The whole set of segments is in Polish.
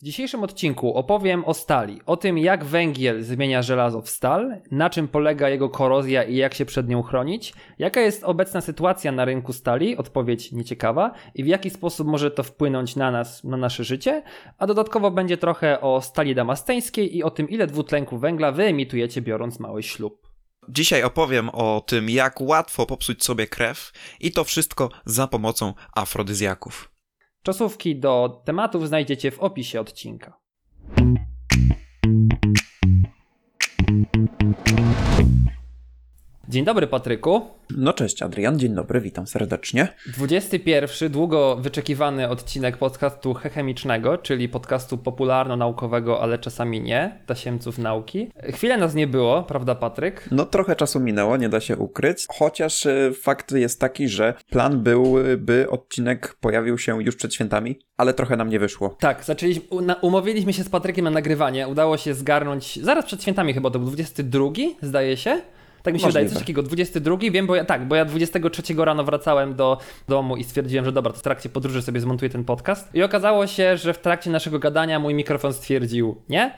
W dzisiejszym odcinku opowiem o stali, o tym jak węgiel zmienia żelazo w stal, na czym polega jego korozja i jak się przed nią chronić, jaka jest obecna sytuacja na rynku stali, odpowiedź nieciekawa, i w jaki sposób może to wpłynąć na nas, na nasze życie, a dodatkowo będzie trochę o stali damasteńskiej i o tym ile dwutlenku węgla wyemitujecie biorąc mały ślub. Dzisiaj opowiem o tym, jak łatwo popsuć sobie krew i to wszystko za pomocą afrodyzjaków. Czasówki do tematów znajdziecie w opisie odcinka. Dzień dobry, Patryku. No cześć Adrian, dzień dobry, witam serdecznie. 21. długo wyczekiwany odcinek podcastu Chemicznego, czyli podcastu popularno-naukowego, ale czasami nie, tasiemców nauki. Chwilę nas nie było, prawda Patryk? No trochę czasu minęło, nie da się ukryć, chociaż y, fakt jest taki, że plan był, by odcinek pojawił się już przed świętami, ale trochę nam nie wyszło. Tak, zaczęliśmy, umówiliśmy się z Patrykiem na nagrywanie, udało się zgarnąć zaraz przed świętami chyba, to był 22, zdaje się. Tak mi się Możliwe. wydaje, coś takiego. 22, wiem, bo ja tak, bo ja 23 rano wracałem do domu i stwierdziłem, że dobra, to w trakcie podróży sobie zmontuję ten podcast. I okazało się, że w trakcie naszego gadania mój mikrofon stwierdził nie.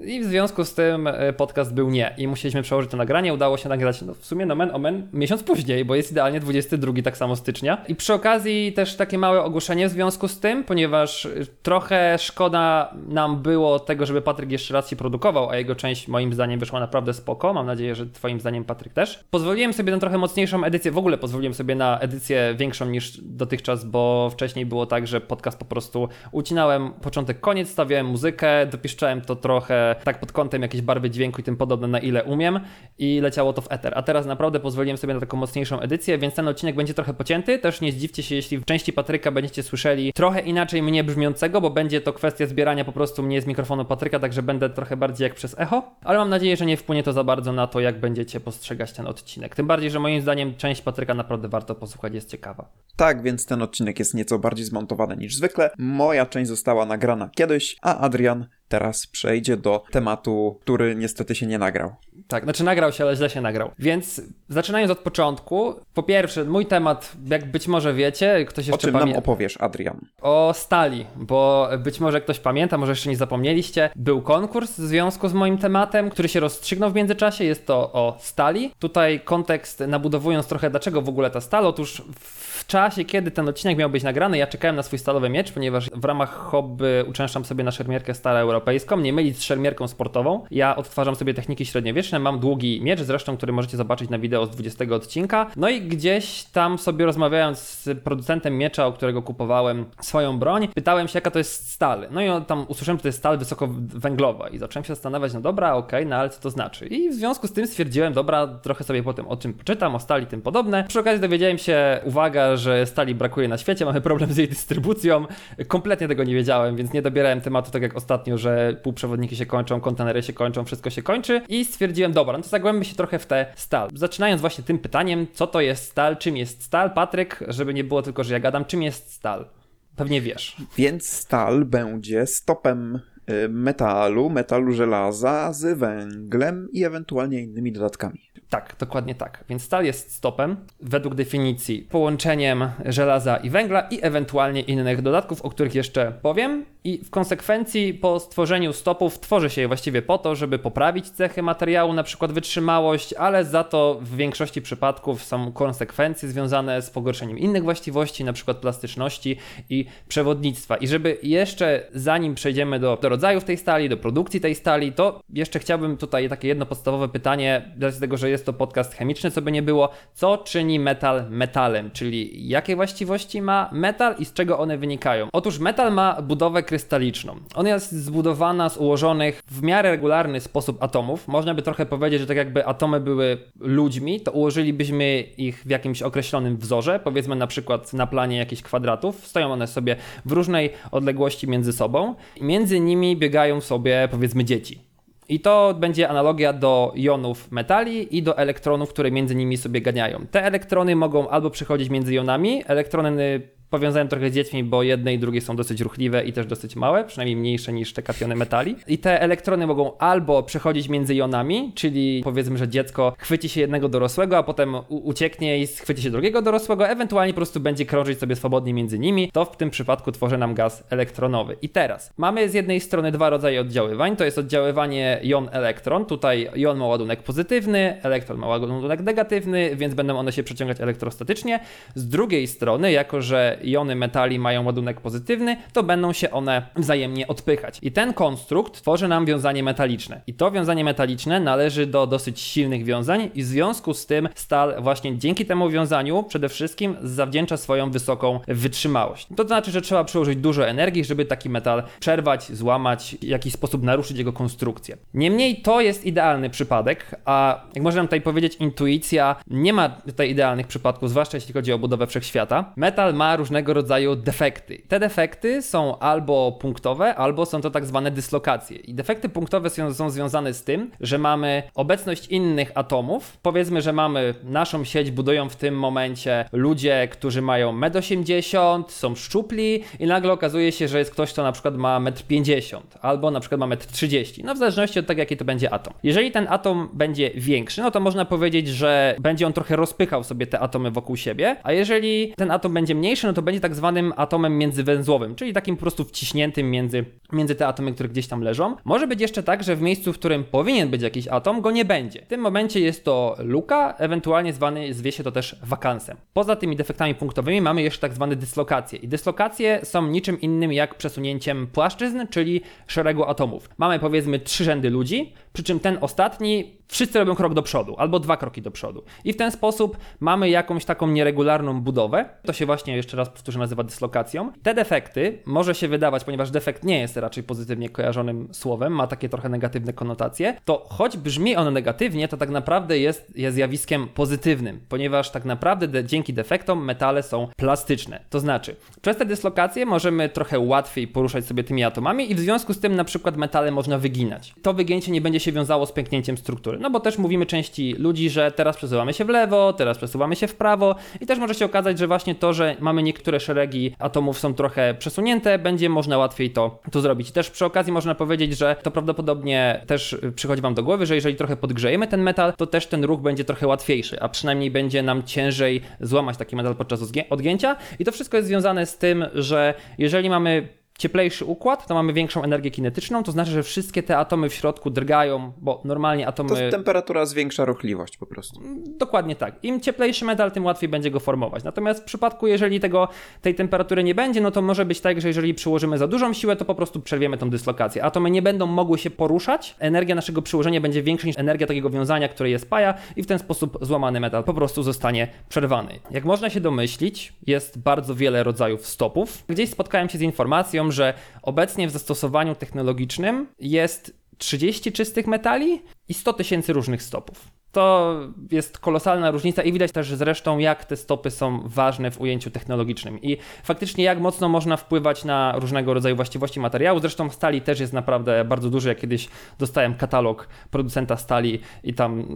I w związku z tym e, podcast był nie. I musieliśmy przełożyć to nagranie. Udało się nagrać no, w sumie nomen omen miesiąc później, bo jest idealnie 22 tak samo stycznia. I przy okazji też takie małe ogłoszenie w związku z tym, ponieważ e, trochę szkoda nam było tego, żeby Patryk jeszcze raz się produkował, a jego część moim zdaniem wyszła naprawdę spoko. Mam nadzieję, że twoim zdaniem Patryk też. Pozwoliłem sobie na trochę mocniejszą edycję, w ogóle pozwoliłem sobie na edycję większą niż dotychczas, bo wcześniej było tak, że podcast po prostu ucinałem początek, koniec, stawiałem muzykę, dopieszczałem to trochę tak pod kątem jakieś barwy dźwięku i tym podobne, na ile umiem i leciało to w ether. A teraz naprawdę pozwoliłem sobie na taką mocniejszą edycję, więc ten odcinek będzie trochę pocięty. Też nie zdziwcie się, jeśli w części Patryka będziecie słyszeli trochę inaczej mnie brzmiącego, bo będzie to kwestia zbierania po prostu mnie z mikrofonu Patryka, także będę trochę bardziej jak przez echo, ale mam nadzieję, że nie wpłynie to za bardzo na to, jak będziecie postrzegać ten odcinek. Tym bardziej, że moim zdaniem część Patryka naprawdę warto posłuchać, jest ciekawa. Tak, więc ten odcinek jest nieco bardziej zmontowany niż zwykle. Moja część została nagrana kiedyś, a Adrian teraz przejdzie do tematu, który niestety się nie nagrał. Tak, znaczy nagrał się, ale źle się nagrał. Więc zaczynając od początku, po pierwsze, mój temat, jak być może wiecie, ktoś jeszcze. O czym nam opowiesz, Adrian? O stali, bo być może ktoś pamięta, może jeszcze nie zapomnieliście. Był konkurs w związku z moim tematem, który się rozstrzygnął w międzyczasie. Jest to o stali. Tutaj kontekst nabudowując trochę, dlaczego w ogóle ta stal. Otóż w czasie, kiedy ten odcinek miał być nagrany, ja czekałem na swój stalowy miecz, ponieważ w ramach hobby uczęszczam sobie na szermierkę stale europejską, nie mylić z szermierką sportową. Ja odtwarzam sobie techniki średniowieczne, mam długi miecz, zresztą, który możecie zobaczyć na wideo z 20 odcinka. No i gdzieś tam sobie rozmawiając z producentem miecza, o którego kupowałem swoją broń, pytałem się, jaka to jest stal. No i tam usłyszałem, że to jest stal wysokowęglowa i zacząłem się zastanawiać, no dobra, okej, okay, no ale co to znaczy? I w związku z tym stwierdziłem, dobra, trochę sobie potem o czym poczytam, o stali tym podobne. Przy okazji dowiedziałem się, uwaga, że stali brakuje na świecie, mamy problem z jej dystrybucją. Kompletnie tego nie wiedziałem, więc nie dobierałem tematu tak jak ostatnio, że półprzewodniki się kończą, kontenery się kończą, wszystko się kończy i stwierdziłem, dobra, no to zagłębmy się trochę w tę stal. Zaczynając właśnie tym pytaniem, co to jest stal, czym jest stal? Patryk, żeby nie było tylko, że ja gadam, czym jest stal? Pewnie wiesz. Więc stal będzie stopem y, metalu, metalu żelaza z węglem i ewentualnie innymi dodatkami. Tak, dokładnie tak. Więc stal jest stopem, według definicji, połączeniem żelaza i węgla i ewentualnie innych dodatków, o których jeszcze powiem. I w konsekwencji po stworzeniu stopów tworzy się je właściwie po to, żeby poprawić cechy materiału, na przykład wytrzymałość, ale za to w większości przypadków są konsekwencje związane z pogorszeniem innych właściwości, na przykład plastyczności i przewodnictwa. I żeby jeszcze zanim przejdziemy do, do rodzajów tej stali, do produkcji tej stali, to jeszcze chciałbym tutaj takie jedno podstawowe pytanie, dlatego że jest jest to podcast chemiczny, co by nie było, co czyni metal metalem, czyli jakie właściwości ma metal i z czego one wynikają. Otóż metal ma budowę krystaliczną. Ona jest zbudowana z ułożonych w miarę regularny sposób atomów. Można by trochę powiedzieć, że tak jakby atomy były ludźmi, to ułożylibyśmy ich w jakimś określonym wzorze, powiedzmy na przykład na planie jakichś kwadratów. Stoją one sobie w różnej odległości między sobą. Między nimi biegają sobie powiedzmy dzieci. I to będzie analogia do jonów metali i do elektronów, które między nimi sobie ganiają. Te elektrony mogą albo przechodzić między jonami, elektrony powiązałem trochę z dziećmi, bo jedne i drugie są dosyć ruchliwe i też dosyć małe, przynajmniej mniejsze niż te kationy metali. I te elektrony mogą albo przechodzić między jonami, czyli powiedzmy, że dziecko chwyci się jednego dorosłego, a potem ucieknie i schwyci się drugiego dorosłego, ewentualnie po prostu będzie krążyć sobie swobodnie między nimi. To w tym przypadku tworzy nam gaz elektronowy. I teraz mamy z jednej strony dwa rodzaje oddziaływań. To jest oddziaływanie jon-elektron. Tutaj jon ma ładunek pozytywny, elektron ma ładunek negatywny, więc będą one się przeciągać elektrostatycznie. Z drugiej strony, jako że jony metali mają ładunek pozytywny, to będą się one wzajemnie odpychać. I ten konstrukt tworzy nam wiązanie metaliczne. I to wiązanie metaliczne należy do dosyć silnych wiązań i w związku z tym stal właśnie dzięki temu wiązaniu przede wszystkim zawdzięcza swoją wysoką wytrzymałość. To znaczy, że trzeba przyłożyć dużo energii, żeby taki metal przerwać, złamać, w jakiś sposób naruszyć jego konstrukcję. Niemniej to jest idealny przypadek, a jak można tutaj powiedzieć, intuicja nie ma tutaj idealnych przypadków, zwłaszcza jeśli chodzi o budowę wszechświata. Metal ma różnego rodzaju defekty. Te defekty są albo punktowe, albo są to tak zwane dyslokacje. I defekty punktowe są, są związane z tym, że mamy obecność innych atomów. Powiedzmy, że mamy naszą sieć, budują w tym momencie ludzie, którzy mają 1,80 m, są szczupli i nagle okazuje się, że jest ktoś, kto na przykład ma 1,50 m albo na przykład ma 1,30 m. No w zależności od tego, jaki to będzie atom. Jeżeli ten atom będzie większy, no to można powiedzieć, że będzie on trochę rozpychał sobie te atomy wokół siebie, a jeżeli ten atom będzie mniejszy, no to będzie tak zwanym atomem międzywęzłowym, czyli takim po prostu wciśniętym między, między te atomy, które gdzieś tam leżą. Może być jeszcze tak, że w miejscu, w którym powinien być jakiś atom, go nie będzie. W tym momencie jest to luka, ewentualnie zwany, zwie się to też wakansem. Poza tymi defektami punktowymi mamy jeszcze tak zwane dyslokacje. I dyslokacje są niczym innym jak przesunięciem płaszczyzn, czyli szeregu atomów. Mamy powiedzmy trzy rzędy ludzi, przy czym ten ostatni wszyscy robią krok do przodu albo dwa kroki do przodu. I w ten sposób mamy jakąś taką nieregularną budowę. To się właśnie jeszcze raz powtórzę nazywa dyslokacją. Te defekty może się wydawać, ponieważ defekt nie jest raczej pozytywnie kojarzonym słowem, ma takie trochę negatywne konotacje, to choć brzmi on negatywnie, to tak naprawdę jest, jest zjawiskiem pozytywnym, ponieważ tak naprawdę de dzięki defektom metale są plastyczne. To znaczy, przez te dyslokacje możemy trochę łatwiej poruszać sobie tymi atomami i w związku z tym na przykład metale można wyginać. To wygięcie nie będzie się wiązało z pęknięciem struktury. No bo też mówimy części ludzi, że teraz przesuwamy się w lewo, teraz przesuwamy się w prawo i też może się okazać, że właśnie to, że mamy niektóre szeregi atomów są trochę przesunięte, będzie można łatwiej to, to zrobić. Też przy okazji można powiedzieć, że to prawdopodobnie też przychodzi Wam do głowy, że jeżeli trochę podgrzejemy ten metal, to też ten ruch będzie trochę łatwiejszy, a przynajmniej będzie nam ciężej złamać taki metal podczas odgięcia. I to wszystko jest związane z tym, że jeżeli mamy cieplejszy układ, to mamy większą energię kinetyczną, to znaczy, że wszystkie te atomy w środku drgają, bo normalnie atomy... To temperatura zwiększa ruchliwość po prostu. Dokładnie tak. Im cieplejszy metal, tym łatwiej będzie go formować. Natomiast w przypadku, jeżeli tego, tej temperatury nie będzie, no to może być tak, że jeżeli przyłożymy za dużą siłę, to po prostu przerwiemy tą dyslokację. Atomy nie będą mogły się poruszać, energia naszego przyłożenia będzie większa niż energia takiego wiązania, które je spaja i w ten sposób złamany metal po prostu zostanie przerwany. Jak można się domyślić, jest bardzo wiele rodzajów stopów. Gdzieś spotkałem się z informacją, że obecnie w zastosowaniu technologicznym jest 30 czystych metali i 100 tysięcy różnych stopów. To jest kolosalna różnica i widać też zresztą, jak te stopy są ważne w ujęciu technologicznym i faktycznie jak mocno można wpływać na różnego rodzaju właściwości materiału. Zresztą stali też jest naprawdę bardzo duży. Ja kiedyś dostałem katalog producenta stali i tam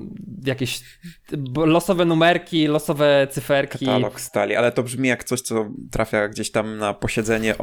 jakieś losowe numerki, losowe cyferki. Katalog stali, ale to brzmi jak coś, co trafia gdzieś tam na posiedzenie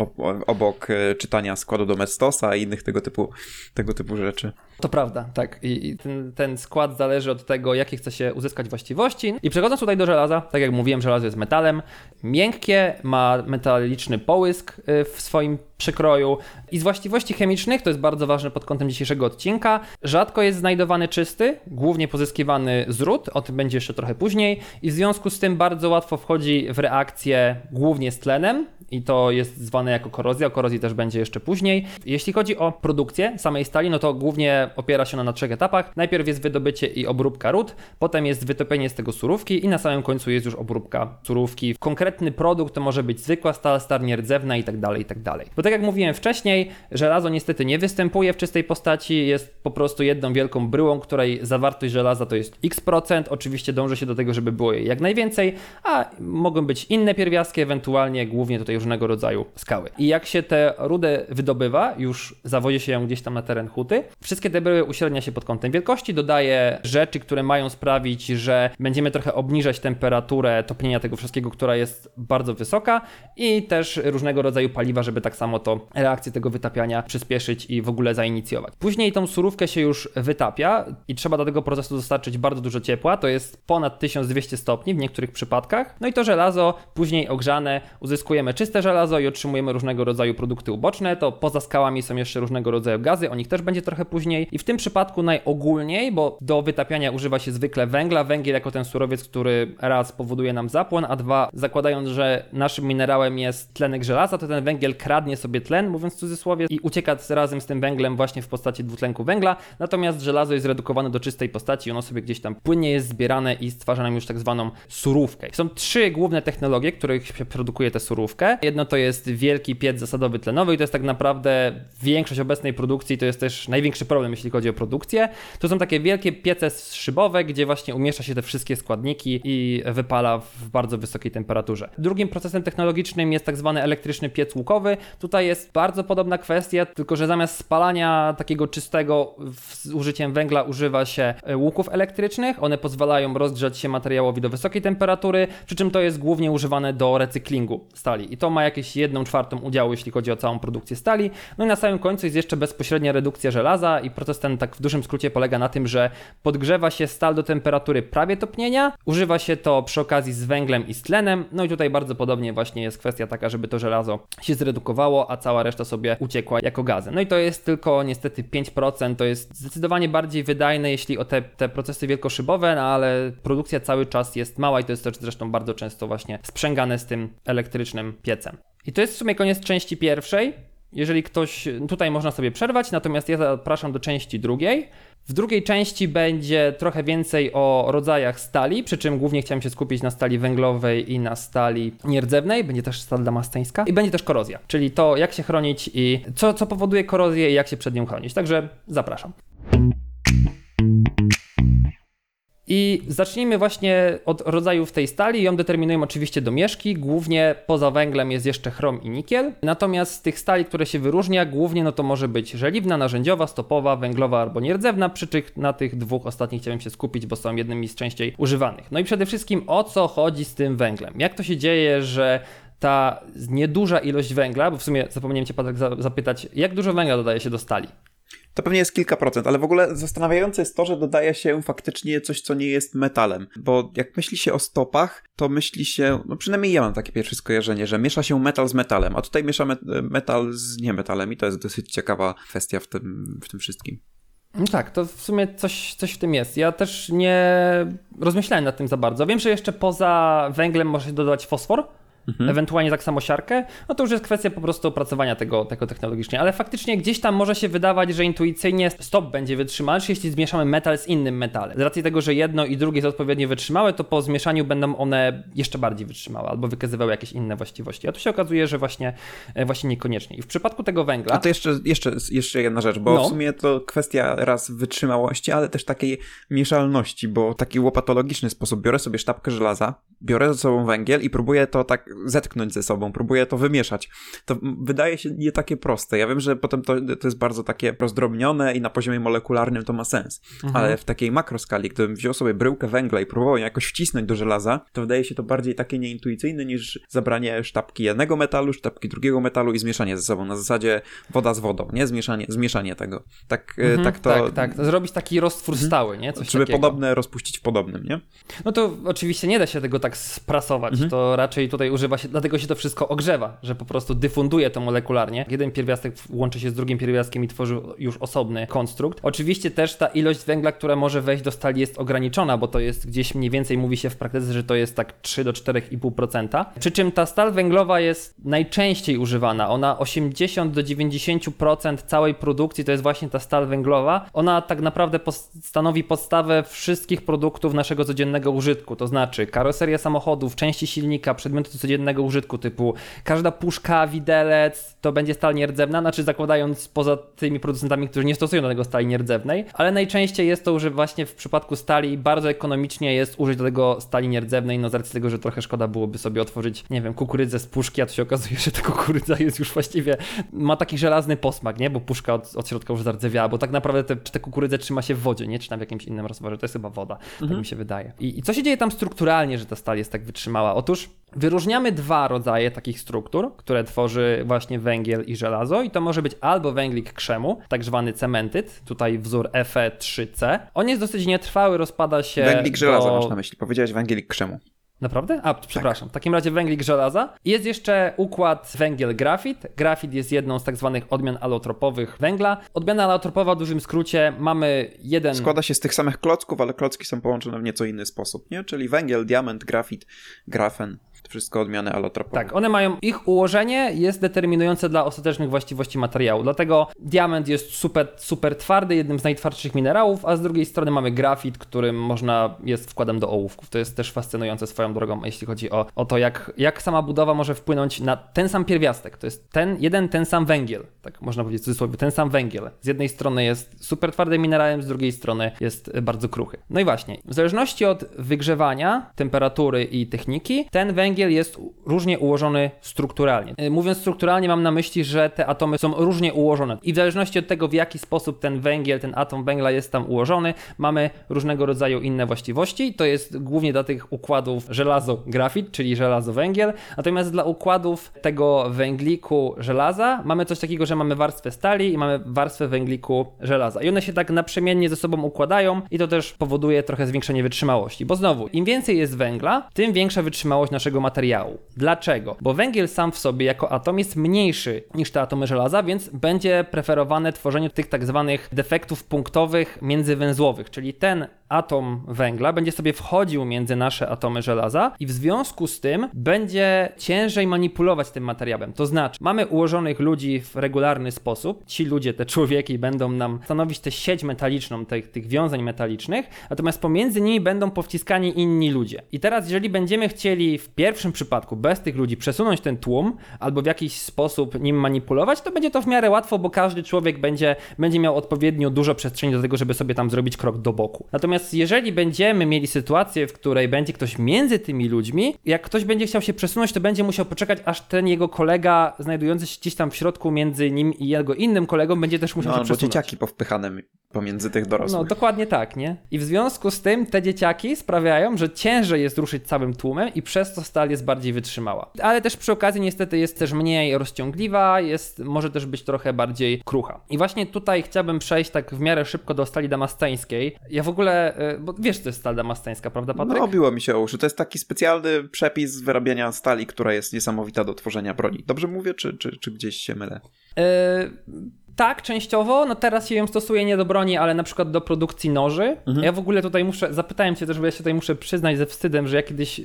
obok e, czytania składu Domestosa i innych tego typu, tego typu rzeczy. To prawda, tak. I ten, ten skład zależy od tego, tego, jakie chce się uzyskać właściwości. I przechodząc tutaj do żelaza, tak jak mówiłem, żelazo jest metalem. Miękkie, ma metaliczny połysk y, w swoim przekroju. I z właściwości chemicznych, to jest bardzo ważne pod kątem dzisiejszego odcinka, rzadko jest znajdowany czysty, głównie pozyskiwany z ród, o tym będzie jeszcze trochę później, i w związku z tym bardzo łatwo wchodzi w reakcję głównie z tlenem, i to jest zwane jako korozja, o korozji też będzie jeszcze później. Jeśli chodzi o produkcję samej stali, no to głównie opiera się ona na trzech etapach. Najpierw jest wydobycie i obróbka ród, potem jest wytopienie z tego surówki i na samym końcu jest już obróbka surówki. Konkretny produkt to może być zwykła stal, stal nierdzewna i tak dalej, i tak dalej. Tak jak mówiłem wcześniej, żelazo niestety nie występuje w czystej postaci, jest po prostu jedną wielką bryłą, której zawartość żelaza to jest x procent. Oczywiście dąży się do tego, żeby było jej jak najwięcej, a mogą być inne pierwiastki, ewentualnie głównie tutaj różnego rodzaju skały. I jak się tę rudę wydobywa, już zawozi się ją gdzieś tam na teren huty, wszystkie te bryły uśrednia się pod kątem wielkości, dodaje rzeczy, które mają sprawić, że będziemy trochę obniżać temperaturę topnienia tego wszystkiego, która jest bardzo wysoka i też różnego rodzaju paliwa, żeby tak samo to reakcję tego wytapiania przyspieszyć i w ogóle zainicjować. Później tą surówkę się już wytapia i trzeba do tego procesu dostarczyć bardzo dużo ciepła, to jest ponad 1200 stopni w niektórych przypadkach. No i to żelazo później ogrzane uzyskujemy czyste żelazo i otrzymujemy różnego rodzaju produkty uboczne. To poza skałami są jeszcze różnego rodzaju gazy, o nich też będzie trochę później. I w tym przypadku najogólniej, bo do wytapiania używa się zwykle węgla, węgiel jako ten surowiec, który raz powoduje nam zapłon, a dwa zakładając, że naszym minerałem jest tlenek żelaza, to ten węgiel kradnie sobie tlen, mówiąc w cudzysłowie, i ucieka razem z tym węglem właśnie w postaci dwutlenku węgla. Natomiast żelazo jest redukowane do czystej postaci, ono sobie gdzieś tam płynnie jest zbierane i stwarza nam już tak zwaną surówkę. Są trzy główne technologie, których się produkuje tę surówkę. Jedno to jest wielki piec zasadowy tlenowy i to jest tak naprawdę większość obecnej produkcji, to jest też największy problem, jeśli chodzi o produkcję. To są takie wielkie piece szybowe, gdzie właśnie umieszcza się te wszystkie składniki i wypala w bardzo wysokiej temperaturze. Drugim procesem technologicznym jest tak zwany elektryczny piec łukowy. Tutaj jest bardzo podobna kwestia, tylko że zamiast spalania takiego czystego z użyciem węgla używa się e, łuków elektrycznych. One pozwalają rozgrzać się materiałowi do wysokiej temperatury, przy czym to jest głównie używane do recyklingu stali. I to ma jakieś 1 czwartą udziału, jeśli chodzi o całą produkcję stali. No i na samym końcu jest jeszcze bezpośrednia redukcja żelaza i proces ten tak w dużym skrócie polega na tym, że podgrzewa się stal do temperatury prawie topnienia, używa się to przy okazji z węglem i z tlenem, no i tutaj bardzo podobnie właśnie jest kwestia taka, żeby to żelazo się zredukowało, a cała reszta sobie uciekła jako gazy. No i to jest tylko niestety 5%, to jest zdecydowanie bardziej wydajne, jeśli o te, te procesy wielkoszybowe, no ale produkcja cały czas jest mała i to jest też zresztą bardzo często właśnie sprzęgane z tym elektrycznym piecem. I to jest w sumie koniec części pierwszej. Jeżeli ktoś, tutaj można sobie przerwać, natomiast ja zapraszam do części drugiej. W drugiej części będzie trochę więcej o rodzajach stali, przy czym głównie chciałem się skupić na stali węglowej i na stali nierdzewnej. Będzie też stal damasteńska i będzie też korozja, czyli to jak się chronić i co, co powoduje korozję i jak się przed nią chronić. Także zapraszam. I zacznijmy właśnie od rodzajów tej stali. Ją determinują oczywiście domieszki. Głównie poza węglem jest jeszcze chrom i nikiel. Natomiast z tych stali, które się wyróżnia, głównie no to może być żeliwna, narzędziowa, stopowa, węglowa albo nierdzewna. Przy czym na tych dwóch ostatnich chciałem się skupić, bo są jednymi z częściej używanych. No i przede wszystkim o co chodzi z tym węglem? Jak to się dzieje, że ta nieduża ilość węgla, bo w sumie zapomniałem Cię Patryk zapytać, jak dużo węgla dodaje się do stali? To pewnie jest kilka procent, ale w ogóle zastanawiające jest to, że dodaje się faktycznie coś, co nie jest metalem. Bo jak myśli się o stopach, to myśli się, no przynajmniej ja mam takie pierwsze skojarzenie, że miesza się metal z metalem, a tutaj miesza metal z niemetalem i to jest dosyć ciekawa kwestia w tym, w tym wszystkim. No tak, to w sumie coś, coś w tym jest. Ja też nie rozmyślałem nad tym za bardzo. Wiem, że jeszcze poza węglem może się dodać fosfor, mhm. ewentualnie tak samo siarkę, no to już jest kwestia po prostu opracowania tego, tego technologicznie, ale faktycznie gdzieś tam może się wydawać, że intuicyjnie stop będzie wytrzymalszy, jeśli zmieszamy metal z innym metalem. Z racji tego, że jedno i drugie jest odpowiednio wytrzymałe, to po zmieszaniu będą one jeszcze bardziej wytrzymałe albo wykazywały jakieś inne właściwości. A tu się okazuje, że właśnie, e, właśnie niekoniecznie. I w przypadku tego węgla... A to jeszcze, jeszcze, jeszcze jedna rzecz, bo no. w sumie to kwestia raz wytrzymałości, ale też takiej mieszalności, bo taki łopatologiczny sposób biorę sobie sztabkę żelaza, biorę ze sobą węgiel i próbuję to tak zetknąć ze sobą, próbuję to wymieszać. To wydaje się nie takie proste. Ja wiem, że potem to, to jest bardzo takie rozdrobnione i na poziomie molekularnym to ma sens, mhm. ale w takiej makroskali, gdybym wziął sobie bryłkę węgla i próbował ją jakoś wcisnąć do żelaza, to wydaje się to bardziej takie nieintuicyjne niż zabranie sztabki jednego metalu, sztabki drugiego metalu i zmieszanie ze sobą na zasadzie woda z wodą, nie? Zmieszanie, zmieszanie tego. Tak, e, mhm, tak to... Tak, tak. Zrobić taki roztwór mhm. stały, nie? Coś Żeby takiego. podobne rozpuścić w podobnym, nie? No to oczywiście nie da się tego tak sprasować, mhm. to raczej tutaj używa się, dlatego się to wszystko ogrzewa, że po prostu dyfunduje to molekularnie. Jeden pierwiastek łączy się z drugim pierwiastkiem i tworzy już osobny konstrukt. Oczywiście też ta ilość węgla, która może wejść do stali jest ograniczona, bo to jest gdzieś mniej więcej mówi się w praktyce, że to jest tak 3 do 4,5%. Przy czym ta stal węglowa jest najczęściej używana. Ona 80 do 90% całej produkcji to jest właśnie ta stal węglowa. Ona tak naprawdę stanowi podstawę wszystkich produktów naszego codziennego użytku, to znaczy karoseria samochodów, części silnika, przedmioty codziennego codziennego użytku, typu każda puszka, widelec to będzie stal nierdzewna, znaczy zakładając poza tymi producentami, którzy nie stosują do tego stali nierdzewnej, ale najczęściej jest to, że właśnie w przypadku stali bardzo ekonomicznie jest użyć do tego stali nierdzewnej, no z racji tego, że trochę szkoda byłoby sobie otworzyć, nie wiem, kukurydzę z puszki, a to się okazuje, że ta kukurydza jest już właściwie, ma taki żelazny posmak, nie, bo puszka od, od środka już zardzewiała, bo tak naprawdę te, te kukurydzę trzyma się w wodzie, nie, czy tam w jakimś innym rozworze, to jest chyba woda, mhm. tak mi się wydaje. I, I co się dzieje tam strukturalnie, że ta stal jest tak wytrzymała? Otóż Wyróżniamy dwa rodzaje takich struktur, które tworzy właśnie węgiel i żelazo i to może być albo węglik krzemu, tak zwany cementyt, tutaj wzór Fe3C. On jest dosyć nietrwały, rozpada się Węglik do... żelaza masz na myśli, powiedziałeś węgielik krzemu. Naprawdę? A, przepraszam. Tak. W takim razie węglik żelaza. Jest jeszcze układ węgiel grafit. Grafit jest jedną z tak zwanych odmian alotropowych węgla. Odmiana alotropowa w dużym skrócie mamy jeden... Składa się z tych samych klocków, ale klocki są połączone w nieco inny sposób, nie? Czyli węgiel, diament, grafit, grafen wszystko odmiany alotropowe. Tak, one mają, ich ułożenie jest determinujące dla ostatecznych właściwości materiału, dlatego diament jest super, super twardy, jednym z najtwardszych minerałów, a z drugiej strony mamy grafit, którym można, jest wkładem do ołówków. To jest też fascynujące swoją drogą, jeśli chodzi o, o to, jak, jak sama budowa może wpłynąć na ten sam pierwiastek. To jest ten, jeden, ten sam węgiel, tak można powiedzieć w cudzysłowie, ten sam węgiel. Z jednej strony jest super twardym minerałem, z drugiej strony jest bardzo kruchy. No i właśnie, w zależności od wygrzewania, temperatury i techniki, ten węgiel węgiel jest różnie ułożony strukturalnie. Y, mówiąc strukturalnie, mam na myśli, że te atomy są różnie ułożone i w zależności od tego, w jaki sposób ten węgiel, ten atom węgla jest tam ułożony, mamy różnego rodzaju inne właściwości. To jest głównie dla tych układów żelazo-grafit, czyli żelazo-węgiel. Natomiast dla układów tego węgliku żelaza mamy coś takiego, że mamy warstwę stali i mamy warstwę węgliku żelaza. I one się tak naprzemiennie ze sobą układają i to też powoduje trochę zwiększenie wytrzymałości. Bo znowu, im więcej jest węgla, tym większa wytrzymałość naszego materiału. Dlaczego? Bo węgiel sam w sobie jako atom jest mniejszy niż te atomy żelaza, więc będzie preferowane tworzenie tych tak zwanych defektów punktowych międzywęzłowych, czyli ten atom węgla będzie sobie wchodził między nasze atomy żelaza i w związku z tym będzie ciężej manipulować tym materiałem. To znaczy, mamy ułożonych ludzi w regularny sposób, ci ludzie, te człowieki będą nam stanowić tę sieć metaliczną, tych, tych wiązań metalicznych, natomiast pomiędzy nimi będą powciskani inni ludzie. I teraz, jeżeli będziemy chcieli w pierwszym przypadku bez tych ludzi przesunąć ten tłum albo w jakiś sposób nim manipulować, to będzie to w miarę łatwo, bo każdy człowiek będzie, będzie miał odpowiednio dużo przestrzeni do tego, żeby sobie tam zrobić krok do boku. Natomiast jeżeli będziemy mieli sytuację, w której będzie ktoś między tymi ludźmi, jak ktoś będzie chciał się przesunąć, to będzie musiał poczekać, aż ten jego kolega znajdujący się gdzieś tam w środku między nim i jego innym kolegą będzie też musiał no, się przesunąć. dzieciaki powpychane pomiędzy tych dorosłych. No, dokładnie tak, nie? I w związku z tym te dzieciaki sprawiają, że ciężej jest ruszyć całym tłumem i przez to stal jest bardziej wytrzymała. Ale też przy okazji niestety jest też mniej rozciągliwa, jest, może też być trochę bardziej krucha. I właśnie tutaj chciałbym przejść tak w miarę szybko do stali damasteńskiej. Ja w ogóle E, bo wiesz, to jest stal damastańska, prawda Patryk? No, obiło mi się uszy. To jest taki specjalny przepis wyrabiania stali, która jest niesamowita do tworzenia broni. Dobrze mówię, czy, czy, czy gdzieś się mylę? Yy, tak, częściowo. No teraz się ją stosuje nie do broni, ale na przykład do produkcji noży. Mhm. Ja w ogóle tutaj muszę, zapytałem cię też, bo ja się tutaj muszę przyznać ze wstydem, że ja kiedyś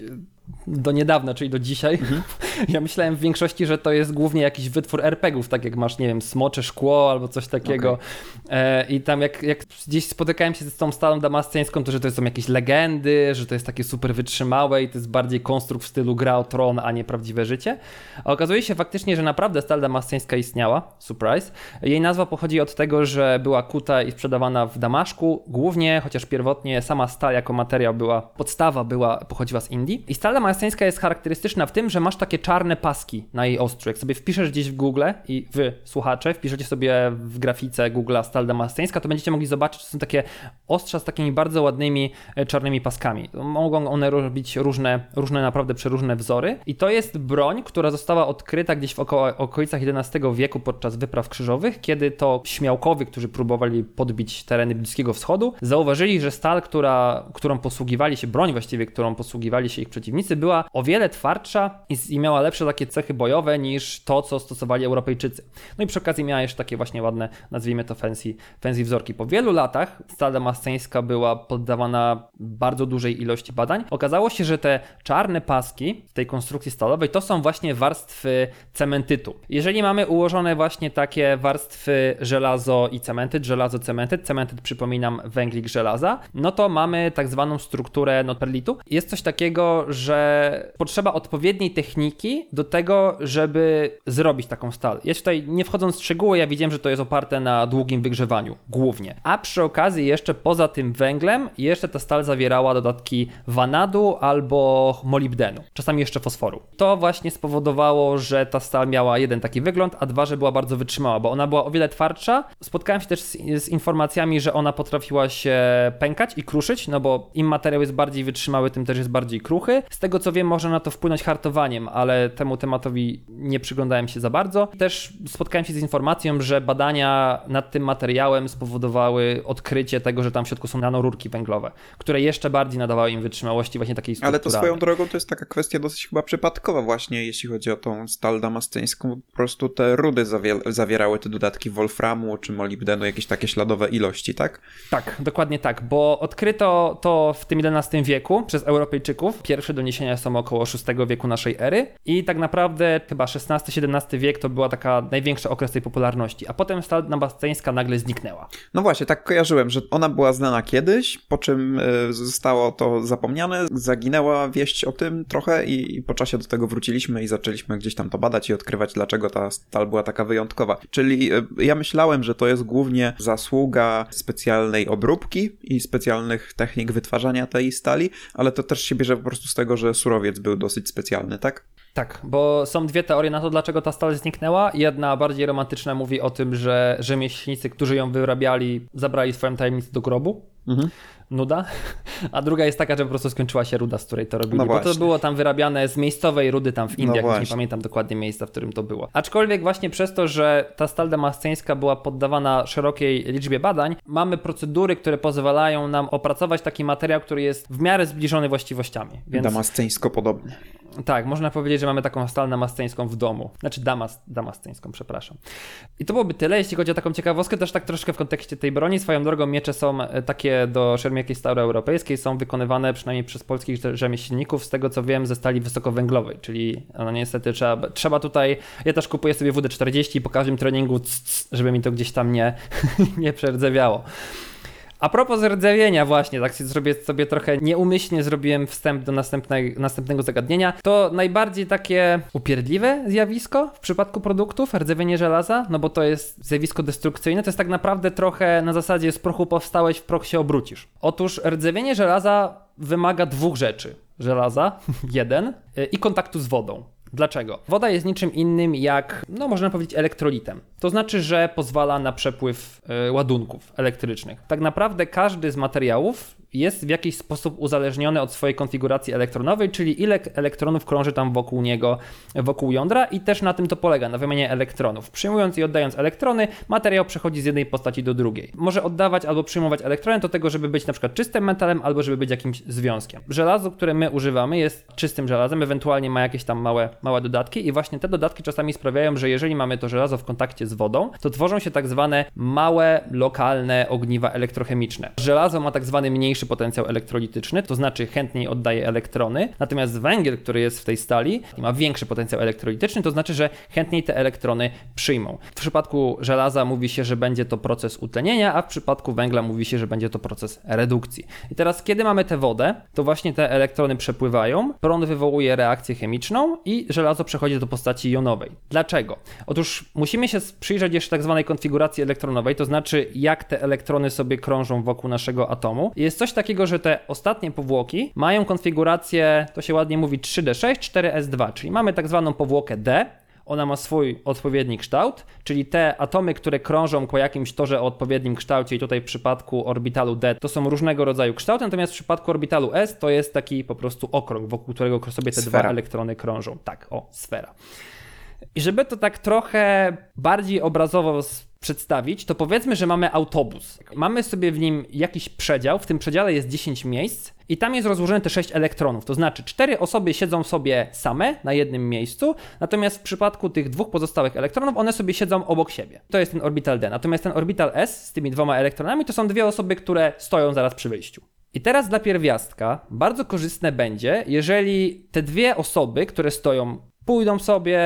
do niedawna, czyli do dzisiaj. Mhm. Ja myślałem w większości, że to jest głównie jakiś wytwór RPGów, tak jak masz, nie wiem, smocze szkło albo coś takiego. Okay. E, I tam jak, jak gdzieś spotykałem się z tą stalą damasceńską, to że to są jakieś legendy, że to jest takie super wytrzymałe i to jest bardziej konstrukt w stylu gra o tron, a nie prawdziwe życie. A okazuje się faktycznie, że naprawdę stal damasceńska istniała. Surprise. Jej nazwa pochodzi od tego, że była kuta i sprzedawana w Damaszku, głównie, chociaż pierwotnie sama stal jako materiał była, podstawa była, pochodziła z Indii. I stal damasceńska jest charakterystyczna w tym, że masz takie czarne paski na jej ostrzu. Jak sobie wpiszesz gdzieś w Google i wy, słuchacze, wpiszecie sobie w grafice Google stal damasceńska, to będziecie mogli zobaczyć, że są takie ostrza z takimi bardzo ładnymi e, czarnymi paskami. Mogą one robić różne, różne naprawdę przeróżne wzory. I to jest broń, która została odkryta gdzieś w oko okolicach XI wieku podczas wypraw krzyżowych, kiedy to śmiałkowie, którzy próbowali podbić tereny Bliskiego Wschodu, zauważyli, że stal, która, którą posługiwali się, broń właściwie, którą posługiwali się ich przeciwnicy, była o wiele twardsza i, miała lepsze takie cechy bojowe niż to, co stosowali Europejczycy. No i przy okazji miała jeszcze takie właśnie ładne, nazwijmy to fancy, fancy wzorki. Po wielu latach stal damasceńska była poddawana bardzo dużej ilości badań. Okazało się, że te czarne paski w tej konstrukcji stalowej to są właśnie warstwy cementytu. Jeżeli mamy ułożone właśnie takie warstwy żelazo i cementyt, żelazo, cementyt, cementyt przypominam węglik żelaza, no to mamy tak zwaną strukturę no, perlitu. Jest coś takiego, że potrzeba odpowiedniej techniki do tego, żeby zrobić taką stal. Ja tutaj nie wchodząc w szczegóły, ja widziałem, że to jest oparte na długim wygrzewaniu, głównie. A przy okazji jeszcze poza tym węglem, jeszcze ta stal zawierała dodatki wanadu albo molibdenu, czasami jeszcze fosforu. To właśnie spowodowało, że ta stal miała jeden taki wygląd, a dwa, że była bardzo wytrzymała, bo ona była o wiele twardsza. Spotkałem się też z, z informacjami, że ona potrafiła się pękać i kruszyć, no bo im materiał jest bardziej wytrzymały, tym też jest bardziej kruchy. Z tego co wiem, może na to wpłynąć hartowaniem, ale temu tematowi nie przyglądałem się za bardzo. Też spotkałem się z informacją, że badania nad tym materiałem spowodowały odkrycie tego, że tam w środku są nanorurki węglowe, które jeszcze bardziej nadawały im wytrzymałości właśnie takiej Ale to swoją drogą to jest taka kwestia dosyć chyba przypadkowa właśnie, jeśli chodzi o tą stal damasceńską. Po prostu te rudy zawierały te dodatki wolframu czy molibdenu, jakieś takie śladowe ilości, tak? Tak, dokładnie tak, bo odkryto to w tym XI wieku przez Europejczyków. Pierwsze doniesienia są około VI wieku naszej ery i tak naprawdę chyba XVI-XVII wiek to była taka największa okres tej popularności, a potem stal damasceńska nagle zniknęła. No właśnie, tak kojarzyłem, że ona była znana kiedyś, po czym e, zostało to zapomniane, zaginęła wieść o tym trochę i po czasie do tego wróciliśmy i zaczęliśmy gdzieś tam to badać i odkrywać, dlaczego ta stal była taka wyjątkowa. Czyli e, ja myślałem, że to jest głównie zasługa specjalnej obróbki i specjalnych technik wytwarzania tej stali, ale to też się bierze po prostu z tego, że surowiec był dosyć specjalny, tak? Tak, bo są dwie teorie na to, dlaczego ta stal zniknęła. Jedna bardziej romantyczna mówi o tym, że rzemieślnicy, którzy ją wyrabiali, zabrali swoją tajemnicę do grobu. Mhm nuda, a druga jest taka, że po prostu skończyła się ruda, z której to robili, no bo to było tam wyrabiane z miejscowej rudy tam w Indiach, no nie pamiętam dokładnie miejsca, w którym to było. Aczkolwiek właśnie przez to, że ta stal damasceńska była poddawana szerokiej liczbie badań, mamy procedury, które pozwalają nam opracować taki materiał, który jest w miarę zbliżony właściwościami. Więc... Damasceńsko podobnie. Tak, można powiedzieć, że mamy taką stal damasceńską w domu. Znaczy damas, damasceńską, przepraszam. I to byłoby tyle, jeśli chodzi o taką ciekawostkę, też tak troszkę w kontekście tej broni. Swoją drogą miecze są e, do szermierki staroeuropejskiej, są wykonywane przynajmniej przez polskich rzemieślników, z tego co wiem, ze stali wysokowęglowej, czyli no niestety trzeba, trzeba tutaj, ja też kupuję sobie WD-40 i po każdym treningu, żeby mi to gdzieś tam nie, nie przerdzewiało. A propos rdzewienia właśnie, tak sobie, sobie trochę nieumyślnie zrobiłem wstęp do następnego, następnego zagadnienia, to najbardziej takie upierdliwe zjawisko w przypadku produktów, rdzewienie żelaza, no bo to jest zjawisko destrukcyjne, to jest tak naprawdę trochę na zasadzie z prochu powstałeś, w proch się obrócisz. Otóż rdzewienie żelaza wymaga dwóch rzeczy. Żelaza, jeden, y, i kontaktu z wodą. Dlaczego? Woda jest niczym innym jak, no można powiedzieć, elektrolitem. To znaczy, że pozwala na przepływ y, ładunków elektrycznych. Tak naprawdę każdy z materiałów jest w jakiś sposób uzależniony od swojej konfiguracji elektronowej, czyli ile elektronów krąży tam wokół niego, wokół jądra i też na tym to polega, na wymianie elektronów. Przyjmując i oddając elektrony, materiał przechodzi z jednej postaci do drugiej. Może oddawać albo przyjmować elektrony do tego, żeby być na przykład czystym metalem albo żeby być jakimś związkiem. Żelazo, które my używamy jest czystym żelazem, ewentualnie ma jakieś tam małe, małe dodatki i właśnie te dodatki czasami sprawiają, że jeżeli mamy to żelazo w kontakcie z wodą, to tworzą się tak zwane małe, lokalne ogniwa elektrochemiczne. Żelazo ma tak zwany mniejszy potencjał elektrolityczny, to znaczy chętniej oddaje elektrony, natomiast węgiel, który jest w tej stali, ma większy potencjał elektrolityczny, to znaczy, że chętniej te elektrony przyjmą. W przypadku żelaza mówi się, że będzie to proces utlenienia, a w przypadku węgla mówi się, że będzie to proces redukcji. I teraz, kiedy mamy tę wodę, to właśnie te elektrony przepływają, prąd wywołuje reakcję chemiczną i żelazo przechodzi do postaci jonowej. Dlaczego? Otóż musimy się przyjrzeć jeszcze tak zwanej konfiguracji elektronowej, to znaczy jak te elektrony sobie krążą wokół naszego atomu. Jest coś takiego, że te ostatnie powłoki mają konfigurację, to się ładnie mówi 3D6, 4S2, czyli mamy tak zwaną powłokę D, ona ma swój odpowiedni kształt, czyli te atomy, które krążą po jakimś torze o odpowiednim kształcie, i tutaj w przypadku orbitalu D to są różnego rodzaju kształty, natomiast w przypadku orbitalu S to jest taki po prostu okrąg, wokół którego sobie te sfera. dwa elektrony krążą. Tak, o, sfera. I żeby to tak trochę bardziej obrazowo przedstawić, to powiedzmy, że mamy autobus. Mamy sobie w nim jakiś przedział, w tym przedziale jest 10 miejsc i tam jest rozłożone te 6 elektronów. To znaczy, cztery osoby siedzą sobie same na jednym miejscu, natomiast w przypadku tych dwóch pozostałych elektronów one sobie siedzą obok siebie. To jest ten orbital D. Natomiast ten orbital S z tymi dwoma elektronami to są dwie osoby, które stoją zaraz przy wyjściu. I teraz dla pierwiastka bardzo korzystne będzie, jeżeli te dwie osoby, które stoją pójdą sobie,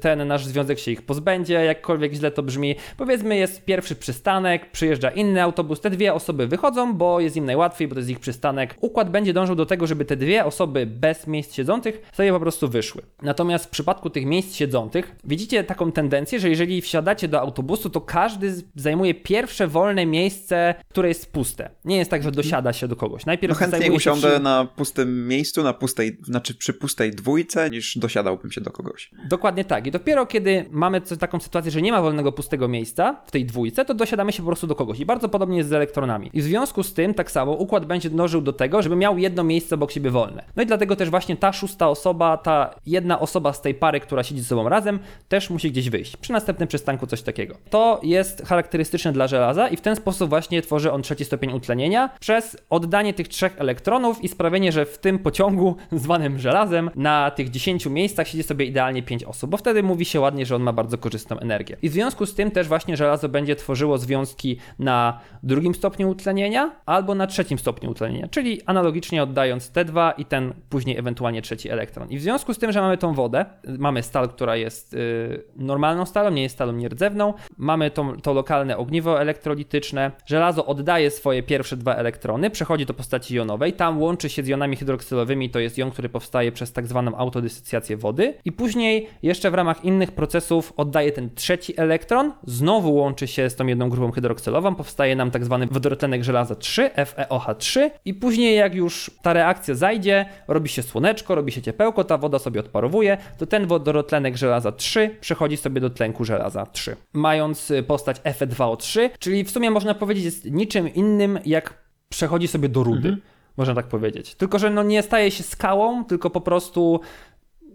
ten nasz związek się ich pozbędzie, jakkolwiek źle to brzmi. Powiedzmy, jest pierwszy przystanek, przyjeżdża inny autobus, te dwie osoby wychodzą, bo jest im najłatwiej, bo to jest ich przystanek. Układ będzie dążył do tego, żeby te dwie osoby bez miejsc siedzących sobie po prostu wyszły. Natomiast w przypadku tych miejsc siedzących widzicie taką tendencję, że jeżeli wsiadacie do autobusu, to każdy zajmuje pierwsze wolne miejsce, które jest puste. Nie jest tak, że dosiada się do kogoś. Najpierw no się usiądę przy... na pustym miejscu, na pustej, znaczy przy pustej dwójce, niż dosiadałbym się do kogoś. Dokładnie tak. I dopiero kiedy mamy taką sytuację, że nie ma wolnego pustego miejsca w tej dwójce, to dosiadamy się po prostu do kogoś. I bardzo podobnie jest z elektronami. I w związku z tym, tak samo, układ będzie dążył do tego, żeby miał jedno miejsce obok siebie wolne. No i dlatego też właśnie ta szósta osoba, ta jedna osoba z tej pary, która siedzi ze sobą razem, też musi gdzieś wyjść. Przy następnym przystanku coś takiego. To jest charakterystyczne dla żelaza i w ten sposób właśnie tworzy on trzeci stopień utlenienia przez oddanie tych trzech elektronów i sprawienie, że w tym pociągu zwanym żelazem na tych 10 miejscach siedzi sobie idealnie 5 osób, bo wtedy mówi się ładnie, że on ma bardzo korzystną energię. I w związku z tym też właśnie żelazo będzie tworzyło związki na drugim stopniu utlenienia albo na trzecim stopniu utlenienia, czyli analogicznie oddając T2 i ten później ewentualnie trzeci elektron. I w związku z tym, że mamy tą wodę, mamy stal, która jest yy, normalną stalą, nie jest stalą nierdzewną, mamy tą, to lokalne ogniwo elektrolityczne, żelazo oddaje swoje pierwsze dwa elektrony, przechodzi do postaci jonowej, tam łączy się z jonami hydroksylowymi, to jest jon, który powstaje przez tak zwaną autodysycjację wody i później jeszcze w ramach innych procesów oddaje ten trzeci elektron, znowu łączy się z tą jedną grupą hydroksylową, powstaje nam tak zwany wodorotlenek żelaza 3, FeOH3 i później jak już ta reakcja zajdzie, robi się słoneczko, robi się ciepełko, ta woda sobie odparowuje, to ten wodorotlenek żelaza 3 przechodzi sobie do tlenku żelaza 3, mając y, postać Fe2O3, czyli w sumie można powiedzieć jest niczym innym jak przechodzi sobie do rudy. Mhm. Można tak powiedzieć. Tylko, że no nie staje się skałą, tylko po prostu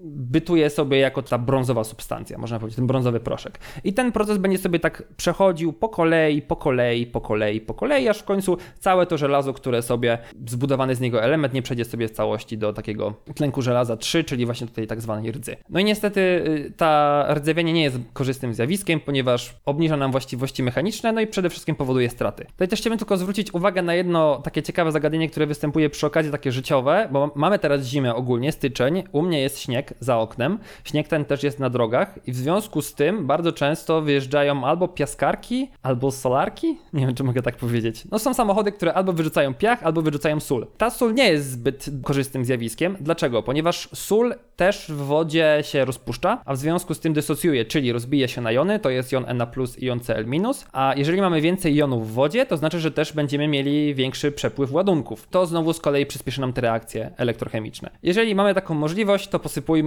bytuje sobie jako ta brązowa substancja, można powiedzieć, ten brązowy proszek. I ten proces będzie sobie tak przechodził po kolei, po kolei, po kolei, po kolei, aż w końcu całe to żelazo, które sobie zbudowany z niego element nie przejdzie sobie w całości do takiego tlenku żelaza 3, czyli właśnie tej tak zwanej rdzy. No i niestety y, ta rdzewienie nie jest korzystnym zjawiskiem, ponieważ obniża nam właściwości mechaniczne, no i przede wszystkim powoduje straty. Tutaj też chciałbym tylko zwrócić uwagę na jedno takie ciekawe zagadnienie, które występuje przy okazji takie życiowe, bo mamy teraz zimę ogólnie, styczeń, u mnie jest śnieg, za oknem. Śnieg ten też jest na drogach i w związku z tym bardzo często wyjeżdżają albo piaskarki, albo solarki. Nie wiem, czy mogę tak powiedzieć. No są samochody, które albo wyrzucają piach, albo wyrzucają sól. Ta sól nie jest zbyt korzystnym zjawiskiem. Dlaczego? Ponieważ sól też w wodzie się rozpuszcza, a w związku z tym dysocjuje, czyli rozbija się na jony, to jest jon Na+, i jon Cl-, a jeżeli mamy więcej jonów w wodzie, to znaczy, że też będziemy mieli większy przepływ ładunków. To znowu z kolei przyspieszy nam te reakcje elektrochemiczne. Jeżeli mamy taką możliwość, to posypujmy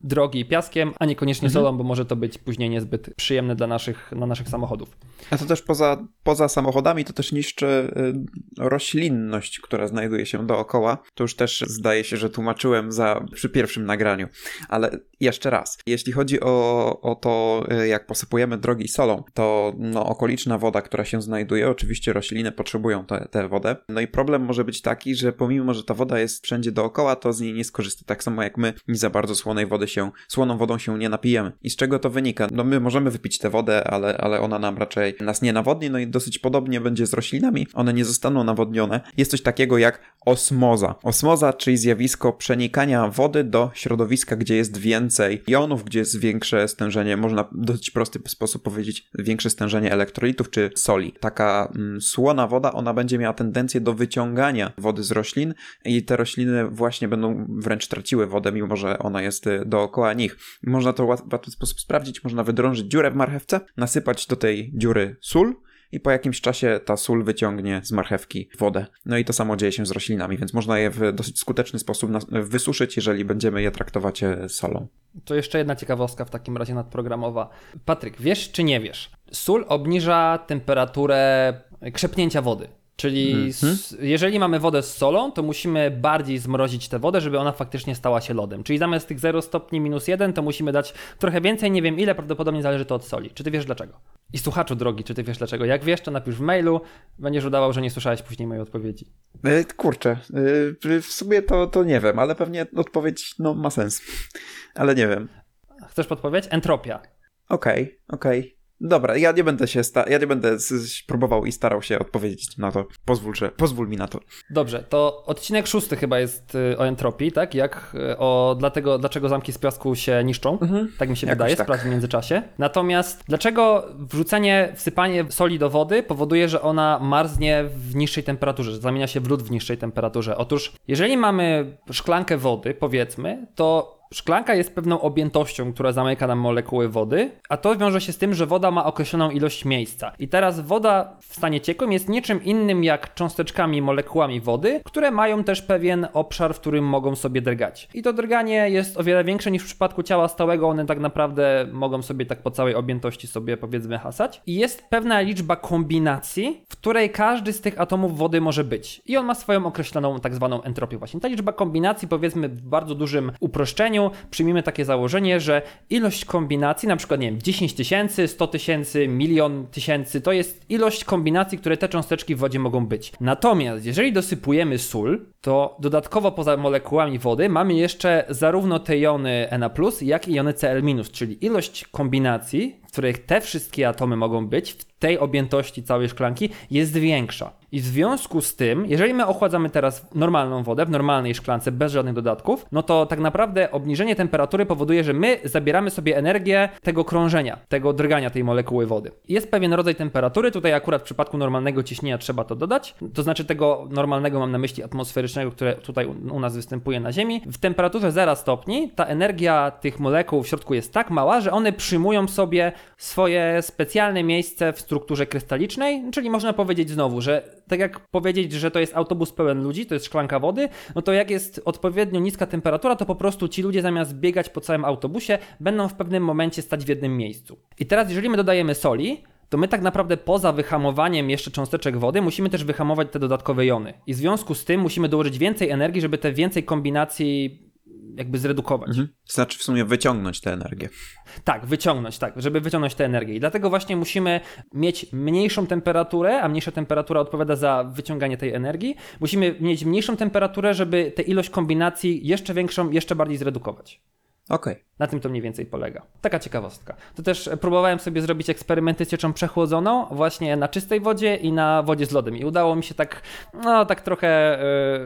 drogi piaskiem, a niekoniecznie mhm. solą, bo może to być później niezbyt przyjemne dla naszych, dla naszych samochodów. A to też poza, poza samochodami to też niszczy y, roślinność, która znajduje się dookoła. To już też zdaje się, że tłumaczyłem za, przy pierwszym nagraniu. Ale jeszcze raz, jeśli chodzi o, o to, y, jak posypujemy drogi solą, to no, okoliczna woda, która się znajduje, oczywiście rośliny potrzebują tę wodę. No i problem może być taki, że pomimo, że ta woda jest wszędzie dookoła, to z niej nie skorzysta. Tak samo jak my nie za bardzo słonej wody się, słoną wodą się nie napijemy. I z czego to wynika? No my możemy wypić tę wodę, ale, ale ona nam raczej nas nie nawodni, no i dosyć podobnie będzie z roślinami. One nie zostaną nawodnione. Jest coś takiego jak osmoza. Osmoza, czyli zjawisko przenikania wody do środowiska, gdzie jest więcej jonów, gdzie jest większe stężenie, można w dosyć prosty sposób powiedzieć, większe stężenie elektrolitów czy soli. Taka mm, słona woda, ona będzie miała tendencję do wyciągania wody z roślin i te rośliny właśnie będą wręcz traciły wodę, mimo że ona jest y, dookoła nich. Można to w łatwy sposób sprawdzić. Można wydrążyć dziurę w marchewce, nasypać do tej dziury sól i po jakimś czasie ta sól wyciągnie z marchewki wodę. No i to samo dzieje się z roślinami, więc można je w dosyć skuteczny sposób wysuszyć, jeżeli będziemy je traktować e, solą. To jeszcze jedna ciekawostka w takim razie nadprogramowa. Patryk, wiesz czy nie wiesz? Sól obniża temperaturę krzepnięcia wody. Czyli mm -hmm. jeżeli mamy wodę z solą, to musimy bardziej zmrozić tę wodę, żeby ona faktycznie stała się lodem. Czyli zamiast tych 0 stopni minus 1, to musimy dać trochę więcej, nie wiem ile, prawdopodobnie zależy to od soli. Czy ty wiesz dlaczego? I słuchaczu drogi, czy ty wiesz dlaczego? Jak wiesz, to napisz w mailu, będziesz udawał, że nie słyszałeś później mojej odpowiedzi. E, kurczę, e, w sumie to, to nie wiem, ale pewnie odpowiedź no, ma sens. ale nie wiem. Chcesz podpowiedź? Entropia. Okej, okay, okej. Okay. Dobra, ja nie będę się sta- ja nie będę próbował i starał się odpowiedzieć na to. Pozwól, że, pozwól mi na to. Dobrze, to odcinek szósty chyba jest y, o entropii, tak? Jak y, o dlatego, dlaczego zamki z piasku się niszczą. Mhm. Tak mi się Jakoś wydaje, tak. sprawdź w międzyczasie. Natomiast dlaczego wrzucenie, wsypanie soli do wody powoduje, że ona marznie w niższej temperaturze, że zamienia się w lód w niższej temperaturze? Otóż, jeżeli mamy szklankę wody, powiedzmy, to Szklanka jest pewną objętością, która zamyka nam molekuły wody, a to wiąże się z tym, że woda ma określoną ilość miejsca. I teraz woda w stanie ciekłym jest niczym innym jak cząsteczkami, molekułami wody, które mają też pewien obszar, w którym mogą sobie drgać. I to drganie jest o wiele większe niż w przypadku ciała stałego, one tak naprawdę mogą sobie tak po całej objętości sobie powiedzmy hasać. I jest pewna liczba kombinacji, w której każdy z tych atomów wody może być. I on ma swoją określoną tak zwaną entropię właśnie. Ta liczba kombinacji powiedzmy w bardzo dużym uproszczeniu przyjmijmy takie założenie, że ilość kombinacji, na przykład, nie wiem, 10 tysięcy, 100 tysięcy, milion tysięcy, to jest ilość kombinacji, które te cząsteczki w wodzie mogą być. Natomiast jeżeli dosypujemy sól, to dodatkowo poza molekułami wody mamy jeszcze zarówno te jony Na+, jak i jony Cl-, czyli ilość kombinacji, w których te wszystkie atomy mogą być, w tej objętości całej szklanki jest większa. I w związku z tym, jeżeli my ochładzamy teraz normalną wodę w normalnej szklance bez żadnych dodatków, no to tak naprawdę obniżenie temperatury powoduje, że my zabieramy sobie energię tego krążenia, tego drgania tej molekuły wody. Jest pewien rodzaj temperatury, tutaj akurat w przypadku normalnego ciśnienia trzeba to dodać, to znaczy tego normalnego mam na myśli atmosferycznego, które tutaj u nas występuje na Ziemi. W temperaturze 0 stopni ta energia tych molekuł w środku jest tak mała, że one przyjmują sobie swoje specjalne miejsce w strukturze krystalicznej, czyli można powiedzieć znowu, że tak jak powiedzieć, że to jest autobus pełen ludzi, to jest szklanka wody, no to jak jest odpowiednio niska temperatura, to po prostu ci ludzie zamiast biegać po całym autobusie, będą w pewnym momencie stać w jednym miejscu. I teraz, jeżeli my dodajemy soli, to my tak naprawdę poza wyhamowaniem jeszcze cząsteczek wody musimy też wyhamować te dodatkowe jony. I w związku z tym musimy dołożyć więcej energii, żeby te więcej kombinacji jakby zredukować. Mhm. Znaczy w sumie wyciągnąć tę energię. Tak, wyciągnąć, tak, żeby wyciągnąć tę energię. I dlatego właśnie musimy mieć mniejszą temperaturę, a mniejsza temperatura odpowiada za wyciąganie tej energii. Musimy mieć mniejszą temperaturę, żeby tę ilość kombinacji jeszcze większą, jeszcze bardziej zredukować. Okej. Okay. Na tym to mniej więcej polega. Taka ciekawostka. To też próbowałem sobie zrobić eksperymenty z cieczą przechłodzoną właśnie na czystej wodzie i na wodzie z lodem. I udało mi się tak, no tak trochę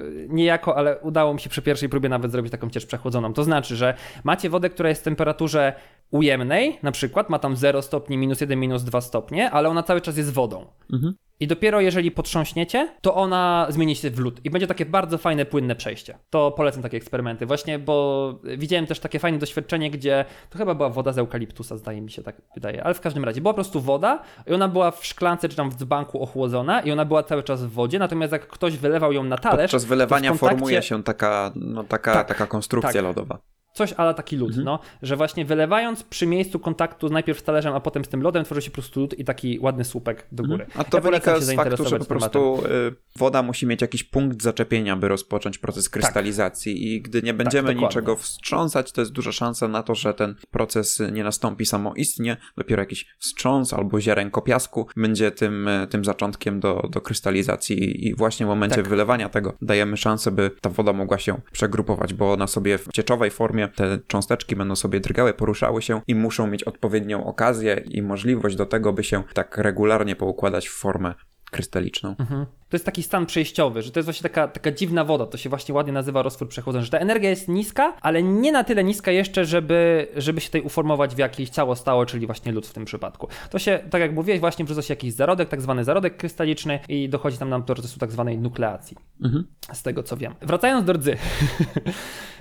yy, niejako, ale udało mi się przy pierwszej próbie nawet zrobić taką ciecz przechłodzoną. To znaczy, że macie wodę, która jest w temperaturze ujemnej, na przykład ma tam 0 stopni, minus 1, minus 2 stopnie, ale ona cały czas jest wodą. Mhm. I dopiero jeżeli potrząśniecie, to ona zmieni się w lód i będzie takie bardzo fajne, płynne przejście. To polecam takie eksperymenty właśnie, bo widziałem też takie fajne doświadczenie, gdzie to chyba była woda z eukaliptusa, zdaje mi się, tak wydaje, ale w każdym razie była po prostu woda i ona była w szklance czy tam w dzbanku ochłodzona i ona była cały czas w wodzie, natomiast jak ktoś wylewał ją na talerz... Podczas wylewania kontakcie... formuje się taka, no, taka, tak, taka konstrukcja tak. lodowa coś ale taki lód, mhm. no, że właśnie wylewając przy miejscu kontaktu najpierw z talerzem, a potem z tym lodem tworzy się po prostu lód i taki ładny słupek do góry. Mhm. A to ja wynika z faktu, że po prostu y, woda musi mieć jakiś punkt zaczepienia, by rozpocząć proces krystalizacji tak. i gdy nie będziemy tak, niczego wstrząsać, to jest duża szansa na to, że ten proces nie nastąpi samoistnie, dopiero jakiś wstrząs albo ziarenko piasku będzie tym, y, tym zaczątkiem do, do krystalizacji i właśnie w momencie tak. wylewania tego dajemy szansę, by ta woda mogła się przegrupować, bo ona sobie w cieczowej formie te cząsteczki będą sobie drgały, poruszały się i muszą mieć odpowiednią okazję i możliwość do tego, by się tak regularnie poukładać w formę krystaliczną. Mhm. To jest taki stan przejściowy, że to jest właśnie taka, taka dziwna woda, to się właśnie ładnie nazywa roztwór przechodzony, że ta energia jest niska, ale nie na tyle niska jeszcze, żeby, żeby się tutaj uformować w jakieś ciało stałe, czyli właśnie lód w tym przypadku. To się, tak jak mówiłeś, właśnie wrzuca się jakiś zarodek, tak zwany zarodek krystaliczny i dochodzi tam nam do procesu tak zwanej nukleacji. Mhm. Z tego co wiem. Wracając do rdzy.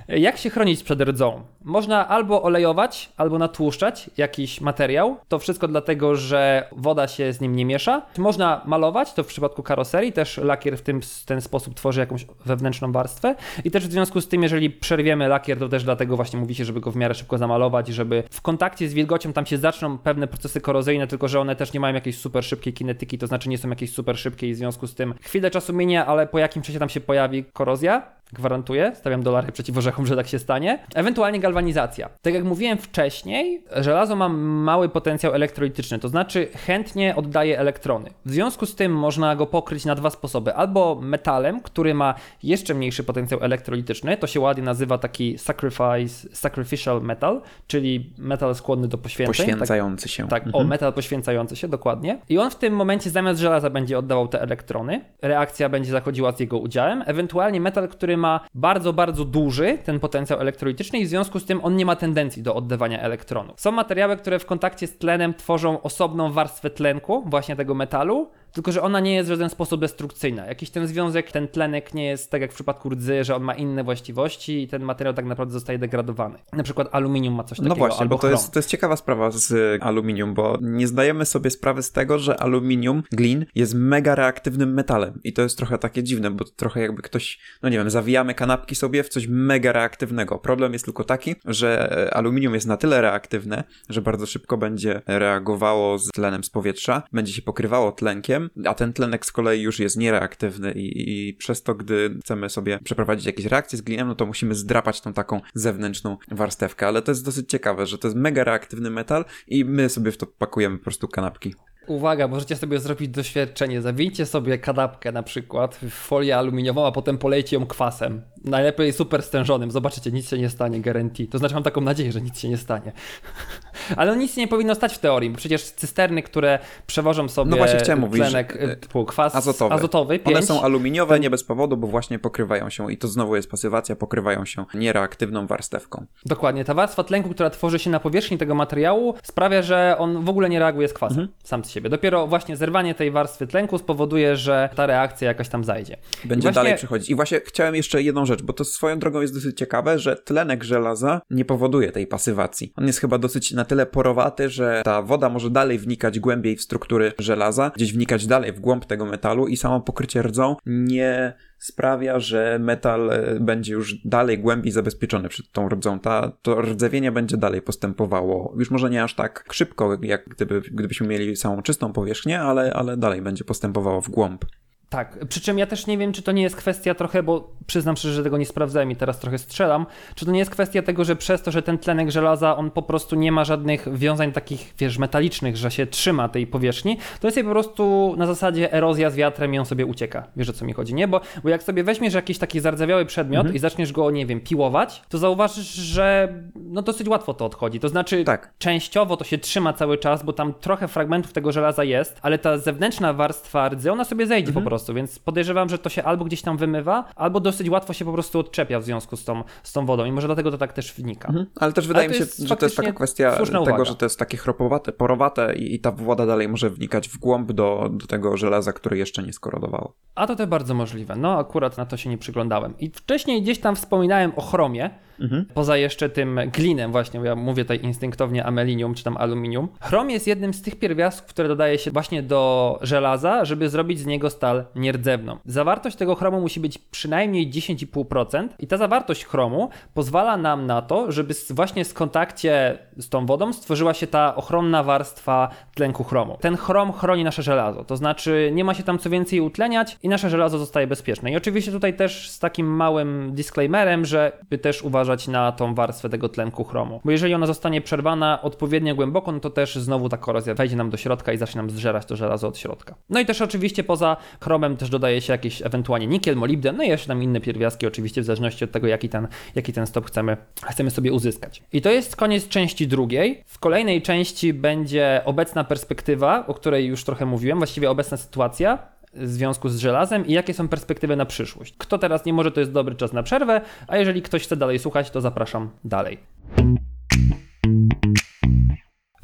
Jak się chronić przed rdzą? Można albo olejować, albo natłuszczać jakiś materiał. To wszystko dlatego, że woda się z nim nie miesza. Można malować, to w przypadku karoserii też lakier w tym, ten sposób tworzy jakąś wewnętrzną warstwę. I też w związku z tym, jeżeli przerwiemy lakier, to też dlatego właśnie mówi się, żeby go w miarę szybko zamalować, żeby w kontakcie z wilgocią tam się zaczną pewne procesy korozyjne, tylko że one też nie mają jakiejś super szybkiej kinetyki, to znaczy nie są jakieś super szybkie i w związku z tym chwilę czasu minie, ale po jakim czasie tam się pojawi korozja. Gwarantuję, stawiam dolary przeciw orzechom, że tak się stanie. Ewentualnie galwanizacja. Tak jak mówiłem wcześniej, żelazo ma mały potencjał elektrolityczny, to znaczy chętnie oddaje elektrony. W związku z tym można go pokryć na dwa sposoby. Albo metalem, który ma jeszcze mniejszy potencjał elektrolityczny, to się ładnie nazywa taki sacrifice, sacrificial metal, czyli metal skłonny do poświęceń. Poświęcający się. Tak, o, metal poświęcający się, dokładnie. I on w tym momencie zamiast żelaza będzie oddawał te elektrony. Reakcja będzie zachodziła z jego udziałem. Ewentualnie metal, który ma bardzo, bardzo duży ten potencjał elektrolityczny i w związku z tym on nie ma tendencji do oddawania elektronów. Są materiały, które w kontakcie z tlenem tworzą osobną warstwę tlenku, właśnie tego metalu, tylko że ona nie jest w żaden sposób destrukcyjna. Jakiś ten związek, ten tlenek nie jest tak jak w przypadku rdzy, że on ma inne właściwości i ten materiał tak naprawdę zostaje degradowany. Na przykład aluminium ma coś takiego. No właśnie, albo bo to jest, to jest ciekawa sprawa z aluminium, bo nie zdajemy sobie sprawy z tego, że aluminium, glin, jest mega reaktywnym metalem. I to jest trochę takie dziwne, bo trochę jakby ktoś, no nie wiem, zawijamy kanapki sobie w coś mega reaktywnego. Problem jest tylko taki, że aluminium jest na tyle reaktywne, że bardzo szybko będzie reagowało z tlenem z powietrza, będzie się pokrywało tlenkiem, a ten tlenek z kolei już jest niereaktywny i, i przez to, gdy chcemy sobie przeprowadzić jakieś reakcje z glinem, no to musimy zdrapać tą taką zewnętrzną warstewkę, ale to jest dosyć ciekawe, że to jest mega reaktywny metal i my sobie w to pakujemy po prostu kanapki. Uwaga, możecie sobie zrobić doświadczenie. Zawincie sobie kanapkę na przykład w folię aluminiową, a potem polejcie ją kwasem. Najlepiej super stężonym. Zobaczycie, nic się nie stanie, guarantee. To znaczy mam taką nadzieję, że nic się nie stanie. Ale no nic nie powinno stać w teorii, bo przecież cysterny, które przewożą sobie no właśnie chciałem mówić, tlenek, że, kwas azotowy, azotowy 5, One są aluminiowe nie bez powodu, bo właśnie pokrywają się, i to znowu jest pasywacja, pokrywają się niereaktywną warstewką. Dokładnie. Ta warstwa tlenku, która tworzy się na powierzchni tego materiału, sprawia, że on w ogóle nie reaguje z kwasem mhm. sam z siebie. Dopiero właśnie zerwanie tej warstwy tlenku spowoduje, że ta reakcja jakaś tam zajdzie. Będzie właśnie... dalej przychodzić. I właśnie chciałem jeszcze jedną rzecz, bo to swoją drogą jest dosyć ciekawe, że tlenek żelaza nie powoduje tej pasywacji. On jest chyba dosyć na tyle porowaty, że ta woda może dalej wnikać głębiej w struktury żelaza, gdzieś wnikać dalej w głąb tego metalu i samo pokrycie rdzą nie sprawia, że metal e, będzie już dalej głębiej zabezpieczony przed tą rdzą. Ta, to rdzewienie będzie dalej postępowało. Już może nie aż tak szybko, jak gdyby, gdybyśmy mieli samą czystą powierzchnię, ale, ale dalej będzie postępowało w głąb. Tak, przy czym ja też nie wiem, czy to nie jest kwestia trochę, bo przyznam szczerze, że tego nie sprawdzałem i teraz trochę strzelam, czy to nie jest kwestia tego, że przez to, że ten tlenek żelaza, on po prostu nie ma żadnych wiązań takich, wiesz, metalicznych, że się trzyma tej powierzchni, to jest jej po prostu na zasadzie erozja z wiatrem i on sobie ucieka. Wiesz o co mi chodzi, nie? Bo, bo jak sobie weźmiesz jakiś taki zardzewiały przedmiot mhm. i zaczniesz go, nie wiem, piłować, to zauważysz, że no dosyć łatwo to odchodzi. To znaczy, tak. częściowo to się trzyma cały czas, bo tam trochę fragmentów tego żelaza jest, ale ta zewnętrzna warstwa rdzy, ona sobie zejdzie mhm. po prostu prostu, więc podejrzewam, że to się albo gdzieś tam wymywa, albo dosyć łatwo się po prostu odczepia w związku z tą, z tą wodą i może dlatego to tak też wnika. Mhm. Ale też wydaje Ale mi się, że to jest taka kwestia tego, uwaga. że to jest takie chropowate, porowate i, i, ta woda dalej może wnikać w głąb do, do tego żelaza, które jeszcze nie skorodowało. A to też bardzo możliwe. No akurat na to się nie przyglądałem. I wcześniej gdzieś tam wspominałem o chromie, Mhm. Poza jeszcze tym glinem właśnie, ja mówię tutaj instynktownie amelinium czy tam aluminium. Chrom jest jednym z tych pierwiastków, które dodaje się właśnie do żelaza, żeby zrobić z niego stal nierdzewną. Zawartość tego chromu musi być przynajmniej 10,5% i ta zawartość chromu pozwala nam na to, żeby właśnie w kontakcie z tą wodą stworzyła się ta ochronna warstwa tlenku chromu. Ten chrom chroni nasze żelazo, to znaczy nie ma się tam co więcej utleniać i nasze żelazo zostaje bezpieczne. I oczywiście tutaj też z takim małym disclaimerem, że by też uważać na tą warstwę tego tlenku chromu. Bo jeżeli ona zostanie przerwana odpowiednio głęboko, no to też znowu ta korozja wejdzie nam do środka i zacznie nam zżerać to żelazo od środka. No i też oczywiście poza chromem też dodaje się jakiś ewentualnie nikiel, molibden, no i jeszcze tam inne pierwiastki oczywiście w zależności od tego jaki ten, jaki ten stop chcemy, chcemy sobie uzyskać. I to jest koniec części drugiej. W kolejnej części będzie obecna perspektywa, o której już trochę mówiłem, właściwie obecna sytuacja w związku z żelazem i jakie są perspektywy na przyszłość. Kto teraz nie może, to jest dobry czas na przerwę, a jeżeli ktoś chce dalej słuchać, to zapraszam dalej.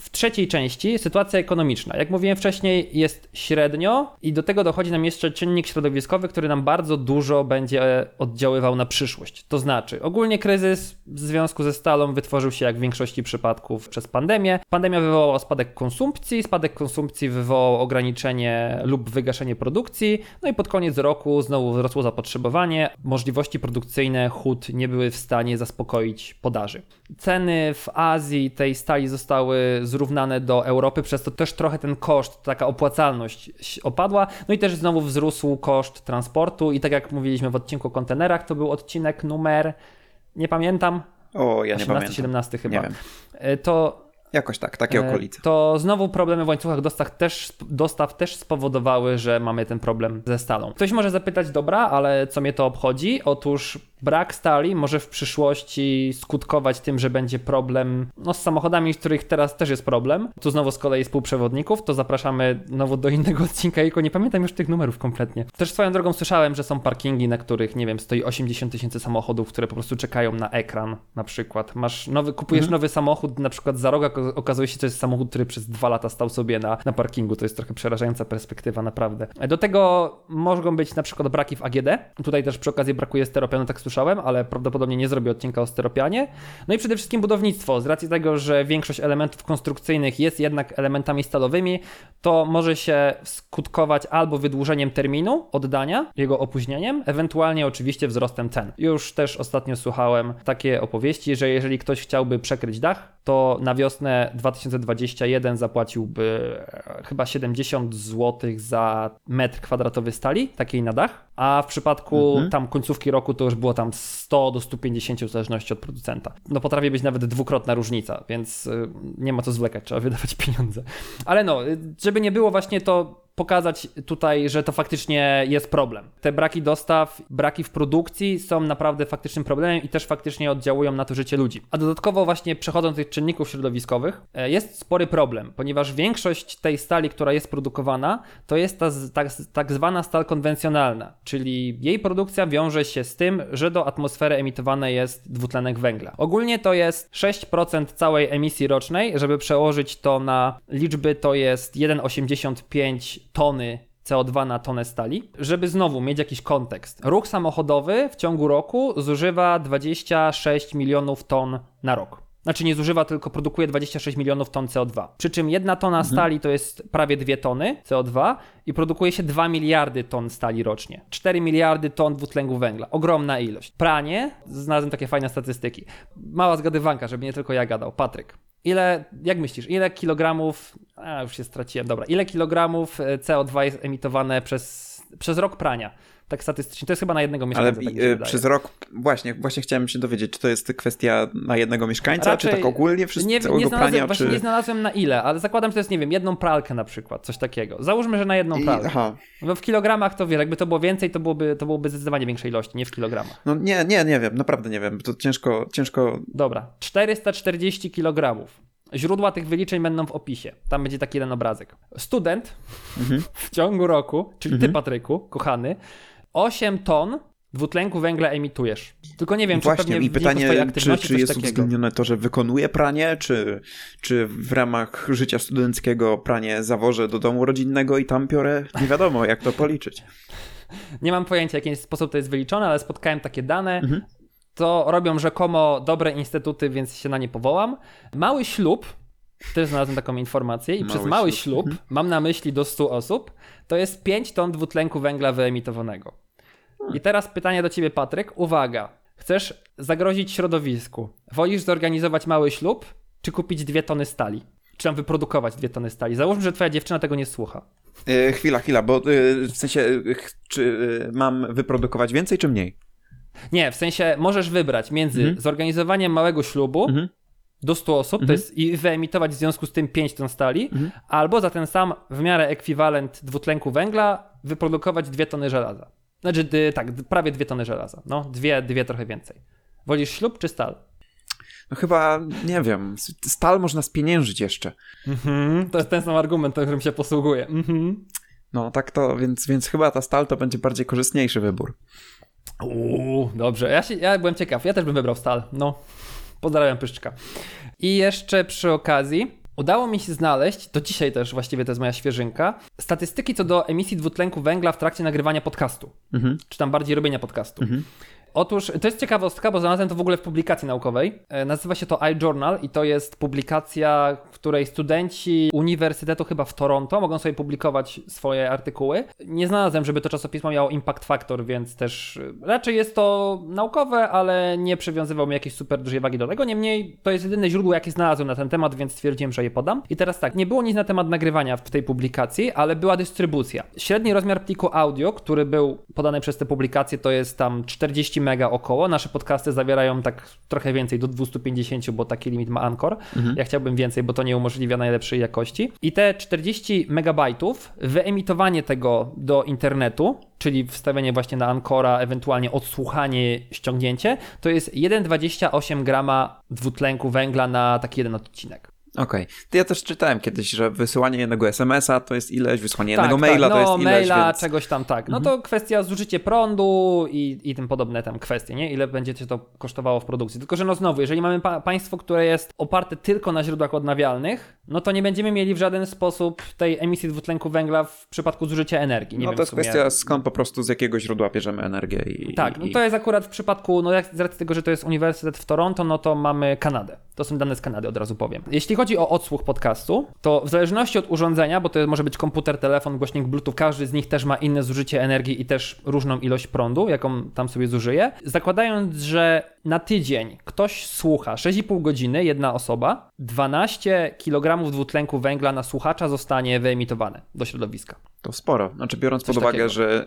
W trzeciej części sytuacja ekonomiczna. Jak mówiłem wcześniej, jest średnio i do tego dochodzi nam jeszcze czynnik środowiskowy, który nam bardzo dużo będzie oddziaływał na przyszłość. To znaczy, ogólnie kryzys w związku ze stalą wytworzył się jak w większości przypadków przez pandemię. Pandemia wywołała spadek konsumpcji, spadek konsumpcji wywołał ograniczenie lub wygaszenie produkcji, no i pod koniec roku znowu wzrosło zapotrzebowanie, możliwości produkcyjne hut nie były w stanie zaspokoić podaży. Ceny w Azji tej stali zostały zrównane do Europy, przez to też trochę ten koszt, taka opłacalność opadła. No i też znowu wzrósł koszt transportu i tak jak mówiliśmy w odcinku o kontenerach, to był odcinek numer, nie pamiętam, o, ja 18, nie pamiętam. 17 chyba. Nie wiem. E, to Jakoś tak, takie E, okolice. To znowu problemy w łańcuchach dostaw też, dostaw też spowodowały, że mamy ten problem ze stalą. Ktoś może zapytać, dobra, ale co mnie to obchodzi? Otóż brak stali może w przyszłości skutkować tym, że będzie problem no, z samochodami, z których teraz też jest problem. Tu znowu z kolei współprzewodników, to zapraszamy znowu do innego odcinka, tylko nie pamiętam już tych numerów kompletnie. Też swoją drogą słyszałem, że są parkingi, na których, nie wiem, stoi 80 tysięcy samochodów, które po prostu czekają na ekran na przykład. Masz nowy, kupujesz Mhm. nowy samochód na przykład za rok, okazuje się, że to jest samochód, który przez dwa lata stał sobie na, na parkingu. To jest trochę przerażająca perspektywa, naprawdę. Do tego mogą być na przykład braki w AGD. Tutaj też przy okazji brakuje steropianu, tak słyszałem, ale prawdopodobnie nie zrobię odcinka o steropianie. No i przede wszystkim budownictwo. Z racji tego, że większość elementów konstrukcyjnych jest jednak elementami stalowymi, to może się skutkować albo wydłużeniem terminu oddania, jego opóźnieniem, ewentualnie oczywiście wzrostem cen. Już też ostatnio słuchałem takie opowieści, że jeżeli ktoś chciałby przekryć dach, to na wiosnę 2021 zapłaciłby e, chyba 70 zł za metr kwadratowy stali, takiej na dach, a w przypadku Mhm. tam końcówki roku to już było tam 100 do 150 w zależności od producenta. No potrafi być nawet dwukrotna różnica, więc y, nie ma co zwlekać, trzeba wydawać pieniądze. Ale no, y, żeby nie było właśnie to pokazać tutaj, że to faktycznie jest problem. Te braki dostaw, braki w produkcji są naprawdę faktycznym problemem i też faktycznie oddziałują na to życie ludzi. A dodatkowo właśnie przechodząc do tych czynników środowiskowych, e, jest spory problem, ponieważ większość tej stali, która jest produkowana, to jest ta z- tak, zwana stal konwencjonalna, czyli jej produkcja wiąże się z tym, że do atmosfery emitowany jest dwutlenek węgla. Ogólnie to jest 6% całej emisji rocznej, żeby przełożyć to na liczby, to jest 1,85 tony CO2 na tonę stali. Żeby znowu mieć jakiś kontekst. Ruch samochodowy w ciągu roku zużywa 26 milionów ton na rok. Znaczy nie zużywa, tylko produkuje 26 milionów ton CO2. Przy czym jedna tona stali to jest prawie 2 tony CO2 i produkuje się 2 miliardy ton stali rocznie. 4 miliardy ton dwutlenku węgla. Ogromna ilość. Pranie, znalazłem takie fajne statystyki. Mała zgadywanka, żeby nie tylko ja gadał. Patryk. Ile, jak myślisz, ile kilogramów, a już się straciłem, dobra, ile kilogramów e, CO2 jest emitowane przez, przez rok prania? Tak statystycznie, to jest chyba na jednego Ale mieszkańca. tak mi się y, przez rok, właśnie, właśnie chciałem się dowiedzieć, czy to jest kwestia na jednego mieszkańca, Raczej- czy tak ogólnie wszystko, nie, nie prania, Właśnie czy... nie znalazłem na ile, ale zakładam, że to jest, nie wiem, jedną pralkę na przykład, coś takiego. Załóżmy, że na jedną I, pralkę. aha, No w kilogramach to wiesz, jakby to było więcej, to byłoby, to byłoby zdecydowanie większej ilości, nie w kilogramach. no nie, nie, nie wiem, naprawdę nie wiem, to ciężko, ciężko, Dobra, 440 kg. Źródła tych wyliczeń będą w opisie. Tam będzie taki jeden obrazek. Student w ciągu roku, czyli ty, Patryku, kochany, 8 ton dwutlenku węgla emitujesz. Tylko nie wiem, czy Właśnie, pewnie i pytanie, czy, czy jest takiego. uwzględnione to, że wykonuje pranie, czy, czy w ramach życia studenckiego pranie zawożę do domu rodzinnego i tam biorę, nie wiadomo jak to policzyć. Nie mam pojęcia, w jaki sposób to jest wyliczone, ale spotkałem takie dane. Mhm. To robią rzekomo dobre instytuty, więc się na nie powołam. Mały ślub, też znalazłem taką informację, i Mały przez mały ślub. ślub, mam na myśli do 100 osób, to jest 5 ton dwutlenku węgla wyemitowanego. I teraz pytanie do ciebie, Patryk. Uwaga, chcesz zagrozić środowisku. Wolisz zorganizować mały ślub, czy kupić dwie tony stali? Czy tam wyprodukować dwie tony stali? Załóżmy, że twoja dziewczyna tego nie słucha. E, chwila, chwila, bo e, w sensie, e, czy e, mam wyprodukować więcej, czy mniej? Nie, w sensie możesz wybrać między Mhm. zorganizowaniem małego ślubu Mhm. do 100 osób, to Mhm. jest i wyemitować w związku z tym 5 ton stali, Mhm. albo za ten sam w miarę ekwiwalent dwutlenku węgla wyprodukować 2 tony żelaza. Znaczy, dy, tak, prawie 2 tony żelaza. No, dwie, dwie trochę więcej. Wolisz ślub czy stal? No chyba, nie wiem, stal można spieniężyć jeszcze. Mhm, to jest ten sam argument, którym się posługuję. Mhm. No tak to, więc, więc chyba ta stal to będzie bardziej korzystniejszy wybór. Uuu, dobrze. Ja, się, ja byłem ciekaw. Ja też bym wybrał stal. No, pozdrawiam Pyszczka. I jeszcze przy okazji udało mi się znaleźć, to dzisiaj też właściwie to jest moja świeżynka, statystyki co do emisji dwutlenku węgla w trakcie nagrywania podcastu, Mhm. czy tam bardziej robienia podcastu. Mhm. Otóż to jest ciekawostka, bo znalazłem to w ogóle w publikacji naukowej. E, nazywa się to iJournal i to jest publikacja, w której studenci Uniwersytetu chyba w Toronto mogą sobie publikować swoje artykuły. Nie znalazłem, żeby to czasopismo miało impact factor, więc też e, raczej jest to naukowe, ale nie przywiązywał mi jakiejś super dużej wagi do tego. Niemniej to jest jedyne źródło, jakie znalazłem na ten temat, więc stwierdziłem, że je podam. I teraz tak, nie było nic na temat nagrywania w tej publikacji, ale była dystrybucja. Średni rozmiar pliku audio, który był podany przez tę publikację, to jest tam 40 mega około. Nasze podcasty zawierają tak trochę więcej, do 250, bo taki limit ma Anchor. Mhm. Ja chciałbym więcej, bo to nie umożliwia najlepszej jakości. I te 40 megabajtów, wyemitowanie tego do internetu, czyli wstawienie właśnie na Ancora, ewentualnie odsłuchanie, ściągnięcie, to jest 1,28 grama dwutlenku węgla na taki jeden odcinek. Okej. Okay. Ja też czytałem kiedyś, że wysyłanie jednego SMS-a to jest ileś, wysłanie tak, jednego maila tak, no, to jest ileś, maila, więc... czegoś tam, tak. No mhm. to kwestia zużycie prądu i, i tym podobne tam kwestie, nie? Ile będzie cię to kosztowało w produkcji. Tylko, że no znowu, jeżeli mamy pa państwo, które jest oparte tylko na źródłach odnawialnych, no to nie będziemy mieli w żaden sposób tej emisji dwutlenku węgla w przypadku zużycia energii. Nie no wiem, to jest kwestia skąd po prostu, z jakiego źródła bierzemy energię. I, tak, i, no to jest akurat w przypadku, no jak z racji tego, że to jest Uniwersytet w Toronto, no to mamy Kanadę. To są dane z Kanady, od razu powiem. Jeśli chodzi o odsłuch pod podcastu, to w zależności od urządzenia, bo to może być komputer, telefon, głośnik Bluetooth, każdy z nich też ma inne zużycie energii i też różną ilość prądu, jaką tam sobie zużyje. Zakładając, że na tydzień ktoś słucha 6,5 godziny, jedna osoba, 12 kg dwutlenku węgla na słuchacza zostanie wyemitowane do środowiska. To sporo. Znaczy, biorąc Coś pod uwagę, takiego. że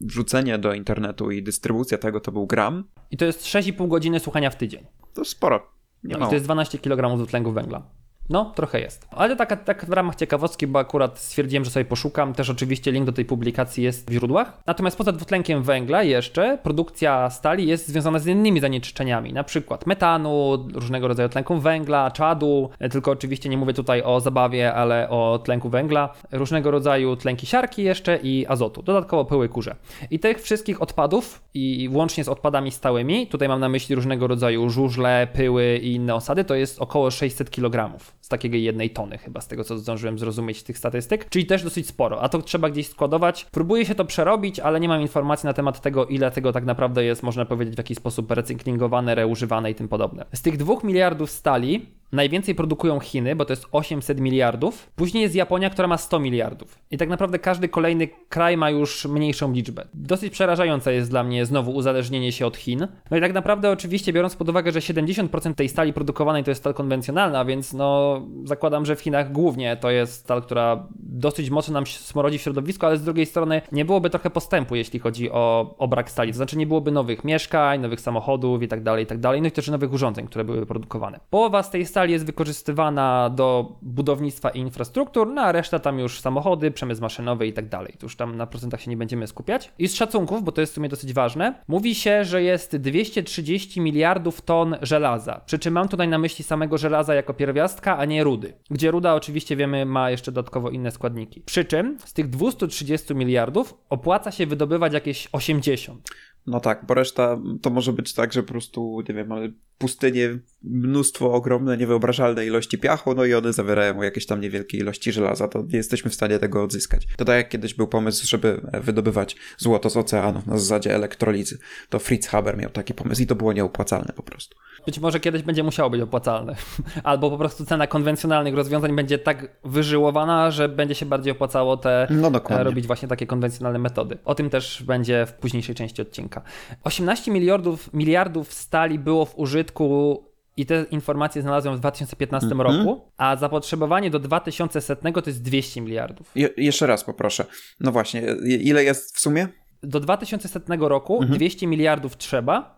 wrzucenie do internetu i dystrybucja tego to był gram. I to jest 6,5 godziny słuchania w tydzień. To sporo. No, to jest 12 kg dwutlenku węgla. No, trochę jest. Ale tak, tak w ramach ciekawostki, bo akurat stwierdziłem, że sobie poszukam. Też oczywiście link do tej publikacji jest w źródłach. Natomiast poza dwutlenkiem węgla jeszcze produkcja stali jest związana z innymi zanieczyszczeniami, na przykład metanu, różnego rodzaju tlenku węgla, czadu, tylko oczywiście nie mówię tutaj o zabawie, ale o tlenku węgla, różnego rodzaju tlenki siarki jeszcze i azotu, dodatkowo pyły kurze. I tych wszystkich odpadów i łącznie z odpadami stałymi, tutaj mam na myśli różnego rodzaju żużle, pyły i inne osady, to jest około 600 kg z takiej jednej tony chyba, z tego co zdążyłem zrozumieć tych statystyk, czyli też dosyć sporo, a to trzeba gdzieś składować. Próbuję się to przerobić, ale nie mam informacji na temat tego, ile tego tak naprawdę jest, można powiedzieć, w jakiś sposób recyklingowane, reużywane i tym podobne. Z tych dwóch miliardów stali Najwięcej produkują Chiny, bo to jest 800 miliardów. Później jest Japonia, która ma 100 miliardów. I tak naprawdę każdy kolejny kraj ma już mniejszą liczbę. Dosyć przerażające jest dla mnie znowu uzależnienie się od Chin. No i tak naprawdę oczywiście biorąc pod uwagę, że 70% tej stali produkowanej to jest stal konwencjonalna, więc no zakładam, że w Chinach głównie to jest stal, która dosyć mocno nam smrodzi w środowisku, ale z drugiej strony nie byłoby trochę postępu, jeśli chodzi o, o brak stali. To znaczy nie byłoby nowych mieszkań, nowych samochodów i tak dalej, i tak dalej, no i też nowych urządzeń, które były produkowane. Połowa z tej stali stal jest wykorzystywana do budownictwa i infrastruktur, no a reszta tam już samochody, przemysł maszynowy i tak dalej. Tu już tam na procentach się nie będziemy skupiać. I z szacunków, bo to jest w sumie dosyć ważne, mówi się, że jest 230 miliardów ton żelaza. Przy czym mam tutaj na myśli samego żelaza jako pierwiastka, a nie rudy. Gdzie ruda oczywiście wiemy ma jeszcze dodatkowo inne składniki. Przy czym z tych 230 miliardów opłaca się wydobywać jakieś 80. No tak, bo reszta to może być tak, że po prostu, nie wiem, ale pustynie mnóstwo ogromne, niewyobrażalne ilości piachu, no i one zawierają jakieś tam niewielkie ilości żelaza, to nie jesteśmy w stanie tego odzyskać. To tak jak kiedyś był pomysł, żeby wydobywać złoto z oceanów na zasadzie elektrolizy, to Fritz Haber miał taki pomysł i to było nieopłacalne po prostu. Być może kiedyś będzie musiało być opłacalne. Albo po prostu cena konwencjonalnych rozwiązań będzie tak wyżyłowana, że będzie się bardziej opłacało te no, robić właśnie takie konwencjonalne metody. O tym też będzie w późniejszej części odcinka. 18 miliardów, miliardów stali było w użytku i te informacje znalazłem w 2015 mm -hmm. roku, a zapotrzebowanie do 2100 to jest 200 miliardów. Je jeszcze raz poproszę. No właśnie, ile jest w sumie? Do 2100 roku mm -hmm. 200 miliardów trzeba,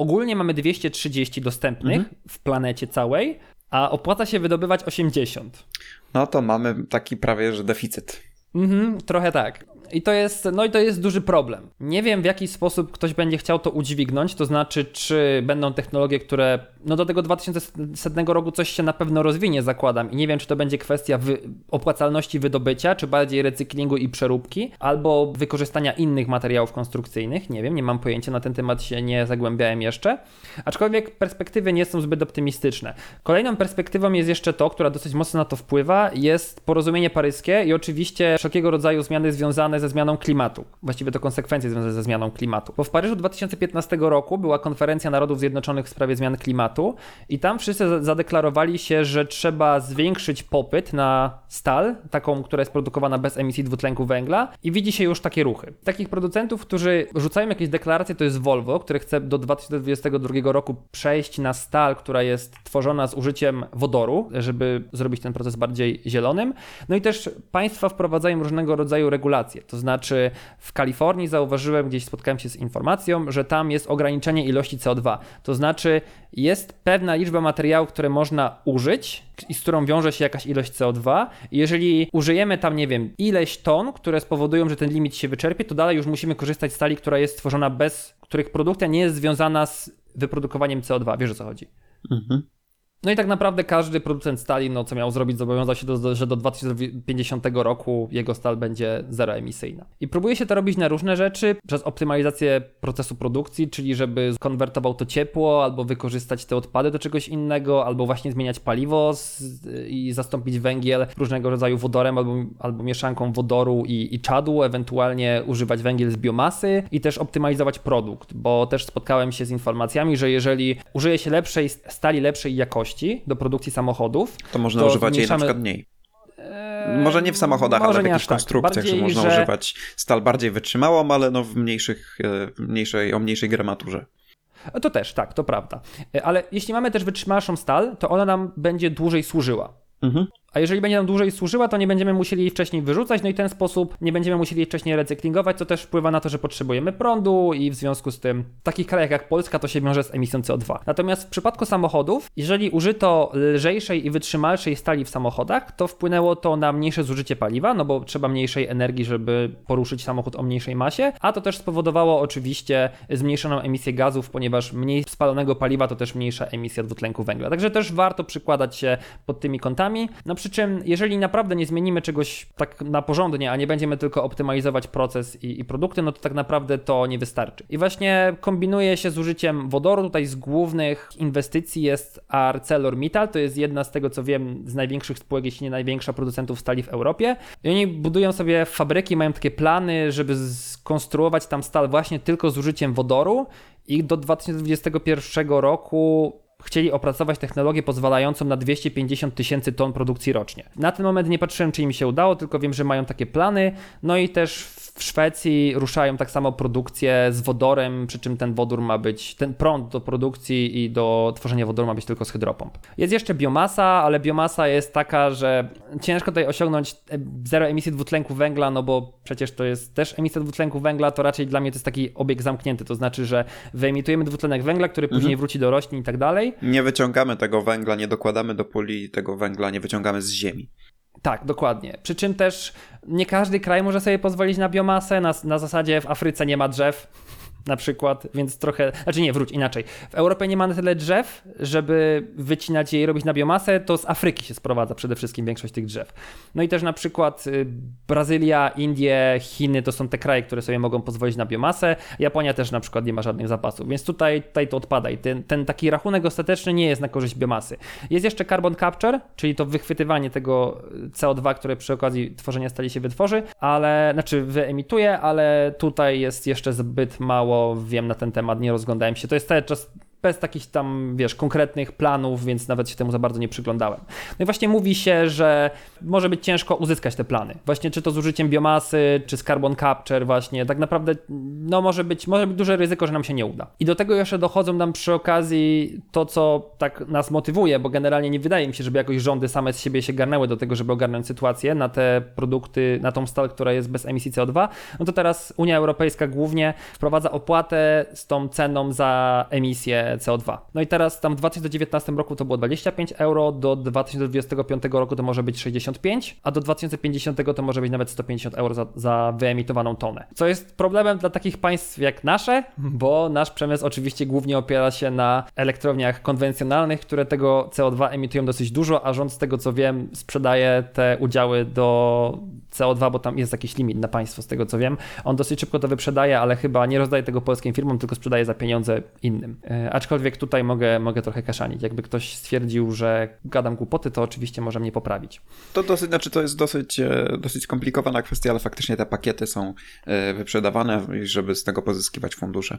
Ogólnie mamy 230 dostępnych mhm. w planecie całej, a opłaca się wydobywać 80. No to mamy taki prawie, że deficyt. Mhm, trochę tak. I to jest, no i to jest duży problem. Nie wiem, w jaki sposób ktoś będzie chciał to udźwignąć, to znaczy, czy będą technologie, które, no do tego 2100 roku coś się na pewno rozwinie, zakładam. I nie wiem, czy to będzie kwestia wy opłacalności wydobycia, czy bardziej recyklingu i przeróbki, albo wykorzystania innych materiałów konstrukcyjnych. Nie wiem, nie mam pojęcia, na ten temat się nie zagłębiałem jeszcze. Aczkolwiek perspektywy nie są zbyt optymistyczne. Kolejną perspektywą jest jeszcze to, która dosyć mocno na to wpływa, jest porozumienie paryskie i oczywiście wszelkiego rodzaju zmiany związane ze zmianą klimatu. Właściwie to konsekwencje związane ze zmianą klimatu. Bo w Paryżu 2015 roku była konferencja Narodów Zjednoczonych w sprawie zmian klimatu i tam wszyscy zadeklarowali się, że trzeba zwiększyć popyt na stal, taką, która jest produkowana bez emisji dwutlenku węgla i widzi się już takie ruchy. Takich producentów, którzy rzucają jakieś deklaracje, to jest Volvo, który chce do 2022 roku przejść na stal, która jest tworzona z użyciem wodoru, żeby zrobić ten proces bardziej zielonym. No i też państwa wprowadzają różnego rodzaju regulacje. To znaczy w Kalifornii zauważyłem, gdzieś spotkałem się z informacją, że tam jest ograniczenie ilości CO2. To znaczy jest pewna liczba materiałów, które można użyć i z którą wiąże się jakaś ilość CO2. I jeżeli użyjemy tam, nie wiem, ileś ton, które spowodują, że ten limit się wyczerpie, to dalej już musimy korzystać z stali, która jest stworzona bez, których produkcja nie jest związana z wyprodukowaniem CO2. Wiesz o co chodzi? Mhm. No i tak naprawdę każdy producent stali, no co miał zrobić, zobowiązał się, do, że do 2050 roku jego stal będzie zeroemisyjna. I próbuje się to robić na różne rzeczy, przez optymalizację procesu produkcji, czyli żeby konwertował to ciepło, albo wykorzystać te odpady do czegoś innego, albo właśnie zmieniać paliwo z, i zastąpić węgiel różnego rodzaju wodorem, albo, albo mieszanką wodoru i, i czadu, ewentualnie używać węgiel z biomasy i też optymalizować produkt, bo też spotkałem się z informacjami, że jeżeli użyje się lepszej stali, lepszej jakości, do produkcji samochodów. To można to używać jej na przykład mniej. Eee, może nie w samochodach, ale w jakichś tak. konstrukcjach, Bardziej, że można że... używać stal bardziej wytrzymałą, ale no w mniejszych, e, mniejszej, o mniejszej gramaturze. To też, tak, to prawda. E, ale jeśli mamy też wytrzymałszą stal, to ona nam będzie dłużej służyła. Mhm. A jeżeli będzie nam dłużej służyła, to nie będziemy musieli jej wcześniej wyrzucać, no i w ten sposób nie będziemy musieli jej wcześniej recyklingować, co też wpływa na to, że potrzebujemy prądu i w związku z tym w takich krajach jak Polska to się wiąże z emisją CO2. Natomiast w przypadku samochodów, jeżeli użyto lżejszej i wytrzymalszej stali w samochodach, to wpłynęło to na mniejsze zużycie paliwa, no bo trzeba mniejszej energii, żeby poruszyć samochód o mniejszej masie, a to też spowodowało oczywiście zmniejszoną emisję gazów, ponieważ mniej spalonego paliwa to też mniejsza emisja dwutlenku węgla. Także też warto przykładać się pod tymi kątami. No przy czym, jeżeli naprawdę nie zmienimy czegoś tak na porządnie, a nie będziemy tylko optymalizować proces i, i produkty, no to tak naprawdę to nie wystarczy. I właśnie kombinuje się z użyciem wodoru. Tutaj z głównych inwestycji jest ArcelorMittal, to jest jedna z tego co wiem z największych spółek, jeśli nie największa producentów stali w Europie. I oni budują sobie fabryki, mają takie plany, żeby skonstruować tam stal właśnie tylko z użyciem wodoru i do 2021 roku chcieli opracować technologię pozwalającą na 250 tysięcy ton produkcji rocznie. Na ten moment nie patrzyłem, czy im się udało, tylko wiem, że mają takie plany. No i też w Szwecji ruszają tak samo produkcję z wodorem, przy czym ten wodór ma być, ten prąd do produkcji i do tworzenia wodoru ma być tylko z hydropomp. Jest jeszcze biomasa, ale biomasa jest taka, że ciężko tutaj osiągnąć e, zero emisji dwutlenku węgla, no bo przecież to jest też emisja dwutlenku węgla, to raczej dla mnie to jest taki obieg zamknięty, to znaczy, że wyemitujemy dwutlenek węgla, który później mhm. wróci do roślin i tak dalej. Nie wyciągamy tego węgla, nie dokładamy do puli tego węgla, nie wyciągamy z ziemi. Tak, dokładnie. Przy czym też nie każdy kraj może sobie pozwolić na biomasę. Na, na zasadzie w Afryce nie ma drzew, na przykład, więc trochę, znaczy nie, wróć inaczej. W Europie nie ma na tyle drzew, żeby wycinać je i robić na biomasę, to z Afryki się sprowadza przede wszystkim większość tych drzew. No i też na przykład y, Brazylia, Indie, Chiny to są te kraje, które sobie mogą pozwolić na biomasę. Japonia też na przykład nie ma żadnych zapasów, więc tutaj, tutaj to odpada i ten, ten taki rachunek ostateczny nie jest na korzyść biomasy. Jest jeszcze carbon capture, czyli to wychwytywanie tego CO2, które przy okazji tworzenia stali się wytworzy, ale, znaczy wyemituje, ale tutaj jest jeszcze zbyt mało mało wiem na ten temat, nie rozglądałem się. To jest cały czas bez takich tam, wiesz, konkretnych planów, więc nawet się temu za bardzo nie przyglądałem. No i właśnie mówi się, że może być ciężko uzyskać te plany. Właśnie czy to z użyciem biomasy, czy z carbon capture właśnie, tak naprawdę no może być, może być duże ryzyko, że nam się nie uda. I do tego jeszcze dochodzą nam przy okazji to, co tak nas motywuje, bo generalnie nie wydaje mi się, żeby jakoś rządy same z siebie się garnęły do tego, żeby ogarnąć sytuację na te produkty, na tą stal, która jest bez emisji CO2, no to teraz Unia Europejska głównie wprowadza opłatę z tą ceną za emisję CO2. No i teraz tam w 2019 roku to było 25 euro, do 2025 roku to może być 65, a do 2050 to może być nawet 150 euro za, za wyemitowaną tonę. Co jest problemem dla takich państw jak nasze, bo nasz przemysł oczywiście głównie opiera się na elektrowniach konwencjonalnych, które tego CO2 emitują dosyć dużo, a rząd z tego co wiem sprzedaje te udziały do CO2, bo tam jest jakiś limit na państwo z tego co wiem. On dosyć szybko to wyprzedaje, ale chyba nie rozdaje tego polskim firmom, tylko sprzedaje za pieniądze innym. E, a aczkolwiek tutaj mogę, mogę trochę kaszanić. Jakby ktoś stwierdził, że gadam głupoty, to oczywiście może mnie poprawić. To dosyć, znaczy to jest dosyć, e, dosyć skomplikowana kwestia, ale faktycznie te pakiety są e, wyprzedawane, żeby z tego pozyskiwać fundusze.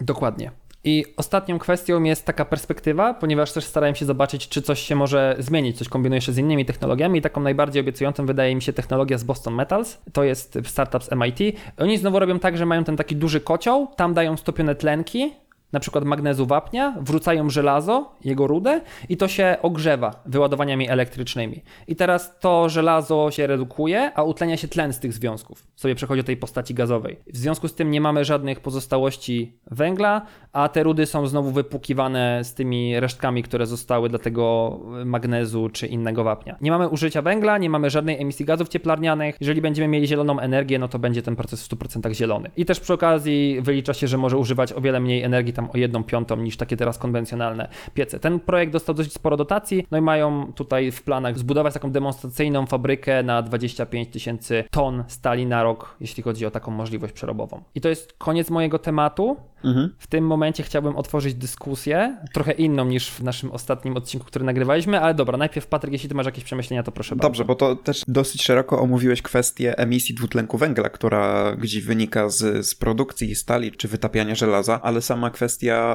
Dokładnie. I ostatnią kwestią jest taka perspektywa, ponieważ też starałem się zobaczyć, czy coś się może zmienić, coś kombinuję jeszcze z innymi technologiami i taką najbardziej obiecującą wydaje mi się technologia z Boston Metals. To jest startup z MIT. Oni znowu robią tak, że mają ten taki duży kocioł, tam dają stopione tlenki, na przykład magnezu wapnia, wrzucają żelazo, jego rudę i to się ogrzewa wyładowaniami elektrycznymi. I teraz to żelazo się redukuje, a utlenia się tlen z tych związków. Sobie przechodzi do tej postaci gazowej. W związku z tym nie mamy żadnych pozostałości węgla, a te rudy są znowu wypłukiwane z tymi resztkami, które zostały dla tego magnezu czy innego wapnia. Nie mamy użycia węgla, nie mamy żadnej emisji gazów cieplarnianych. Jeżeli będziemy mieli zieloną energię, no to będzie ten proces w 100% zielony. I też przy okazji wylicza się, że może używać o wiele mniej energii tam o jedną piątą niż takie teraz konwencjonalne piece. Ten projekt dostał dosyć sporo dotacji, no i mają tutaj w planach zbudować taką demonstracyjną fabrykę na 25 tysięcy ton stali na rok, jeśli chodzi o taką możliwość przerobową. I to jest koniec mojego tematu. Mhm. W tym momencie chciałbym otworzyć dyskusję, trochę inną niż w naszym ostatnim odcinku, który nagrywaliśmy, ale dobra, najpierw Patryk, jeśli ty masz jakieś przemyślenia, to proszę bardzo. Dobrze, bo to też dosyć szeroko omówiłeś kwestię emisji dwutlenku węgla, która gdzieś wynika z, z produkcji stali czy wytapiania żelaza, ale sama kwestia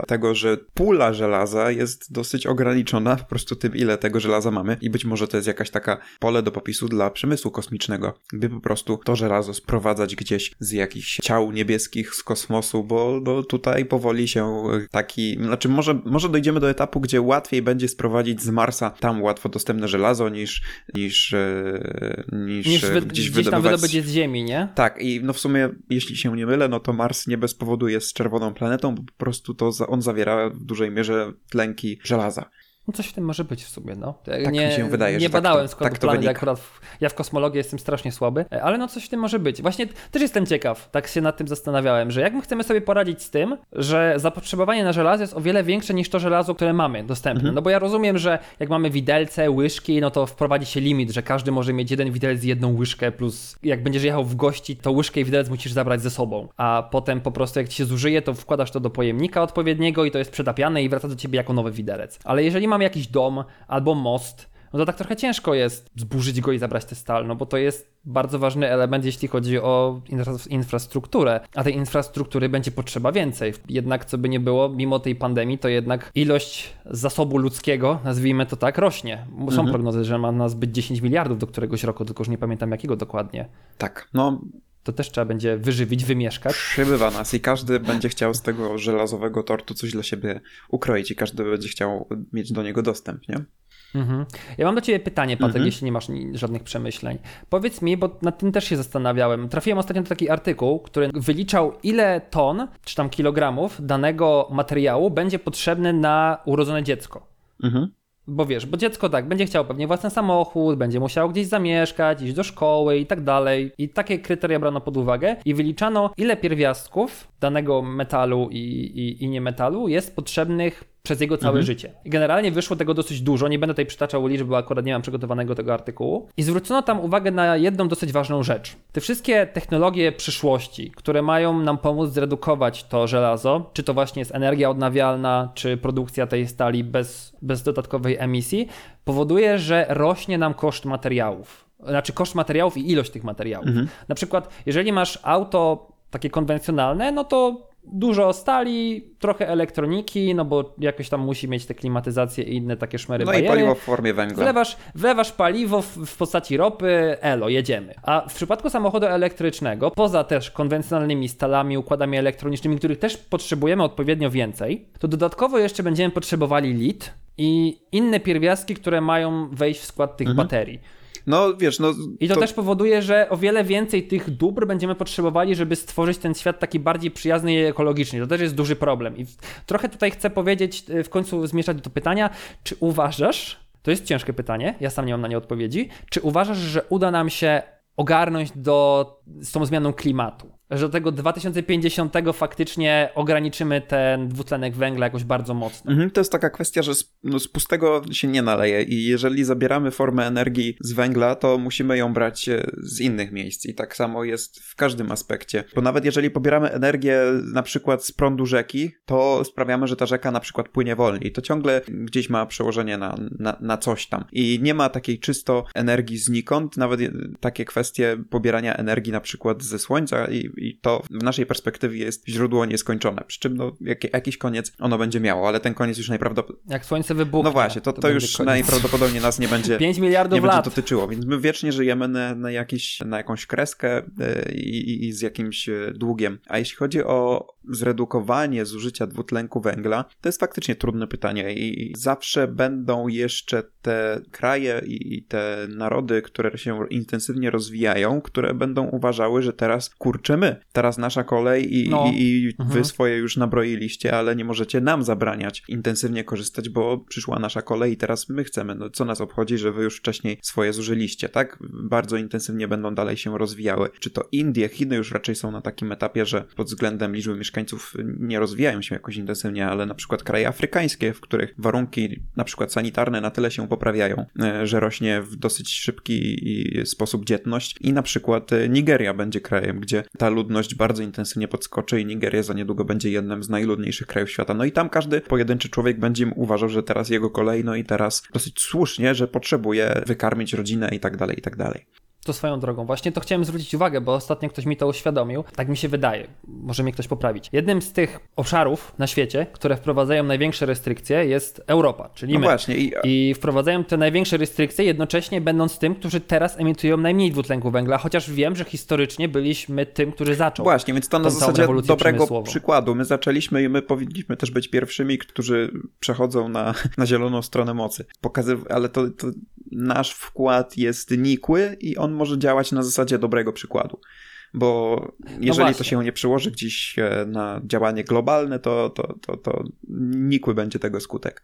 tego, że pula żelaza jest dosyć ograniczona po prostu tym, ile tego żelaza mamy i być może to jest jakaś taka pole do popisu dla przemysłu kosmicznego, by po prostu to żelazo sprowadzać gdzieś z jakichś ciał niebieskich z kosmosu, bo, bo tu tutaj powoli się taki, znaczy może, może dojdziemy do etapu, gdzie łatwiej będzie sprowadzić z Marsa tam łatwo dostępne żelazo niż niż, e, niż, niż wy, gdzieś, gdzieś tam wydobyć z ziemi, nie? Tak i no w sumie, jeśli się nie mylę, no to Mars nie bez powodu jest czerwoną planetą, bo po prostu to on zawiera w dużej mierze tlenki żelaza. No coś w tym może być w sumie, no. Tak nie, mi się wydaje, Nie tak badałem tak składu tak planety, akurat w, ja w kosmologii jestem strasznie słaby, e, ale no coś w tym może być. Właśnie też jestem ciekaw, tak się nad tym zastanawiałem, że jak my chcemy sobie poradzić z tym, że zapotrzebowanie na żelazo jest o wiele większe niż to żelazo, które mamy dostępne. Mhm. No bo ja rozumiem, że jak mamy widelce, łyżki, no to wprowadzi się limit, że każdy może mieć jeden widelec i jedną łyżkę, plus jak będziesz jechał w gości, to łyżkę i widelec musisz zabrać ze sobą, a potem po prostu jak ci się zużyje, to wkładasz to do pojemnika odpowiedniego i to jest przetapiane i wraca do ciebie jako nowy widelec. Ale jeżeli mamy jakiś dom, albo most, no to tak trochę ciężko jest zburzyć go i zabrać tę stal, no bo to jest bardzo ważny element, jeśli chodzi o infrastrukturę, a tej infrastruktury będzie potrzeba więcej. Jednak, co by nie było, mimo tej pandemii, to jednak ilość zasobu ludzkiego, nazwijmy to tak, rośnie. Są mhm. prognozy, że ma nas być 10 miliardów do któregoś roku, tylko już nie pamiętam jakiego dokładnie. Tak, no to też trzeba będzie wyżywić, wymieszkać. Przybywa nas i każdy będzie chciał z tego żelazowego tortu coś dla siebie ukroić i każdy będzie chciał mieć do niego dostęp, nie? Mhm. Ja mam do Ciebie pytanie, Patryk, mhm. jeśli nie masz żadnych przemyśleń. Powiedz mi, bo nad tym też się zastanawiałem. Trafiłem ostatnio do taki artykuł, który wyliczał, ile ton, czy tam kilogramów danego materiału będzie potrzebny na urodzone dziecko. Mhm. Bo wiesz, bo dziecko tak, będzie chciało pewnie własny samochód, będzie musiało gdzieś zamieszkać, iść do szkoły i tak dalej. I takie kryteria brano pod uwagę i wyliczano, ile pierwiastków danego metalu i, i, i niemetalu jest potrzebnych przez jego całe mhm. życie. Generalnie wyszło tego dosyć dużo, nie będę tutaj przytaczał liczb, bo akurat nie mam przygotowanego tego artykułu. I zwrócono tam uwagę na jedną dosyć ważną rzecz. Te wszystkie technologie przyszłości, które mają nam pomóc zredukować to żelazo, czy to właśnie jest energia odnawialna, czy produkcja tej stali bez, bez dodatkowej emisji, powoduje, że rośnie nam koszt materiałów. Znaczy koszt materiałów i ilość tych materiałów. Mhm. Na przykład, jeżeli masz auto takie konwencjonalne, no to dużo stali, trochę elektroniki, no bo jakoś tam musi mieć te klimatyzacje i inne takie szmery No bajery. i paliwo w formie węgla. Wlewasz, wlewasz paliwo w, w, postaci ropy, elo, jedziemy. A w przypadku samochodu elektrycznego, poza też konwencjonalnymi stalami, układami elektronicznymi, których też potrzebujemy odpowiednio więcej, to dodatkowo jeszcze będziemy potrzebowali lit i inne pierwiastki, które mają wejść w skład tych mhm. baterii. No wiesz, no. I to, to, też powoduje, że o wiele więcej tych dóbr będziemy potrzebowali, żeby stworzyć ten świat taki bardziej przyjazny i ekologiczny. To też jest duży problem. I trochę tutaj chcę powiedzieć, y, w końcu zmieszać do pytania, czy uważasz, to jest ciężkie pytanie, ja sam nie mam na nie odpowiedzi, czy uważasz, że uda nam się ogarnąć do, z tą zmianą klimatu? Że do tego 2050 faktycznie ograniczymy ten dwutlenek węgla jakoś bardzo mocno. Mhm, to jest taka kwestia, że z, no, z, pustego się nie naleje i jeżeli zabieramy formę energii z węgla, to musimy ją brać e, z innych miejsc i tak samo jest w każdym aspekcie. Bo nawet jeżeli pobieramy energię na przykład z prądu rzeki, to sprawiamy, że ta rzeka na przykład płynie wolniej. To ciągle gdzieś ma przełożenie na, na, na coś tam. I nie ma takiej czysto energii znikąd, nawet takie kwestie pobierania energii na przykład ze słońca i, i to w naszej perspektywie jest źródło nieskończone. Przy czym no, jak, jakiś koniec ono będzie miało, ale ten koniec już najprawdopodobniej... Jak słońce wybuchnie. No właśnie, to, to, to już najprawdopodobniej nas nie będzie... 5 miliardów nie lat. będzie dotyczyło, więc my wiecznie żyjemy na, na, jakiś, na jakąś kreskę e, i, i z jakimś e, długiem. A jeśli chodzi o zredukowanie zużycia dwutlenku węgla, to jest faktycznie trudne pytanie i zawsze będą jeszcze te kraje i te narody, które się intensywnie rozwijają, które będą uważały, że teraz kurczymy, teraz nasza kolej i, no. i, i wy mhm. swoje już nabroiliście, ale nie możecie nam zabraniać intensywnie korzystać, bo przyszła nasza kolej i teraz my chcemy. No co nas obchodzi, że wy już wcześniej swoje zużyliście, tak? Bardzo intensywnie będą dalej się rozwijały. Czy to Indie, Chiny już raczej są na takim etapie, że pod względem liczby mieszkańców nie rozwijają się jakoś intensywnie, ale na przykład kraje afrykańskie, w których warunki na przykład sanitarne na tyle się poprawiają, e, że rośnie w dosyć szybki sposób dzietność i na przykład e, Nigeria będzie krajem, gdzie ta ludność bardzo intensywnie podskoczy i Nigeria za niedługo będzie jednym z najludniejszych krajów świata. No i tam każdy pojedynczy człowiek będzie uważał, że teraz jego kolej, no i teraz dosyć słusznie, że potrzebuje wykarmić rodzinę i tak dalej, i tak dalej. To swoją drogą. Właśnie to chciałem zwrócić uwagę, bo ostatnio ktoś mi to uświadomił. Tak mi się wydaje. Może mnie ktoś poprawić. Jednym z tych obszarów na świecie, które wprowadzają największe restrykcje jest Europa, czyli no my. Właśnie. I... I wprowadzają te największe restrykcje jednocześnie będąc tym, którzy teraz emitują najmniej dwutlenku węgla, chociaż wiem, że historycznie byliśmy tym, który zaczął. Właśnie, więc to na zasadzie dobrego przykładu. My zaczęliśmy i my powinniśmy też być pierwszymi, którzy przechodzą na, na zieloną stronę mocy. Pokazyw ale to, to nasz wkład jest nikły i on może działać na zasadzie dobrego przykładu. Bo jeżeli no to się nie przełoży gdzieś e, na działanie globalne, to, to, to, to nikły będzie tego skutek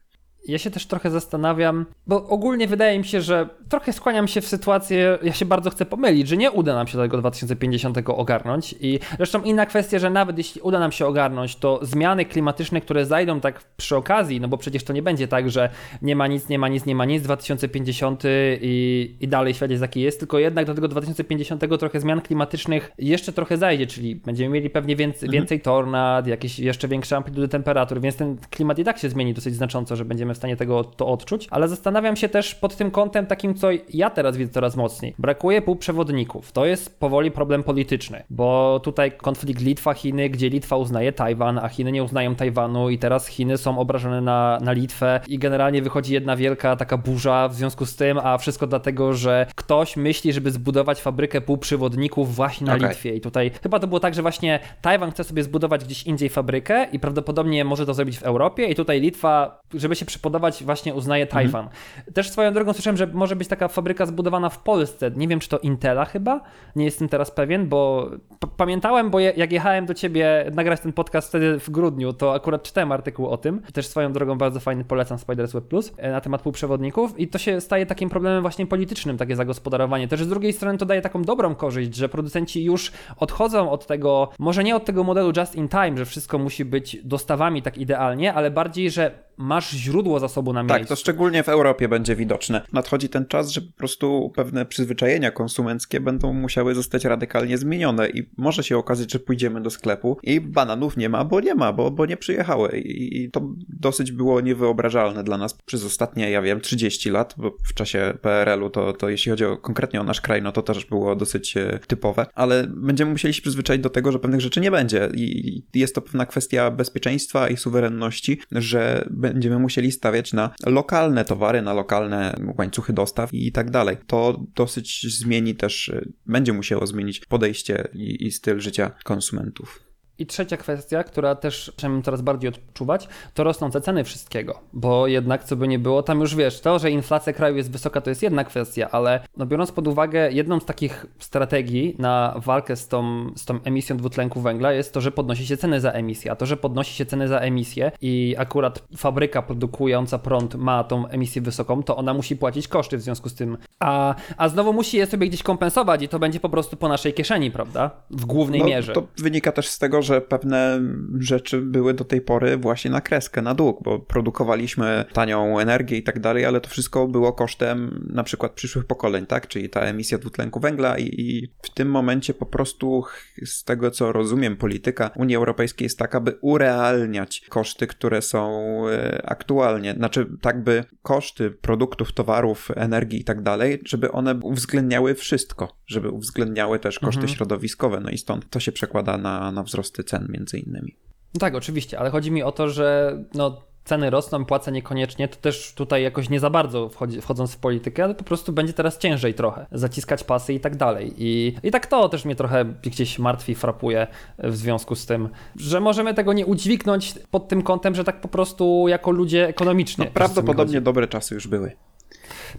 ja się też trochę zastanawiam, bo ogólnie wydaje mi się, że trochę skłaniam się w sytuację, ja się bardzo chcę pomylić, że nie uda nam się tego 2050 ogarnąć i zresztą inna kwestia, że nawet jeśli uda nam się ogarnąć, to zmiany klimatyczne, które zajdą tak przy okazji, no bo przecież to nie będzie tak, że nie ma nic, nie ma nic, nie ma nic, 2050 i, i dalej świat jest jaki jest, tylko jednak do tego 2050 trochę zmian klimatycznych jeszcze trochę zajdzie, czyli będziemy mieli pewnie więcej, mhm. więcej tornad, jakieś jeszcze większe amplitudy temperatur, więc ten klimat i tak się zmieni dosyć znacząco, że będziemy w stanie tego to odczuć, ale zastanawiam się też pod tym kątem takim, co ja teraz widzę coraz mocniej. Brakuje półprzewodników. To jest powoli problem polityczny, bo tutaj konflikt Litwa-Chiny, gdzie Litwa uznaje Tajwan, a Chiny nie uznają Tajwanu i teraz Chiny są obrażone na, na Litwę i generalnie wychodzi jedna wielka taka burza w związku z tym, a wszystko dlatego, że ktoś myśli, żeby zbudować fabrykę półprzewodników właśnie na okay. Litwie i tutaj chyba to było tak, że właśnie Tajwan chce sobie zbudować gdzieś indziej fabrykę i prawdopodobnie może to zrobić w Europie i tutaj Litwa, żeby się przypodobać, właśnie uznaje mhm. Tajwan. Mhm. Też swoją drogą słyszałem, że może być taka fabryka zbudowana w Polsce. Nie wiem, czy to Intela chyba. Nie jestem teraz pewien, bo pamiętałem, bo je jak jechałem do ciebie nagrać ten podcast wtedy w grudniu, to akurat czytałem artykuł o tym. Też swoją drogą bardzo fajny polecam Spiders Web Plus e, na temat półprzewodników i to się staje takim problemem właśnie politycznym, takie zagospodarowanie. Też z drugiej strony to daje taką dobrą korzyść, że producenci już odchodzą od tego, może nie od tego modelu just in time, że wszystko musi być dostawami tak idealnie, ale bardziej, że masz źródło zasobu na miejscu. Tak, to szczególnie w Europie będzie widoczne. Nadchodzi ten czas, że po prostu pewne przyzwyczajenia konsumenckie będą musiały zostać radykalnie zmienione i może się okazać, że pójdziemy do sklepu i bananów nie ma, bo nie ma, bo, bo nie przyjechały i, i to dosyć było niewyobrażalne dla nas przez ostatnie, ja wiem, 30 lat, bo w czasie PRL-u to, to jeśli chodzi o, konkretnie o nasz kraj, no to też było dosyć e, typowe, ale będziemy musieli się przyzwyczaić do tego, że pewnych rzeczy nie będzie i jest to pewna kwestia bezpieczeństwa i suwerenności, że będziemy musieli stawiać na lokalne towary, na lokalne łańcuchy dostaw i tak dalej. To dosyć zmieni też, będzie musiało zmienić podejście i, i styl życia konsumentów. I trzecia kwestia, która też zaczynamy coraz bardziej odczuwać, to rosnące ceny wszystkiego. Bo jednak, co by nie było, tam już wiesz, to, że inflacja kraju jest wysoka, to jest jedna kwestia, ale no biorąc pod uwagę, jedną z takich strategii na walkę z tą, z tą emisją dwutlenku węgla jest to, że podnosi się ceny za emisję. A to, że podnosi się ceny za emisję i akurat fabryka produkująca prąd ma tą emisję wysoką, to ona musi płacić koszty w związku z tym. A, a znowu musi je sobie gdzieś kompensować i to będzie po prostu po naszej kieszeni, prawda? W głównej no, mierze. To wynika też z tego, że pewne rzeczy były do tej pory właśnie na kreskę, na dług, bo produkowaliśmy tanią energię i tak dalej, ale to wszystko było kosztem na przykład przyszłych pokoleń, tak? Czyli ta emisja dwutlenku węgla i, i w tym momencie po prostu z tego co rozumiem polityka Unii Europejskiej jest taka, by urealniać koszty, które są e, aktualnie, znaczy tak by koszty produktów, towarów, energii i tak dalej, żeby one uwzględniały wszystko, żeby uwzględniały też koszty mhm. środowiskowe, no i stąd to się przekłada na, na wzrosty cen między innymi. No tak, oczywiście, ale chodzi mi o to, że no, ceny rosną, płacę niekoniecznie, to też tutaj jakoś nie za bardzo wchodzi, wchodząc w politykę, ale po prostu będzie teraz ciężej trochę zaciskać pasy i tak dalej. I, I tak to też mnie trochę gdzieś martwi, frapuje w związku z tym, że możemy tego nie udźwignąć pod tym kątem, że tak po prostu jako ludzie ekonomicznie. No, prawdopodobnie dobre czasy już były.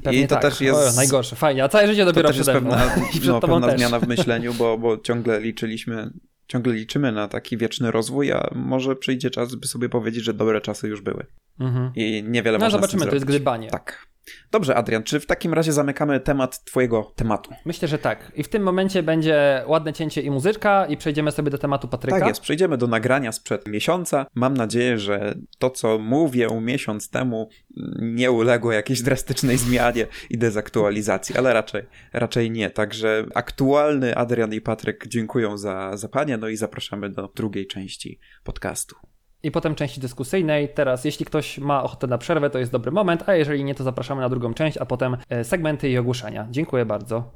Pewnie I to tak. też jest. O, najgorsze, fajnie. A całe życie dopiero to też jest pewna, no, pewna zmiana w myśleniu, bo, bo ciągle liczyliśmy ciągle liczymy na taki wieczny rozwój, a może przyjdzie czas, by sobie powiedzieć, że dobre czasy już były. Mhm. I niewiele no, można zobaczymy, to jest gdybanie. Tak. Dobrze, Adrian, czy w takim razie zamykamy temat Twojego tematu? Myślę, że tak. I w tym momencie będzie ładne cięcie i muzyczka, i przejdziemy sobie do tematu Patryka. Tak jest, przejdziemy do nagrania sprzed miesiąca. Mam nadzieję, że to, co mówię miesiąc temu, nie uległo jakiejś drastycznej zmianie i dezaktualizacji, ale raczej, raczej nie. Także aktualny Adrian i Patryk dziękują za, za panie, no i zapraszamy do drugiej części podcastu i potem części dyskusyjnej. Teraz, jeśli ktoś ma ochotę na przerwę, to jest dobry moment, a jeżeli nie, to zapraszamy na drugą część, a potem e, segmenty i ogłoszenia. Dziękuję bardzo.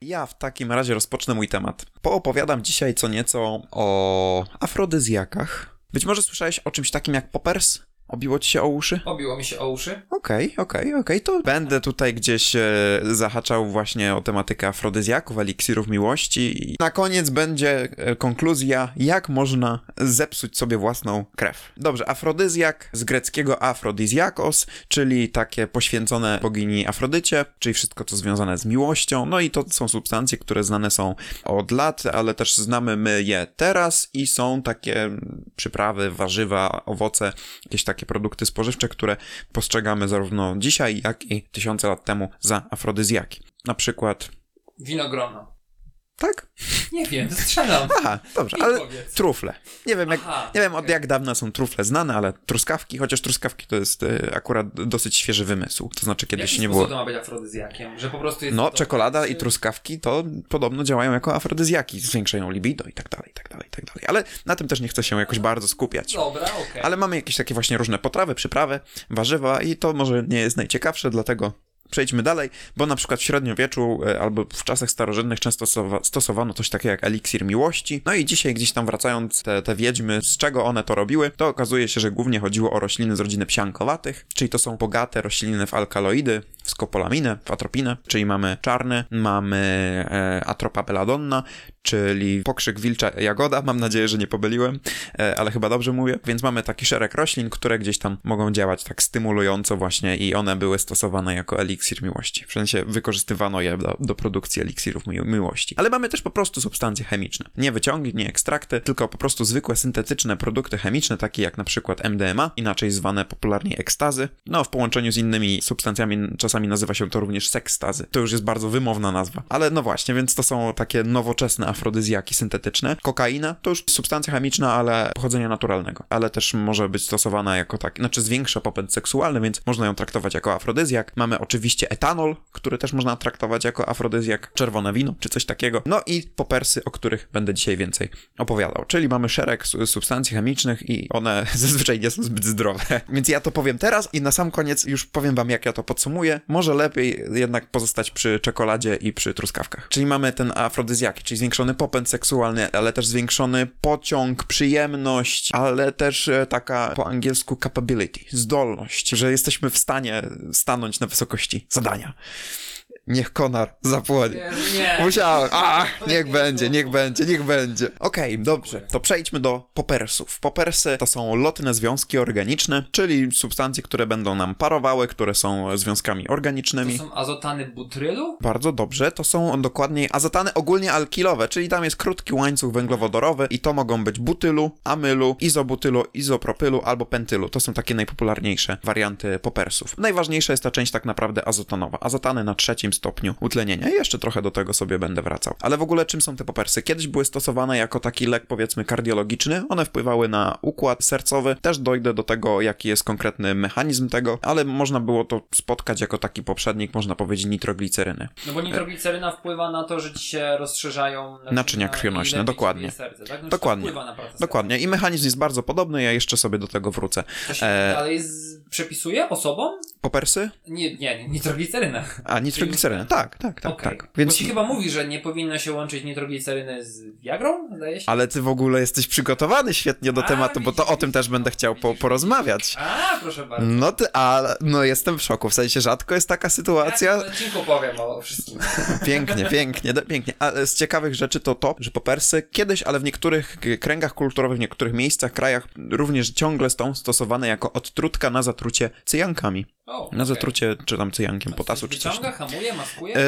Ja w takim razie rozpocznę mój temat. Poopowiadam dzisiaj co nieco o afrodyzjakach. Być może słyszałeś o czymś takim jak poppers? Obiło ci się o uszy? Obiło mi się o uszy. Okej, okay, okej, okay, okej, okay. to będę tutaj gdzieś e, zahaczał właśnie o tematykę afrodyzjaków, eliksirów miłości i na koniec będzie e, konkluzja, jak można zepsuć sobie własną krew. Dobrze, afrodyzjak z greckiego afrodizjakos, czyli takie poświęcone bogini Afrodycie, czyli wszystko co związane z miłością, no i to są substancje, które znane są od lat, ale też znamy my je teraz i są takie przyprawy, warzywa, owoce, jakieś takie takie produkty spożywcze, które postrzegamy zarówno dzisiaj, jak i tysiące lat temu za afrodyzjaki. Na przykład. Winogrono. Tak? Nie wiem, strzelam. Aha, dobrze, ale trufle. Nie wiem, jak, Aha, nie wiem od jak dawna są trufle znane, ale truskawki, chociaż truskawki to jest y, akurat dosyć świeży wymysł. To znaczy kiedyś nie było. to ma być afrodyzjakiem? Że po prostu jest No, czekolada i truskawki to podobno działają jako afrodyzjaki, zwiększają libido i tak dalej, i tak dalej, i tak dalej. Ale na tym też nie chcę się jakoś bardzo skupiać. Dobra, okej. Okay. Ale mamy jakieś takie właśnie różne potrawy, przyprawy, warzywa i to może nie jest najciekawsze, dlatego Przejdźmy dalej, bo na przykład w średniowieczu e, albo w czasach starożytnych często stosowano coś takiego jak eliksir miłości. No i dzisiaj gdzieś tam wracając te, te wiedźmy, z czego one to robiły, to okazuje się, że głównie chodziło o rośliny z rodziny psiankowatych, czyli to są bogate rośliny w alkaloidy, w skopolaminę, w atropinę, czyli mamy czarny, mamy e, atropa belladonna, czyli pokrzyk wilcza jagoda, mam nadzieję, że nie pobyliłem, e, ale chyba dobrze mówię, więc mamy taki szereg roślin, które gdzieś tam mogą działać tak stymulująco właśnie i one były stosowane jako eliksir miłości, w sensie wykorzystywano je do, do produkcji eliksirów mi miłości. Ale mamy też po prostu substancje chemiczne, nie wyciągi, nie ekstrakty, tylko po prostu zwykłe syntetyczne produkty chemiczne, takie jak na przykład MDMA, inaczej zwane popularnie ekstazy, no w połączeniu z innymi substancjami czasami nazywa się to również sekstazy. To już jest bardzo wymowna nazwa, ale no właśnie, więc to są takie nowoczesne afrodyzjaki syntetyczne. Kokaina to już substancja chemiczna, ale pochodzenia naturalnego, ale też może być stosowana jako tak, znaczy zwiększa popęd seksualny, więc można ją traktować jako afrodyzjak. Mamy oczywiście etanol, który też można traktować jako afrodyzjak, czerwone wino czy coś takiego. No i popersy, o których będę dzisiaj więcej opowiadał. Czyli mamy szereg substancji chemicznych i one zazwyczaj nie są zbyt zdrowe. Więc ja to powiem teraz i na sam koniec już powiem wam, jak ja to podsumuję. Może lepiej jednak pozostać przy czekoladzie i przy truskawkach. Czyli mamy ten afrodyzjak, czyli zwiększony zwiększony popęd seksualny, ale też zwiększony pociąg, przyjemność, ale też e, taka po angielsku capability, zdolność, że jesteśmy w stanie stanąć na wysokości zadania. Niech konar zapłonie. Nie. Musiałem. A, niech będzie, niech będzie, niech będzie. Okej, dobrze. To przejdźmy do popersów. Popersy to są lotne związki organiczne, czyli substancje, które będą nam parowały, które są związkami To organicznymi. są azotany butrylu? Bardzo dobrze, to są dokładniej azotany ogólnie alkilowe, czyli tam jest krótki łańcuch węglowodorowy i to mogą być butylu, amylu, izobutylu, izopropylu albo pentylu. To są takie najpopularniejsze warianty popersów. Najważniejsza jest ta część tak naprawdę azotanowa. Azotany na trzecim stopniu utlenienia i jeszcze trochę do tego sobie będę wracał. Ale w ogóle czym są te popersy? Kiedyś były stosowane jako taki lek powiedzmy kardiologiczny, one wpływały na układ sercowy. Też dojdę do tego, jaki jest konkretny mechanizm tego, ale można było to spotkać jako taki poprzednik, można powiedzieć, nitrogliceryny. No bo nitrogliceryna wpływa na to, że ci się rozszerzają Naczynia krwionośne, lepiej ci dokładnie. Serce, tak? No, Dokładnie. To wpływa na pracę Dokładnie. I mechanizm jest bardzo podobny, ja jeszcze sobie do tego wrócę. To się E, dalej z... przepisuje osobom? Popersy? Nie, nie, nitrogliceryna. A, nitrogliceryna. Tak, tak, tak, Okej. tak. Bo Więc... się chyba mówi, że nie powinno się łączyć nitrogliceryny z Viagrą, zdaje się? Ale ty w ogóle jesteś przygotowany świetnie do A, tematu, bo to widzisz, o tym też będę chciał po, widzisz, porozmawiać. A, proszę bardzo. No ty, a, no jestem w szoku, w sensie rzadko jest taka Ja sytuacja. w odcinku powiem o wszystkim. Pięknie, pięknie, pięknie. A z ciekawych rzeczy to to, że popersy kiedyś, ale w niektórych kręgach kulturowych, w niektórych miejscach, krajach również ciągle są stosowane jako odtrutka na zatrucie cyjankami. Na zatrucie, czy tam cyjankiem potasu, czy coś. Wyciąga, hamuje, maskuje? E,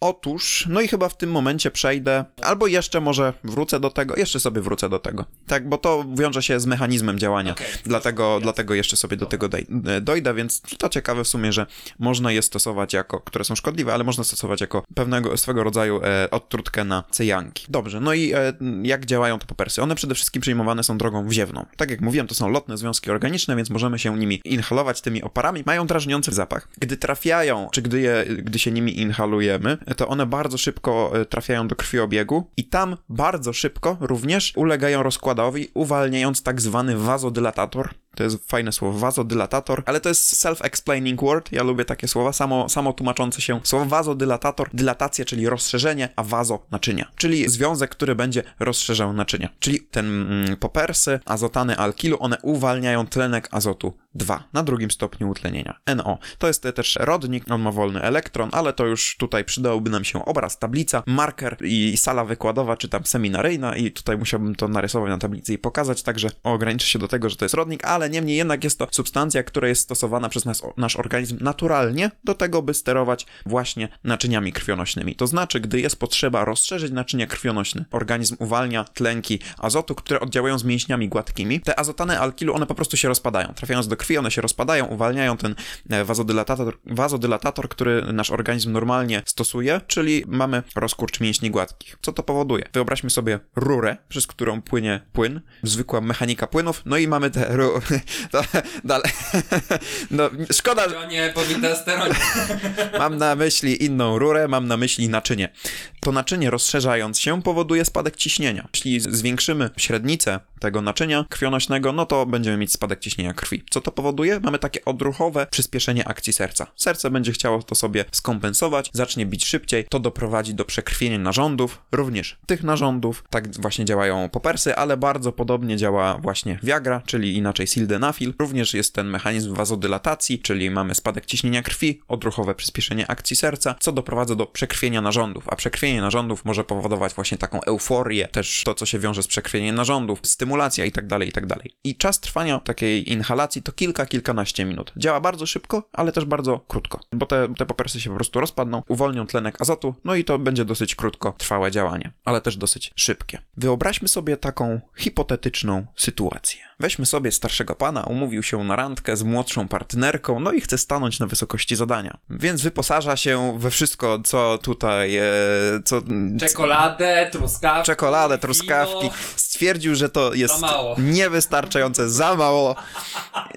otóż, no i chyba w tym momencie przejdę, albo jeszcze może wrócę do tego, jeszcze sobie wrócę do tego. Tak, bo to wiąże się z mechanizmem działania. Okej. Dlatego, dlatego jeszcze sobie do tego doj- e, dojdę, więc to ciekawe w sumie, że można je stosować jako, które są szkodliwe, ale można stosować jako pewnego swego rodzaju e, odtrutkę na cyjanki. Dobrze, no i e, jak działają te popersy? One przede wszystkim przyjmowane są drogą wziewną. Tak jak mówiłem, to są lotne związki organiczne, więc możemy się nimi inhalować tymi oparami. Mają drażniący zapach. Gdy trafiają, czy gdy, je, gdy się nimi inhalujemy, to one bardzo szybko e, trafiają do krwiobiegu i tam bardzo szybko również ulegają rozkładowi, uwalniając tak zwany wazodylatator. To jest fajne słowo, wazodylatator, ale to jest self-explaining word. Ja lubię takie słowa, samo, samo tłumaczące się. Słowo wazodylatator, dylatacja, czyli rozszerzenie, a wazo naczynia, czyli związek, który będzie rozszerzał naczynia. Czyli ten mm, popersy, azotany alkilu, one uwalniają tlenek azotu 2 na drugim stopniu utlenienia. NO. To jest też rodnik, on ma wolny elektron, ale to już tutaj przydałby nam się obraz, tablica, marker i sala wykładowa, czy tam seminaryjna i tutaj musiałbym to narysować na tablicy i pokazać, także ograniczę się do tego, że to jest rodnik, ale niemniej jednak jest to substancja, która jest stosowana przez nas, nasz organizm naturalnie do tego, by sterować właśnie naczyniami krwionośnymi. To znaczy, gdy jest potrzeba rozszerzyć naczynia krwionośne, organizm uwalnia tlenki azotu, które oddziałują z mięśniami gładkimi. Te azotany alkilu, one po prostu się rozpadają. Trafiając do krwi, one się rozpadają, uwalniają ten e, wazodylatator, wazodylatator, który nasz organizm normalnie stosuje, czyli mamy rozkurcz mięśni gładkich. Co to powoduje? Wyobraźmy sobie rurę, przez którą płynie płyn, zwykła mechanika płynów, no i mamy te ru... to, dalej. no, szkoda, że To nie powinna steronie. Mam na myśli inną rurę, mam na myśli naczynie. To naczynie rozszerzając się powoduje spadek ciśnienia. Jeśli zwiększymy średnicę tego naczynia krwionośnego, no to będziemy mieć spadek ciśnienia krwi. Co to powoduje? Mamy takie odruchowe przyspieszenie akcji serca. Serce będzie chciało to sobie skompensować, zacznie bić szybciej, to doprowadzi do przekrwienia narządów, również tych narządów. Tak właśnie działają popersy, ale bardzo podobnie działa właśnie Viagra, czyli inaczej sildenafil. Również jest ten mechanizm wazodylatacji, czyli mamy spadek ciśnienia krwi, odruchowe przyspieszenie akcji serca, co doprowadza do przekrwienia narządów, a przekrwienie narządów może powodować właśnie taką euforię, też to, co się wiąże z przekrwieniem narządów, stymulacja i tak dalej, i tak dalej. I czas trwania takiej inhalacji to kilka, kilkanaście minut. Działa bardzo szybko, ale też bardzo krótko, bo te, te się po prostu rozpadną, uwolnią tlenek azotu, no i to będzie dosyć krótko trwałe działanie, ale też dosyć szybkie. Wyobraźmy sobie taką hipotetyczną sytuację. Weźmy sobie starszego pana, umówił się na randkę z młodszą partnerką, no i chce stanąć na wysokości zadania. Więc wyposaża się we wszystko, co tutaj, e, co... Czekoladę, truskawki. Czekoladę, wino. truskawki. Stwierdził, że to jest Za mało. niewystarczające, za mało.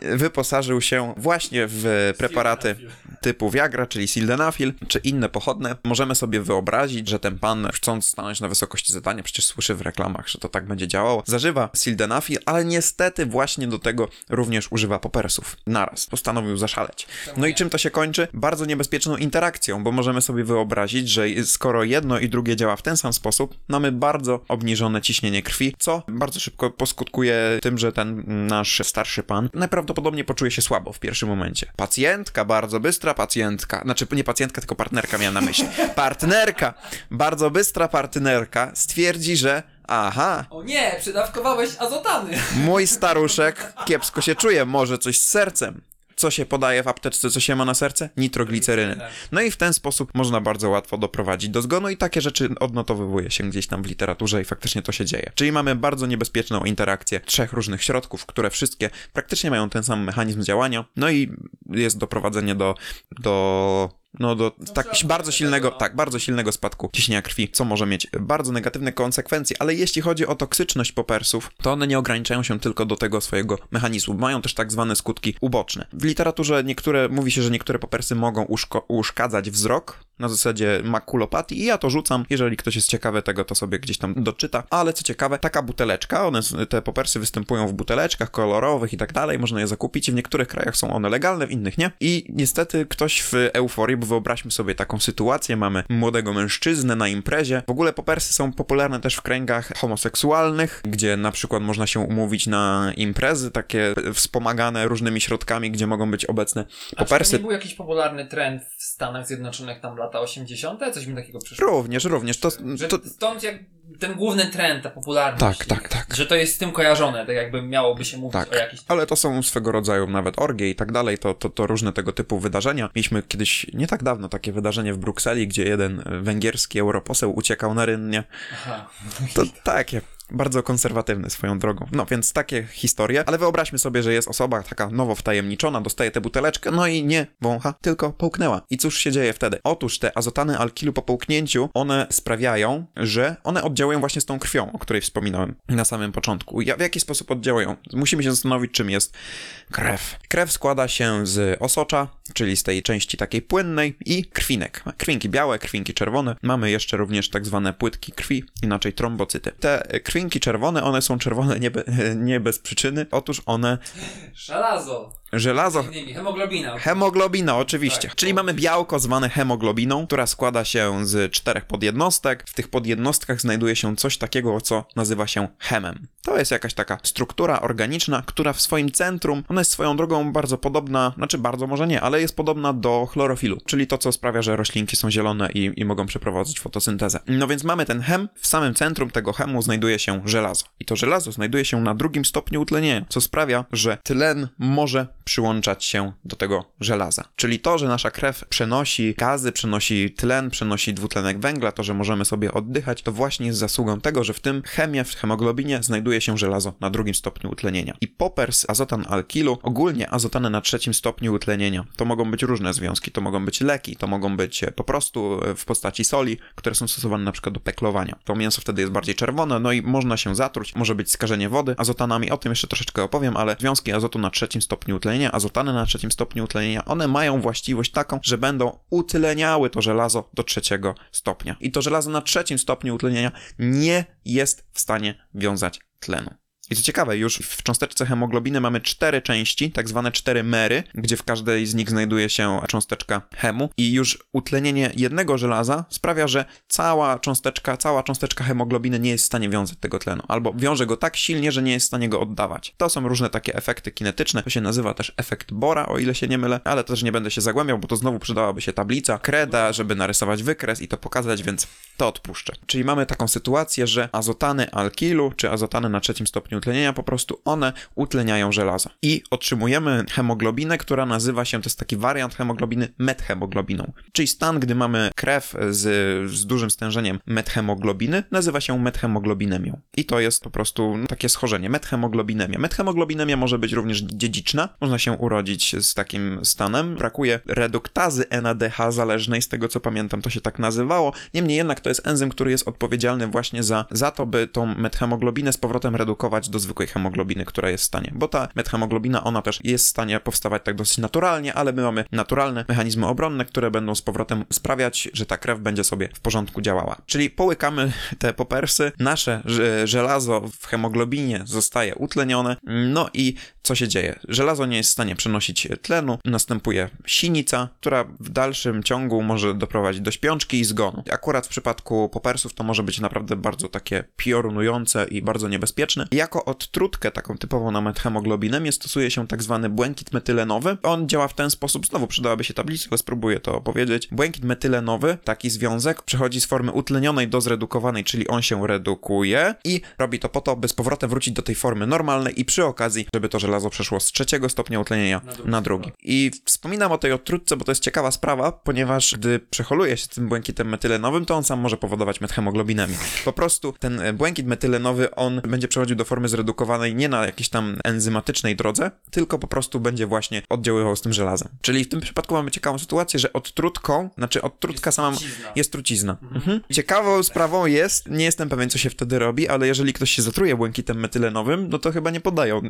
Wyposażył się właśnie w preparaty typu Viagra, czyli sildenafil, czy inne pochodne. Możemy sobie wyobrazić, że ten pan, chcąc stanąć na wysokości zadania, przecież słyszy w reklamach, że to tak będzie działało, zażywa sildenafil, ale niestety właśnie do tego również używa popersów. Naraz. Postanowił zaszaleć. No i czym to się kończy? Bardzo niebezpieczną interakcją, bo możemy sobie wyobrazić, że skoro jedno i drugie działa w ten sam sposób, mamy bardzo obniżone ciśnienie krwi, co co bardzo szybko poskutkuje tym, że ten nasz starszy pan najprawdopodobniej poczuje się słabo w pierwszym momencie. Pacjentka, bardzo bystra pacjentka, znaczy nie pacjentka, tylko partnerka miałem na myśli. Partnerka, bardzo bystra partnerka stwierdzi, że aha, O nie, przydawkowałeś azotany. mój staruszek kiepsko się czuje, może coś z sercem. Co się podaje w apteczce, co się ma na serce? Nitrogliceryny. No i w ten sposób można bardzo łatwo doprowadzić do zgonu i takie rzeczy odnotowywuje się gdzieś tam w literaturze i faktycznie to się dzieje. Czyli mamy bardzo niebezpieczną interakcję trzech różnych środków, które wszystkie praktycznie mają ten sam mechanizm działania, no i jest doprowadzenie do, do no do tak bardzo silnego, no. tak, bardzo silnego spadku ciśnienia krwi, co może mieć bardzo negatywne konsekwencje, ale jeśli chodzi o toksyczność popersów, to one nie ograniczają się tylko do tego swojego mechanizmu, mają też tak zwane skutki uboczne. W literaturze niektóre, mówi się, że niektóre popersy mogą uszko, uszkadzać wzrok, na zasadzie makulopatii i ja to rzucam, jeżeli ktoś jest ciekawy tego, to sobie gdzieś tam doczyta, ale co ciekawe, taka buteleczka, one, te popersy występują w buteleczkach kolorowych i tak dalej, można je zakupić, w niektórych krajach są one legalne, w innych nie. I niestety ktoś w euforii, bo wyobraźmy sobie taką sytuację, mamy młodego mężczyznę na imprezie, w ogóle popersy są popularne też w kręgach homoseksualnych, gdzie na przykład można się umówić na imprezy takie wspomagane różnymi środkami, gdzie mogą być obecne A czy to popersy. nie był jakiś popularny trend w Stanach Zjednoczonych tam lata 80? Coś mi takiego przyszło. Również, również, to, Że to, stąd jak ten główny trend, ta popularność. Tak, tak, tak. Że to jest z tym kojarzone, tak jakby miałoby się mówić Tak, o jakichś... ale to są swego rodzaju nawet orgie i tak dalej, to, to, to różne tego typu wydarzenia. Mieliśmy kiedyś, nie tak dawno, takie wydarzenie w Brukseli, gdzie jeden węgierski europoseł uciekał na rynnie. Aha. To takie, bardzo konserwatywny swoją drogą. No więc takie historie, ale wyobraźmy sobie, że jest osoba taka nowo wtajemniczona, dostaje tę buteleczkę, no i nie wącha, tylko połknęła. I cóż się dzieje wtedy? Otóż te azotany alkilu po połknięciu, one sprawiają, że one oddziałują właśnie z tą krwią, o której wspominałem na samym początku. Ja- W jaki sposób oddziałują? Musimy się zastanowić, czym jest krew. Krew składa się z osocza, czyli z tej części takiej płynnej i krwinek. Krwinki białe, krwinki czerwone. Mamy jeszcze również tak zwane płytki krwi, inaczej trombocyty. Te krwinki czerwone, one są czerwone nie, be, nie bez przyczyny. Otóż one, Żelazo. Żelazo, innymi Hemoglobina. Hemoglobina, oczywiście. Tak, Czyli to- mamy białko zwane hemoglobiną, która składa się z czterech podjednostek. W tych podjednostkach znajduje się coś takiego, co nazywa się hemem. To jest jakaś taka struktura organiczna, która w swoim centrum, ona jest swoją drogą bardzo podobna, znaczy bardzo może nie, ale jest podobna do chlorofilu, czyli to, co sprawia, że roślinki są zielone i, i mogą przeprowadzić fotosyntezę. No więc mamy ten hem, w samym centrum tego hemu znajduje się żelazo. I to żelazo znajduje się na drugim stopniu utlenienia, co sprawia, że tlen może przyłączać się do tego żelaza. Czyli to, że nasza krew przenosi gazy, przenosi tlen, przenosi dwutlenek węgla, to, że możemy sobie oddychać, to właśnie jest zasługą tego, że w tym chemie, w hemoglobinie znajduje się żelazo na drugim stopniu utlenienia. I popers, azotan alkilu, ogólnie azotany na trzecim stopniu utlenienia. To mogą być różne związki, to mogą być leki, to mogą być e, po prostu e, w postaci soli, które są stosowane na przykład do peklowania. To mięso wtedy jest bardziej czerwone, no i można się zatruć, może być skażenie wody azotanami, o tym jeszcze troszeczkę opowiem, ale związki azotu na trzecim stopniu utlenienia, azotany na trzecim stopniu utlenienia, one mają właściwość taką, że będą utleniały to żelazo do trzeciego stopnia. I to żelazo na trzecim stopniu utlenienia nie jest w stanie wiązać tlenu. I co ciekawe, już w cząsteczce hemoglobiny mamy cztery części, tak zwane cztery mery, gdzie w każdej z nich znajduje się cząsteczka hemu i już utlenienie jednego żelaza sprawia, że cała cząsteczka, cała cząsteczka hemoglobiny nie jest w stanie wiązać tego tlenu, albo wiąże go tak silnie, że nie jest w stanie go oddawać. To są różne takie efekty kinetyczne, to się nazywa też efekt Bora, o ile się nie mylę, ale też nie będę się zagłębiał, bo to znowu przydałaby się tablica, kreda, żeby narysować wykres i to pokazać, więc to odpuszczę. Czyli mamy taką sytuację, że azotany alkilu, czy azotany na trzecim stopniu utlenienia, po prostu one utleniają żelazo. I otrzymujemy hemoglobinę, która nazywa się, to jest taki wariant hemoglobiny methemoglobiną. Czyli stan, gdy mamy krew z, z dużym stężeniem methemoglobiny, nazywa się methemoglobinemia. I to jest po prostu no, takie schorzenie, methemoglobinemia. Methemoglobinemia może być również dziedziczna, można się urodzić z takim stanem. Brakuje reduktazy NADH zależnej, z tego co pamiętam to się tak nazywało. Niemniej jednak to jest enzym, który jest odpowiedzialny właśnie za, za to, by tą methemoglobinę z powrotem redukować do zwykłej hemoglobiny, która jest w stanie. Bo ta methemoglobina, ona też jest w stanie powstawać tak dosyć naturalnie, ale my mamy naturalne mechanizmy obronne, które będą z powrotem sprawiać, że ta krew będzie sobie w porządku działała. Czyli połykamy te popersy, nasze żelazo w hemoglobinie zostaje utlenione, no i co się dzieje? Żelazo nie jest w stanie przenosić tlenu, następuje sinica, która w dalszym ciągu może doprowadzić do śpiączki i zgonu. Akurat w przypadku popersów to może być naprawdę bardzo takie piorunujące i bardzo niebezpieczne. Jako odtrutkę taką typową na methemoglobinemię stosuje się tak zwany błękit metylenowy. On działa w ten sposób, znowu przydałaby się tablica, ale spróbuję to opowiedzieć. Błękit metylenowy, taki związek, przechodzi z formy utlenionej do zredukowanej, czyli on się redukuje i robi to po to, by z powrotem wrócić do tej formy normalnej i przy okazji, żeby to żelazo przeszło z trzeciego stopnia utlenienia na drugi. Na drugi. I wspominam o tej odtrutce, bo to jest ciekawa sprawa, ponieważ gdy przeholuje się tym błękitem metylenowym, to on sam może powodować methemoglobinemię. Po prostu ten błękit metylenowy, on będzie przechodził do formy zredukowanej nie na jakiejś tam enzymatycznej drodze, tylko po prostu będzie właśnie oddziaływał z tym żelazem. Czyli w tym przypadku mamy ciekawą sytuację, że odtrutką, znaczy odtrutka jest sama trucizna. jest trucizna. Mhm. Mhm. Ciekawą sprawą jest, nie jestem pewien co się wtedy robi, ale jeżeli ktoś się zatruje błękitem metylenowym, no to chyba nie podają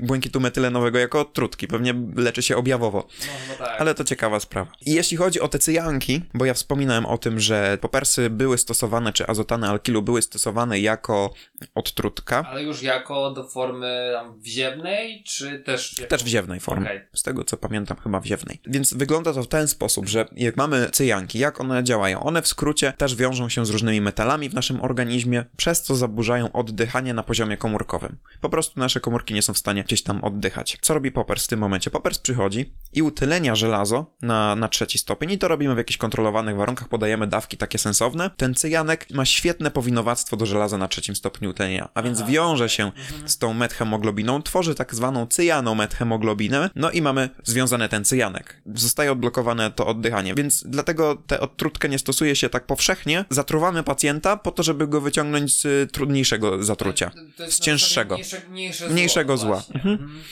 błękitu metylenowego jako odtrutki. Pewnie leczy się objawowo. No, no tak. Ale to ciekawa sprawa. I jeśli chodzi o te cyjanki, bo ja wspominałem o tym, że popersy były stosowane, czy azotany alkilu były stosowane jako odtrutka. Ale już jako do formy tam wziewnej, czy też... Jako... Też wziewnej formy. Okay. Z tego co pamiętam, chyba wziewnej. Więc wygląda to w ten sposób, że jak mamy cyjanki, jak one działają? One w skrócie też wiążą się z różnymi metalami w naszym organizmie, przez co zaburzają oddychanie na poziomie komórkowym. Po prostu nasze komórki nie są w stanie gdzieś tam oddychać. Co robi Poppers w tym momencie? Poppers przychodzi i utylenia żelazo na, na trzeci stopień i to robimy w jakichś kontrolowanych warunkach, podajemy dawki takie sensowne. Ten cyjanek ma świetne powinowactwo do żelaza na trzecim stopniu utlenienia, a więc wiąże się z tą methemoglobiną, tworzy tak zwaną cyjaną methemoglobinę, no i mamy związany ten cyjanek. Zostaje odblokowane to oddychanie, więc dlatego tę odtrutkę nie stosuje się tak powszechnie. Zatruwamy pacjenta po to, żeby go wyciągnąć z trudniejszego zatrucia, z cięższego, mniejsze, mniejsze mniejszego zła. Mhm.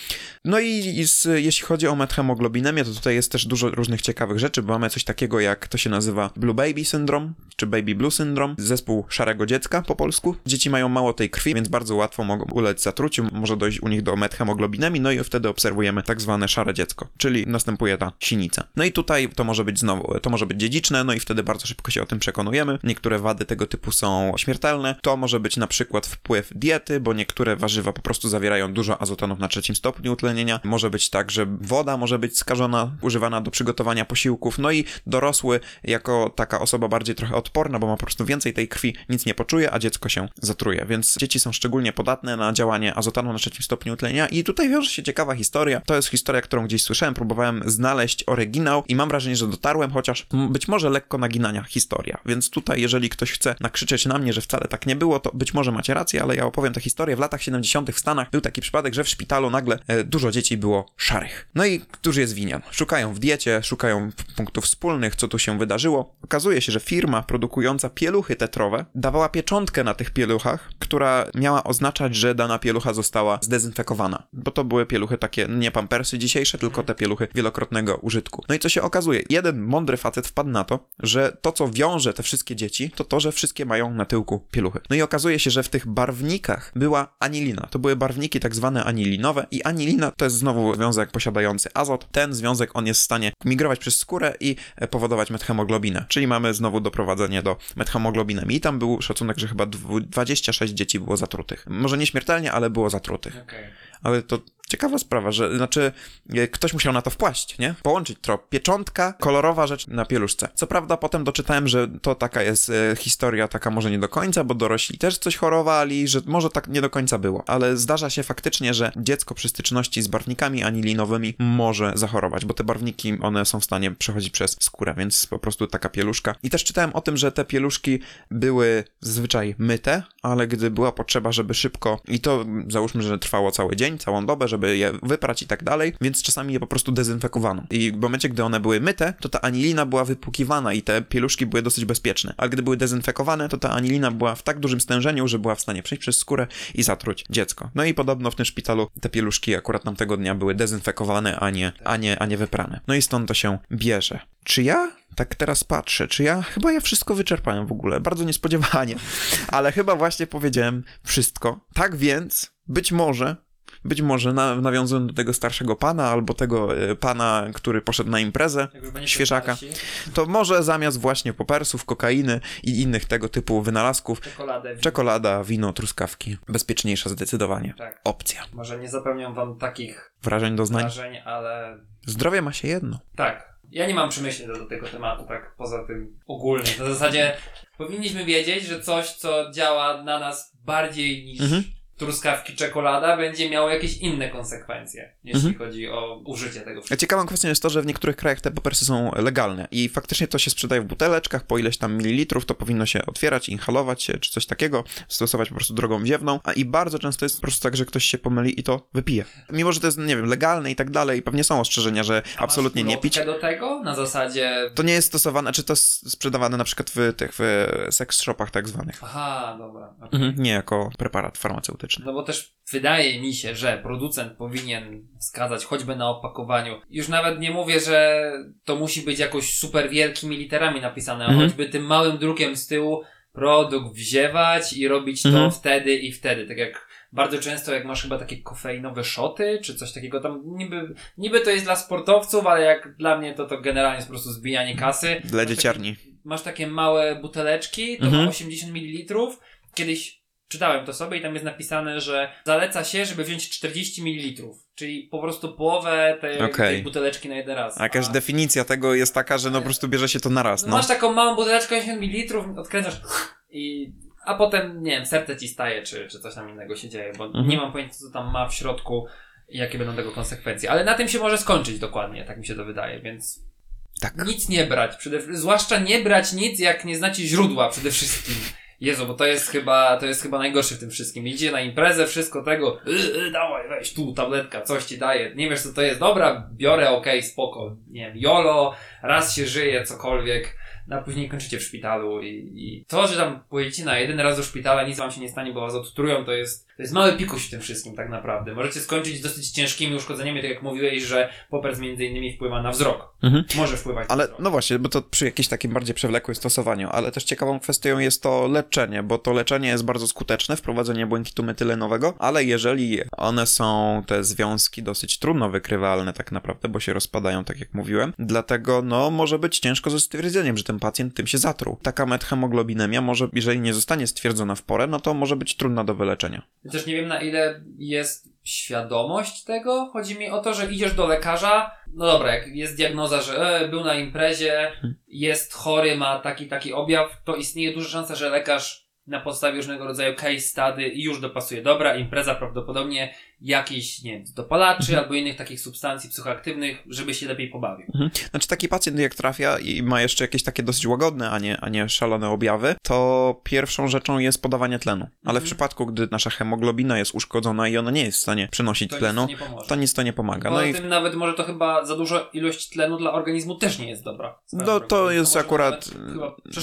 No i z, jeśli chodzi o methemoglobinemię, to tutaj jest też dużo różnych ciekawych rzeczy, bo mamy coś takiego jak to się nazywa Blue Baby Syndrome, czy Baby Blue Syndrome, zespół szarego dziecka po polsku. Dzieci mają mało tej krwi, więc bardzo łatwo mogą ulec zatruciu, może dojść u nich do methemoglobinemi, no i wtedy obserwujemy tak zwane szare dziecko, czyli następuje ta sinica. No i tutaj to może być znowu, to może być dziedziczne, no i wtedy bardzo szybko się o tym przekonujemy. Niektóre wady tego typu są śmiertelne. To może być na przykład wpływ diety, bo niektóre warzywa po prostu zawierają dużo azotonów na trzecim stopniu utlenienia. Może być tak, że woda może być skażona, używana do przygotowania posiłków, no i dorosły jako taka osoba bardziej trochę odporna, bo ma po prostu więcej tej krwi, nic nie poczuje, a dziecko się zatruje. Więc dzieci są szczególnie podatne na działanie azotanu na trzecim stopniu utlenienia i tutaj wiąże się ciekawa historia. To jest historia, którą gdzieś słyszałem, próbowałem znaleźć oryginał i mam wrażenie, że dotarłem, chociaż być może lekko naginania historia. Więc tutaj, jeżeli ktoś chce nakrzyczeć na mnie, że wcale tak nie było, to być może macie rację, ale ja opowiem tę historię. W latach 70. w Stanach był taki przypadek, że w szpitalu nagle e, dużo dzieci było szarych. No i któż jest winien? Szukają w diecie, szukają punktów wspólnych, co tu się wydarzyło. Okazuje się, że firma produkująca pieluchy tetrowe dawała pieczątkę na tych pieluchach, która miała oznaczać, że dana pielucha została zdezynfekowana. Bo to były pieluchy takie, nie pampersy dzisiejsze, tylko te pieluchy wielokrotnego użytku. No i co się okazuje? Jeden mądry facet wpadł na to, że to, co wiąże te wszystkie dzieci, to to, że wszystkie mają na tyłku pieluchy. No i okazuje się, że w tych barwnikach była anilina. To były barwniki tak zwane anilinowe i anilina to jest znowu związek posiadający azot. Ten związek on jest w stanie migrować przez skórę i e, powodować methemoglobinę, czyli mamy znowu doprowadzenie do methemoglobiny. I tam był szacunek, że chyba 26 dzieci było zatrutych. Może nieśmiertelnie, ale było zatrutych. Okay. Ale to Ciekawa sprawa, że znaczy e, ktoś musiał na to wpaść, nie? Połączyć trop. Pieczątka, kolorowa rzecz na pieluszce. Co prawda potem doczytałem, że to taka jest e, historia, taka może nie do końca, bo dorośli też coś chorowali, że może tak nie do końca było. Ale zdarza się faktycznie, że dziecko przy styczności z barwnikami anilinowymi może zachorować, bo te barwniki, one są w stanie przechodzić przez skórę, więc po prostu taka pieluszka. I też czytałem o tym, że te pieluszki były zazwyczaj myte, ale gdy była potrzeba, żeby szybko, i to załóżmy, że trwało cały dzień, całą dobę, żeby je wyprać i tak dalej, więc czasami je po prostu dezynfekowano. I w momencie, gdy one były myte, to ta anilina była wypłukiwana i te pieluszki były dosyć bezpieczne. Ale gdy były dezynfekowane, to ta anilina była w tak dużym stężeniu, że była w stanie przejść przez skórę i zatruć dziecko. No i podobno w tym szpitalu te pieluszki akurat tamtego dnia były dezynfekowane, a nie, a nie, a nie wyprane. No i stąd to się bierze. Czy ja tak teraz patrzę, czy ja chyba ja wszystko wyczerpałem w ogóle, bardzo niespodziewanie, ale chyba właśnie powiedziałem wszystko. Tak więc być może być może na, nawiązując do tego starszego pana albo tego e, pana, który poszedł na imprezę, świeżaka, to może zamiast właśnie popersów, kokainy i innych tego typu wynalazków, wino. czekolada, wino, truskawki. Bezpieczniejsza zdecydowanie. Tak. Opcja. Może nie zapełniam wam takich Wrażeń, doznań. wrażeń, ale Zdrowie ma się jedno. tak. Ja nie mam przemyśleń do, do tego tematu, tak poza tym ogólnym. Na zasadzie powinniśmy wiedzieć, że coś, co działa na nas bardziej niż Mhm. Truskawki, czekolada, będzie miało jakieś inne konsekwencje, jeśli Mhm. chodzi o użycie tego wszystkiego. ciekawą kwestią jest to, że w niektórych krajach te popersy są legalne i faktycznie to się sprzedaje w buteleczkach po ileś tam mililitrów, to powinno się otwierać, inhalować się, czy coś takiego, stosować po prostu drogą wziewną, a i bardzo często jest po prostu tak, że ktoś się pomyli i to wypije. Mimo, że to jest, nie wiem, legalne i tak dalej, pewnie są ostrzeżenia, że A absolutnie nie pić. do tego? Na zasadzie... To nie jest stosowane, czy to jest sprzedawane na przykład w tych w sex shopach tak zwanych. Aha, dobra. okej. Mhm. Nie jako preparat farmaceutyczny. No bo też wydaje mi się, że producent powinien wskazać choćby na opakowaniu. Już nawet nie mówię, że to musi być jakoś super wielkimi literami napisane, Mhm. choćby tym małym drukiem z tyłu produkt wziewać i robić to Mhm. wtedy i wtedy. Tak jak bardzo często jak masz chyba takie kofeinowe szoty, czy coś takiego tam niby, niby to jest dla sportowców, ale jak dla mnie to to generalnie jest po prostu zbijanie kasy. Dla Masz dzieciarni. Takie, masz takie małe buteleczki, to Mhm. ma 80 ml. Kiedyś czytałem to sobie i tam jest napisane, że zaleca się, żeby wziąć 40 ml, czyli po prostu połowę tej, Okej. tej buteleczki na jeden raz. A jakaś definicja tego jest taka, że no po prostu bierze się to na raz, no. Masz taką małą buteleczkę 80 ml, odkręcasz i a potem, nie wiem, serce ci staje, czy, czy coś tam innego się dzieje, bo Mhm. nie mam pojęcia, co tam ma w środku i jakie będą tego konsekwencje. Ale na tym się może skończyć dokładnie, tak mi się to wydaje, więc Tak. nic nie brać, przede, zwłaszcza nie brać nic, jak nie znacie źródła przede wszystkim. Jezu, bo to jest chyba, to jest chyba najgorsze w tym wszystkim. Idzie na imprezę, wszystko tego, y, y, dawaj, weź tu, tabletka, coś ci daje, nie wiesz co to jest, dobra, biorę, okej, spoko, nie wiem, jolo, raz się żyje, cokolwiek, no a później kończycie w szpitalu i, i to, że tam pojedziecie na jeden raz do szpitala, nic wam się nie stanie, bo was odtrują, to jest, to jest mały pikuś w tym wszystkim tak naprawdę. Możecie skończyć z dosyć ciężkimi uszkodzeniami, tak jak mówiłeś, że popers między innymi wpływa na wzrok. Mhm. Może wpływać Ale na wzrok. no właśnie, bo to przy jakimś takim bardziej przewlekłym stosowaniu, ale też ciekawą kwestią jest to leczenie, bo to leczenie jest bardzo skuteczne, wprowadzenie błękitu metylenowego, ale jeżeli one są, te związki, dosyć trudno wykrywalne tak naprawdę, bo się rozpadają, tak jak mówiłem, dlatego no może być ciężko ze stwierdzeniem, że ten pacjent tym się zatruł. Taka methemoglobinemia może, jeżeli nie zostanie stwierdzona w porę, no to może być trudna do wyleczenia. Też nie wiem na ile jest świadomość tego. Chodzi mi o to, że idziesz do lekarza. No dobra, jak jest diagnoza, że e, był na imprezie, jest chory, ma taki taki objaw, to istnieje duża szansa, że lekarz na podstawie różnego rodzaju case study i już dopasuje. Dobra, impreza prawdopodobnie jakiś, nie wiem, dopalaczy albo innych takich substancji psychoaktywnych, żeby się lepiej pobawił. Znaczy taki pacjent jak trafia i ma jeszcze jakieś takie dosyć łagodne, a nie, a nie szalone objawy, to pierwszą rzeczą jest podawanie tlenu. Ale w Mhm. przypadku, gdy nasza hemoglobina jest uszkodzona i ona nie jest w stanie przenosić To tlenu, nic to nic to nie pomaga. No Poza i tym nawet może to chyba za duża ilość tlenu dla organizmu też nie jest dobra. no, to jest może akurat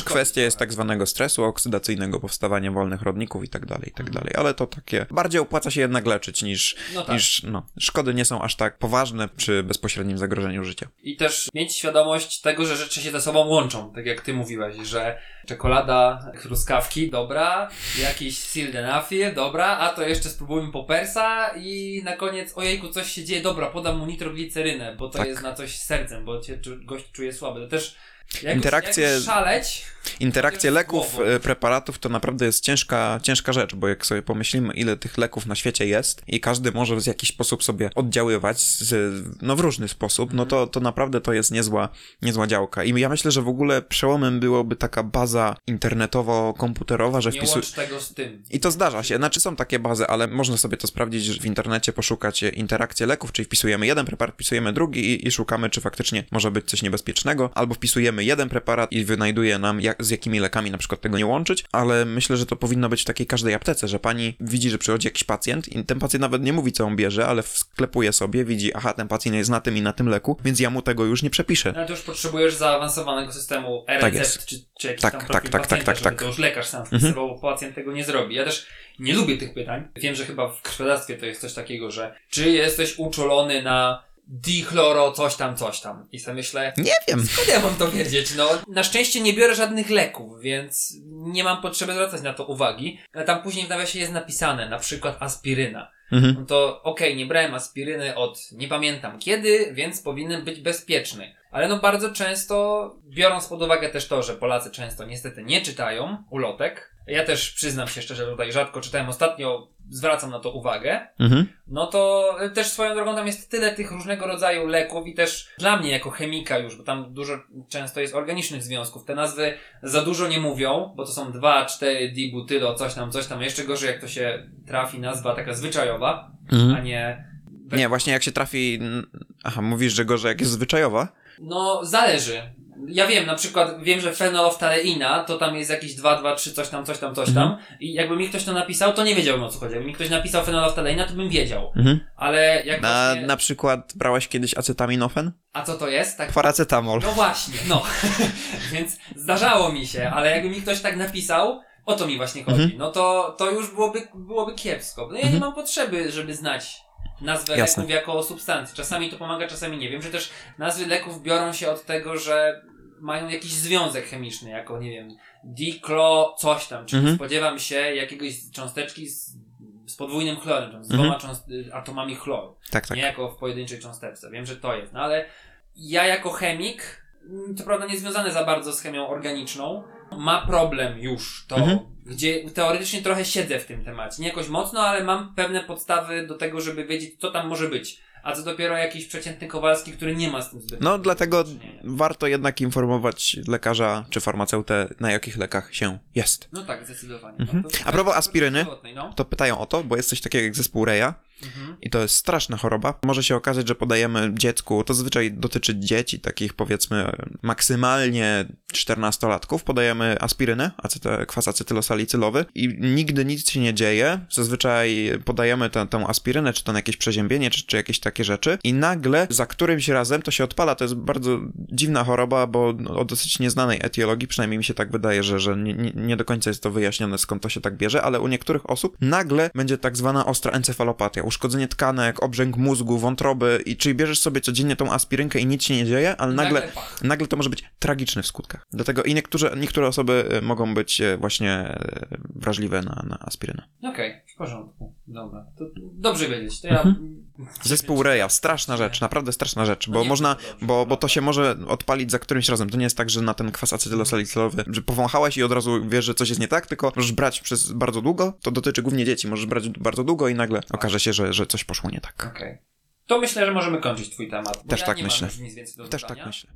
kwestia jest tak zwanego stresu oksydacyjnego, powstawania wolnych rodników i tak dalej, i tak Mhm. dalej. Ale to takie, bardziej opłaca się jednak leczyć niż, No tak. niż no, szkody nie są aż tak poważne przy bezpośrednim zagrożeniu życia. I też mieć świadomość tego, że rzeczy się ze sobą łączą, tak jak ty mówiłeś, że czekolada, truskawki, dobra, jakiś sildenafil, dobra, a to jeszcze spróbujmy popersa i na koniec, ojejku, coś się dzieje, dobra, podam mu nitroglicerynę, bo to Tak. jest na coś z sercem, bo cię gość czuje słaby. To też jak Interakcje- jak szaleć, Interakcje leków, głową. e, preparatów to naprawdę jest ciężka, ciężka rzecz, bo jak sobie pomyślimy, ile tych leków na świecie jest i każdy może w jakiś sposób sobie oddziaływać, z, no w różny sposób, no to, to naprawdę to jest niezła, niezła działka. I ja myślę, że w ogóle przełomem byłoby taka baza internetowo-komputerowa, że nie wpisu... łącz tego z tym. I to zdarza się, znaczy są takie bazy, ale można sobie to sprawdzić że w internecie, poszukać interakcje leków, czyli wpisujemy jeden preparat, wpisujemy drugi i, i szukamy, czy faktycznie może być coś niebezpiecznego, albo wpisujemy jeden preparat i wynajduje nam, jak, z jakimi lekami na przykład tego nie łączyć, ale myślę, że to powinno być w takiej każdej aptece, że pani widzi, że przychodzi jakiś pacjent i ten pacjent nawet nie mówi, co on bierze, ale sklepuje sobie, widzi, aha, ten pacjent jest na tym i na tym leku, więc ja mu tego już nie przepiszę. No, Ale to już potrzebujesz zaawansowanego systemu Tak e-recept, jest. czy, czy jakiś Tak, tam tak, tak, tak, tak, tak. to już lekarz sam Mhm. wpisywał, bo pacjent tego nie zrobi. Ja też nie lubię tych pytań. Wiem, że chyba w krwiodawstwie to jest coś takiego, że czy jesteś uczulony na dichloro coś tam, coś tam. I sobie myślę, Nie wiem. skąd ja mam to wiedzieć? No, na szczęście nie biorę żadnych leków, więc nie mam potrzeby zwracać na to uwagi. Ale tam później w nawiasie jest napisane, na przykład aspiryna. mhm. no to okej, okay, nie brałem aspiryny od nie pamiętam kiedy, więc powinien być bezpieczny. Ale no bardzo często, biorąc pod uwagę też to, że Polacy często niestety nie czytają ulotek, ja też przyznam się szczerze, że tutaj rzadko czytałem ostatnio, zwracam na to uwagę, mhm. no to też swoją drogą tam jest tyle tych różnego rodzaju leków i też dla mnie jako chemika już, bo tam dużo często jest organicznych związków, te nazwy za dużo nie mówią, bo to są 2, 4 dibutylo, coś tam, coś tam, jeszcze gorzej jak to się trafi nazwa taka zwyczajowa, mhm. a nie... Nie, właśnie jak się trafi... Aha, mówisz, że gorzej jak jest zwyczajowa? No, zależy. Ja wiem, na przykład wiem, że fenoloftaleina to tam jest jakieś 2, 2, 3, coś tam, coś tam, coś tam. Mhm. I jakby mi ktoś to napisał, to nie wiedziałbym o co chodzi. Jakby mi ktoś napisał fenoloftaleina, to bym wiedział. Mhm. Ale jak na, właśnie... na przykład brałeś kiedyś acetaminofen? A co to jest? Tak... Paracetamol. No właśnie, no. Więc zdarzało mi się, ale jakby mi ktoś tak napisał, o to mi właśnie chodzi. Mhm. No to, to już byłoby, byłoby kiepsko. No ja mhm. nie mam potrzeby, żeby znać nazwę Jasne. leków jako substancji. Czasami to pomaga, czasami nie. Wiem, że też nazwy leków biorą się od tego, że mają jakiś związek chemiczny, jako nie wiem, diklo coś tam, czyli mhm. spodziewam się jakiegoś cząsteczki z, z podwójnym chlorem, z mhm. dwoma atomami chloru. Tak, tak. Nie jako w pojedynczej cząsteczce. Wiem, że to jest. No ale ja jako chemik, mm, to prawda nie związany za bardzo z chemią organiczną, ma problem już to, mhm. gdzie teoretycznie trochę siedzę w tym temacie. Nie jakoś mocno, ale mam pewne podstawy do tego, żeby wiedzieć, co tam może być. A co dopiero jakiś przeciętny Kowalski, który nie ma z tym zbyt No, dlatego warto jednak informować lekarza czy farmaceutę, na jakich lekach się jest. No tak, zdecydowanie. Mhm. No, A propos aspiryny, no. to pytają o to, bo jest coś takiego jak zespół Reja, Mhm. I to jest straszna choroba. Może się okazać, że podajemy dziecku, to zazwyczaj dotyczy dzieci, takich powiedzmy maksymalnie 14-latków, podajemy aspirynę, acety, kwas acetylosalicylowy i nigdy nic się nie dzieje. Zazwyczaj podajemy tę, tę aspirynę, czy na jakieś przeziębienie, czy, czy jakieś takie rzeczy i nagle za którymś razem to się odpala. To jest bardzo dziwna choroba, bo o dosyć nieznanej etiologii, przynajmniej mi się tak wydaje, że, że nie, nie do końca jest to wyjaśnione, skąd to się tak bierze, ale u niektórych osób nagle będzie tak zwana ostra encefalopatia, uszkodzenie tkanek, obrzęk mózgu, wątroby i czyli bierzesz sobie codziennie tą aspirynkę i nic się nie dzieje, ale nagle, nagle, nagle to może być tragiczne w skutkach. Dlatego i niektóre, niektóre osoby e, mogą być e, właśnie e, wrażliwe na, na aspirynę. Okej, okay, w porządku. Dobra. To dobrze wiedzieć. To ja... Mhm. Zespół Reja, straszna rzecz, naprawdę straszna rzecz, bo no można, bo, bo to się może odpalić za którymś razem. To nie jest tak, że na ten kwas acetylosalicylowy, że powąchałeś i od razu wiesz, że coś jest nie tak, tylko możesz brać przez bardzo długo, to dotyczy głównie dzieci, możesz brać bardzo długo i nagle okaże się, że, że coś poszło nie tak. Okay. To myślę, że możemy kończyć twój temat. Też ja tak myślę. Też tak myślę.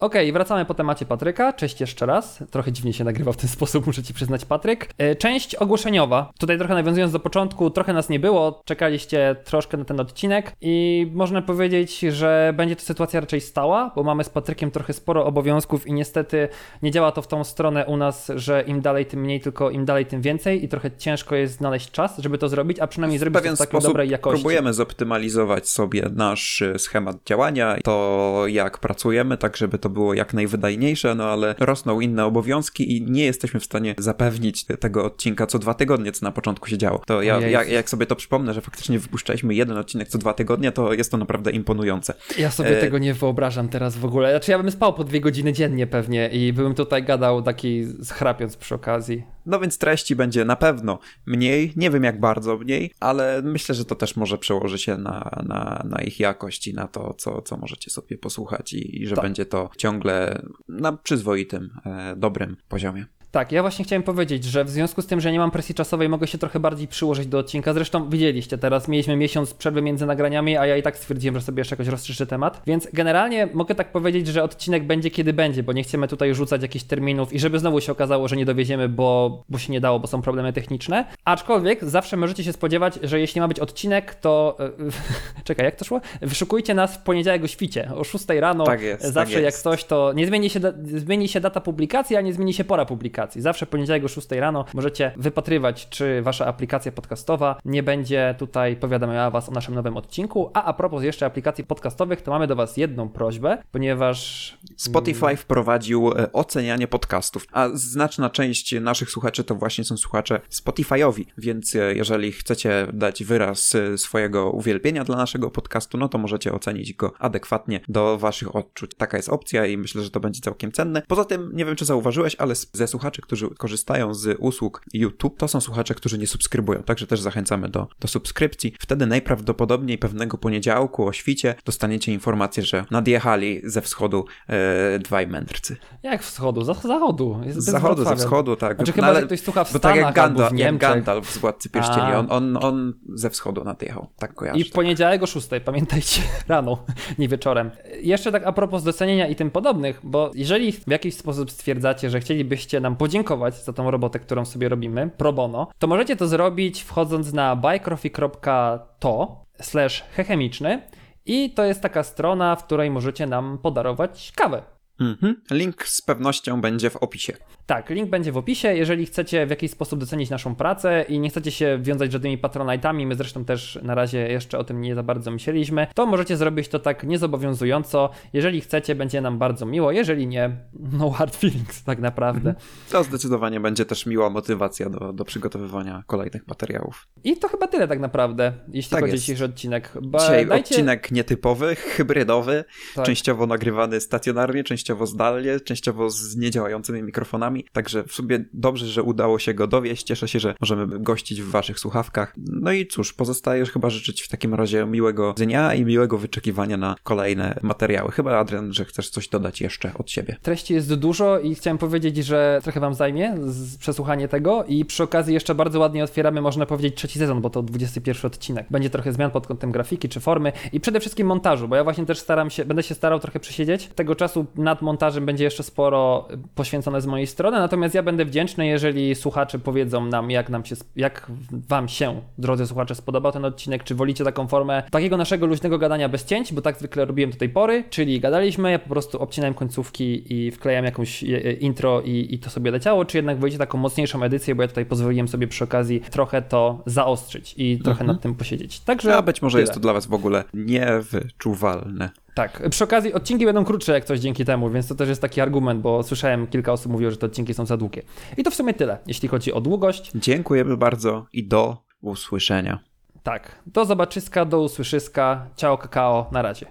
Okej, okay, wracamy po temacie Patryka. Cześć jeszcze raz. Trochę dziwnie się nagrywa w ten sposób, muszę ci przyznać, Patryk. E, część ogłoszeniowa. Tutaj trochę nawiązując do początku, trochę nas nie było, czekaliście troszkę na ten odcinek i można powiedzieć, że będzie to sytuacja raczej stała, bo mamy z Patrykiem trochę sporo obowiązków i niestety nie działa to w tą stronę u nas, że im dalej, tym mniej, tylko im dalej, tym więcej i trochę ciężko jest znaleźć czas, żeby to zrobić, a przynajmniej zrobić to w takiej dobrej jakości. Próbujemy zoptymalizować sobie nasz schemat działania, to jak pracujemy, tak żeby to to było jak najwydajniejsze, no ale rosną inne obowiązki i nie jesteśmy w stanie zapewnić tego odcinka co dwa tygodnie, co na początku się działo. To ja, ja jak sobie to przypomnę, że faktycznie wypuszczaliśmy jeden odcinek co dwa tygodnie, to jest to naprawdę imponujące. Ja sobie e... tego nie wyobrażam teraz w ogóle. Znaczy ja bym spał po dwie godziny dziennie pewnie i bym tutaj gadał taki schrapiąc przy okazji. No więc treści będzie na pewno mniej, nie wiem jak bardzo mniej, ale myślę, że to też może przełoży się na, na, na ich jakość i na to, co, co możecie sobie posłuchać i, i że tak. będzie to ciągle na przyzwoitym, e, dobrym poziomie. Tak, ja właśnie chciałem powiedzieć, że w związku z tym, że nie mam presji czasowej, mogę się trochę bardziej przyłożyć do odcinka. Zresztą widzieliście, teraz mieliśmy miesiąc przerwy między nagraniami, a ja i tak stwierdziłem, że sobie jeszcze jakoś rozszerzę temat. Więc generalnie mogę tak powiedzieć, że odcinek będzie kiedy będzie, bo nie chcemy tutaj rzucać jakichś terminów i żeby znowu się okazało, że nie dowieziemy, bo, bo się nie dało, bo są problemy techniczne. Aczkolwiek zawsze możecie się spodziewać, że jeśli ma być odcinek, to. Czekaj, jak to szło? Wyszukujcie nas w poniedziałek o świcie, o 6 rano. Tak jest. Tak zawsze tak jest. jak coś, to nie zmieni się, zmieni się data publikacji, a nie zmieni się pora publikacji aplikacji. Zawsze poniedziałek o 6 rano możecie wypatrywać, czy wasza aplikacja podcastowa nie będzie tutaj powiadamiała was o naszym nowym odcinku. A a propos jeszcze aplikacji podcastowych, to mamy do was jedną prośbę, ponieważ Spotify wprowadził e, ocenianie podcastów, a znaczna część naszych słuchaczy to właśnie są słuchacze Spotify'owi, więc e, jeżeli chcecie dać wyraz e, swojego uwielbienia dla naszego podcastu, no to możecie ocenić go adekwatnie do waszych odczuć. Taka jest opcja i myślę, że to będzie całkiem cenne. Poza tym, nie wiem czy zauważyłeś, ale ze słuchaczy słuchacze, którzy korzystają z usług YouTube, to są słuchacze, którzy nie subskrybują, także też zachęcamy do, do subskrypcji. Wtedy najprawdopodobniej pewnego poniedziałku o świcie dostaniecie informację, że nadjechali ze wschodu e, dwaj mędrcy. Jak wschodu? Z zachodu. Z zachodu, ze wschodu, tak. Znaczy chyba, no, że ktoś słucha w Stanach tak jak Gandalf, w jak Gandalf z Władcy Pierścieni, on, on, on ze wschodu nadjechał, tak kojarzę. I w poniedziałek o 6, pamiętajcie, rano, nie wieczorem. Jeszcze tak a propos docenienia i tym podobnych, bo jeżeli w jakiś sposób stwierdzacie, że chcielibyście nam podziękować za tą robotę, którą sobie robimy, pro bono, to możecie to zrobić wchodząc na buycoffee.to slash hechemiczny i to jest taka strona, w której możecie nam podarować kawę. Mhm. Link z pewnością będzie w opisie. Tak, link będzie w opisie. Jeżeli chcecie w jakiś sposób docenić naszą pracę i nie chcecie się wiązać żadnymi patronajtami, my zresztą też na razie jeszcze o tym nie za bardzo myśleliśmy, to możecie zrobić to tak niezobowiązująco. Jeżeli chcecie, będzie nam bardzo miło. Jeżeli nie, no hard feelings tak naprawdę. Mhm. To zdecydowanie będzie też miła motywacja do, do przygotowywania kolejnych materiałów. I to chyba tyle tak naprawdę, jeśli tak chodzi o dzisiejszy odcinek. Ba, Dzisiaj dajcie... odcinek nietypowy, hybrydowy, tak. częściowo nagrywany stacjonarnie, częściowo zdalnie, częściowo z niedziałającymi mikrofonami także w sumie dobrze, że udało się go dowieść. Cieszę się, że możemy gościć w waszych słuchawkach. No i cóż, pozostaje już chyba życzyć w takim razie miłego dnia i miłego wyczekiwania na kolejne materiały. Chyba, Adrian, że chcesz coś dodać jeszcze od siebie. Treści jest dużo i chciałem powiedzieć, że trochę wam zajmie przesłuchanie tego i przy okazji jeszcze bardzo ładnie otwieramy, można powiedzieć, trzeci sezon, bo to 21 odcinek. Będzie trochę zmian pod kątem grafiki czy formy i przede wszystkim montażu, bo ja właśnie też staram się, będę się starał trochę przesiedzieć. Tego czasu nad montażem będzie jeszcze sporo poświęcone z mojej strony natomiast ja będę wdzięczny, jeżeli słuchacze powiedzą nam, jak nam się, jak wam się, drodzy słuchacze, spodobał ten odcinek, czy wolicie taką formę takiego naszego luźnego gadania bez cięć, bo tak zwykle robiłem do tej pory, czyli gadaliśmy, ja po prostu obcinałem końcówki i wklejam jakąś intro i, i to sobie leciało, czy jednak wolicie taką mocniejszą edycję, bo ja tutaj pozwoliłem sobie przy okazji trochę to zaostrzyć i trochę mhm. nad tym posiedzieć. Także A być może tyle. jest to dla was w ogóle niewyczuwalne. Tak. Przy okazji odcinki będą krótsze jak coś dzięki temu, więc to też jest taki argument, bo słyszałem kilka osób mówiło, że te odcinki są za długie. I to w sumie tyle, jeśli chodzi o długość. Dziękujemy bardzo i do usłyszenia. Tak. Do zobaczyska, do usłyszyska. Ciao kakao. Na razie.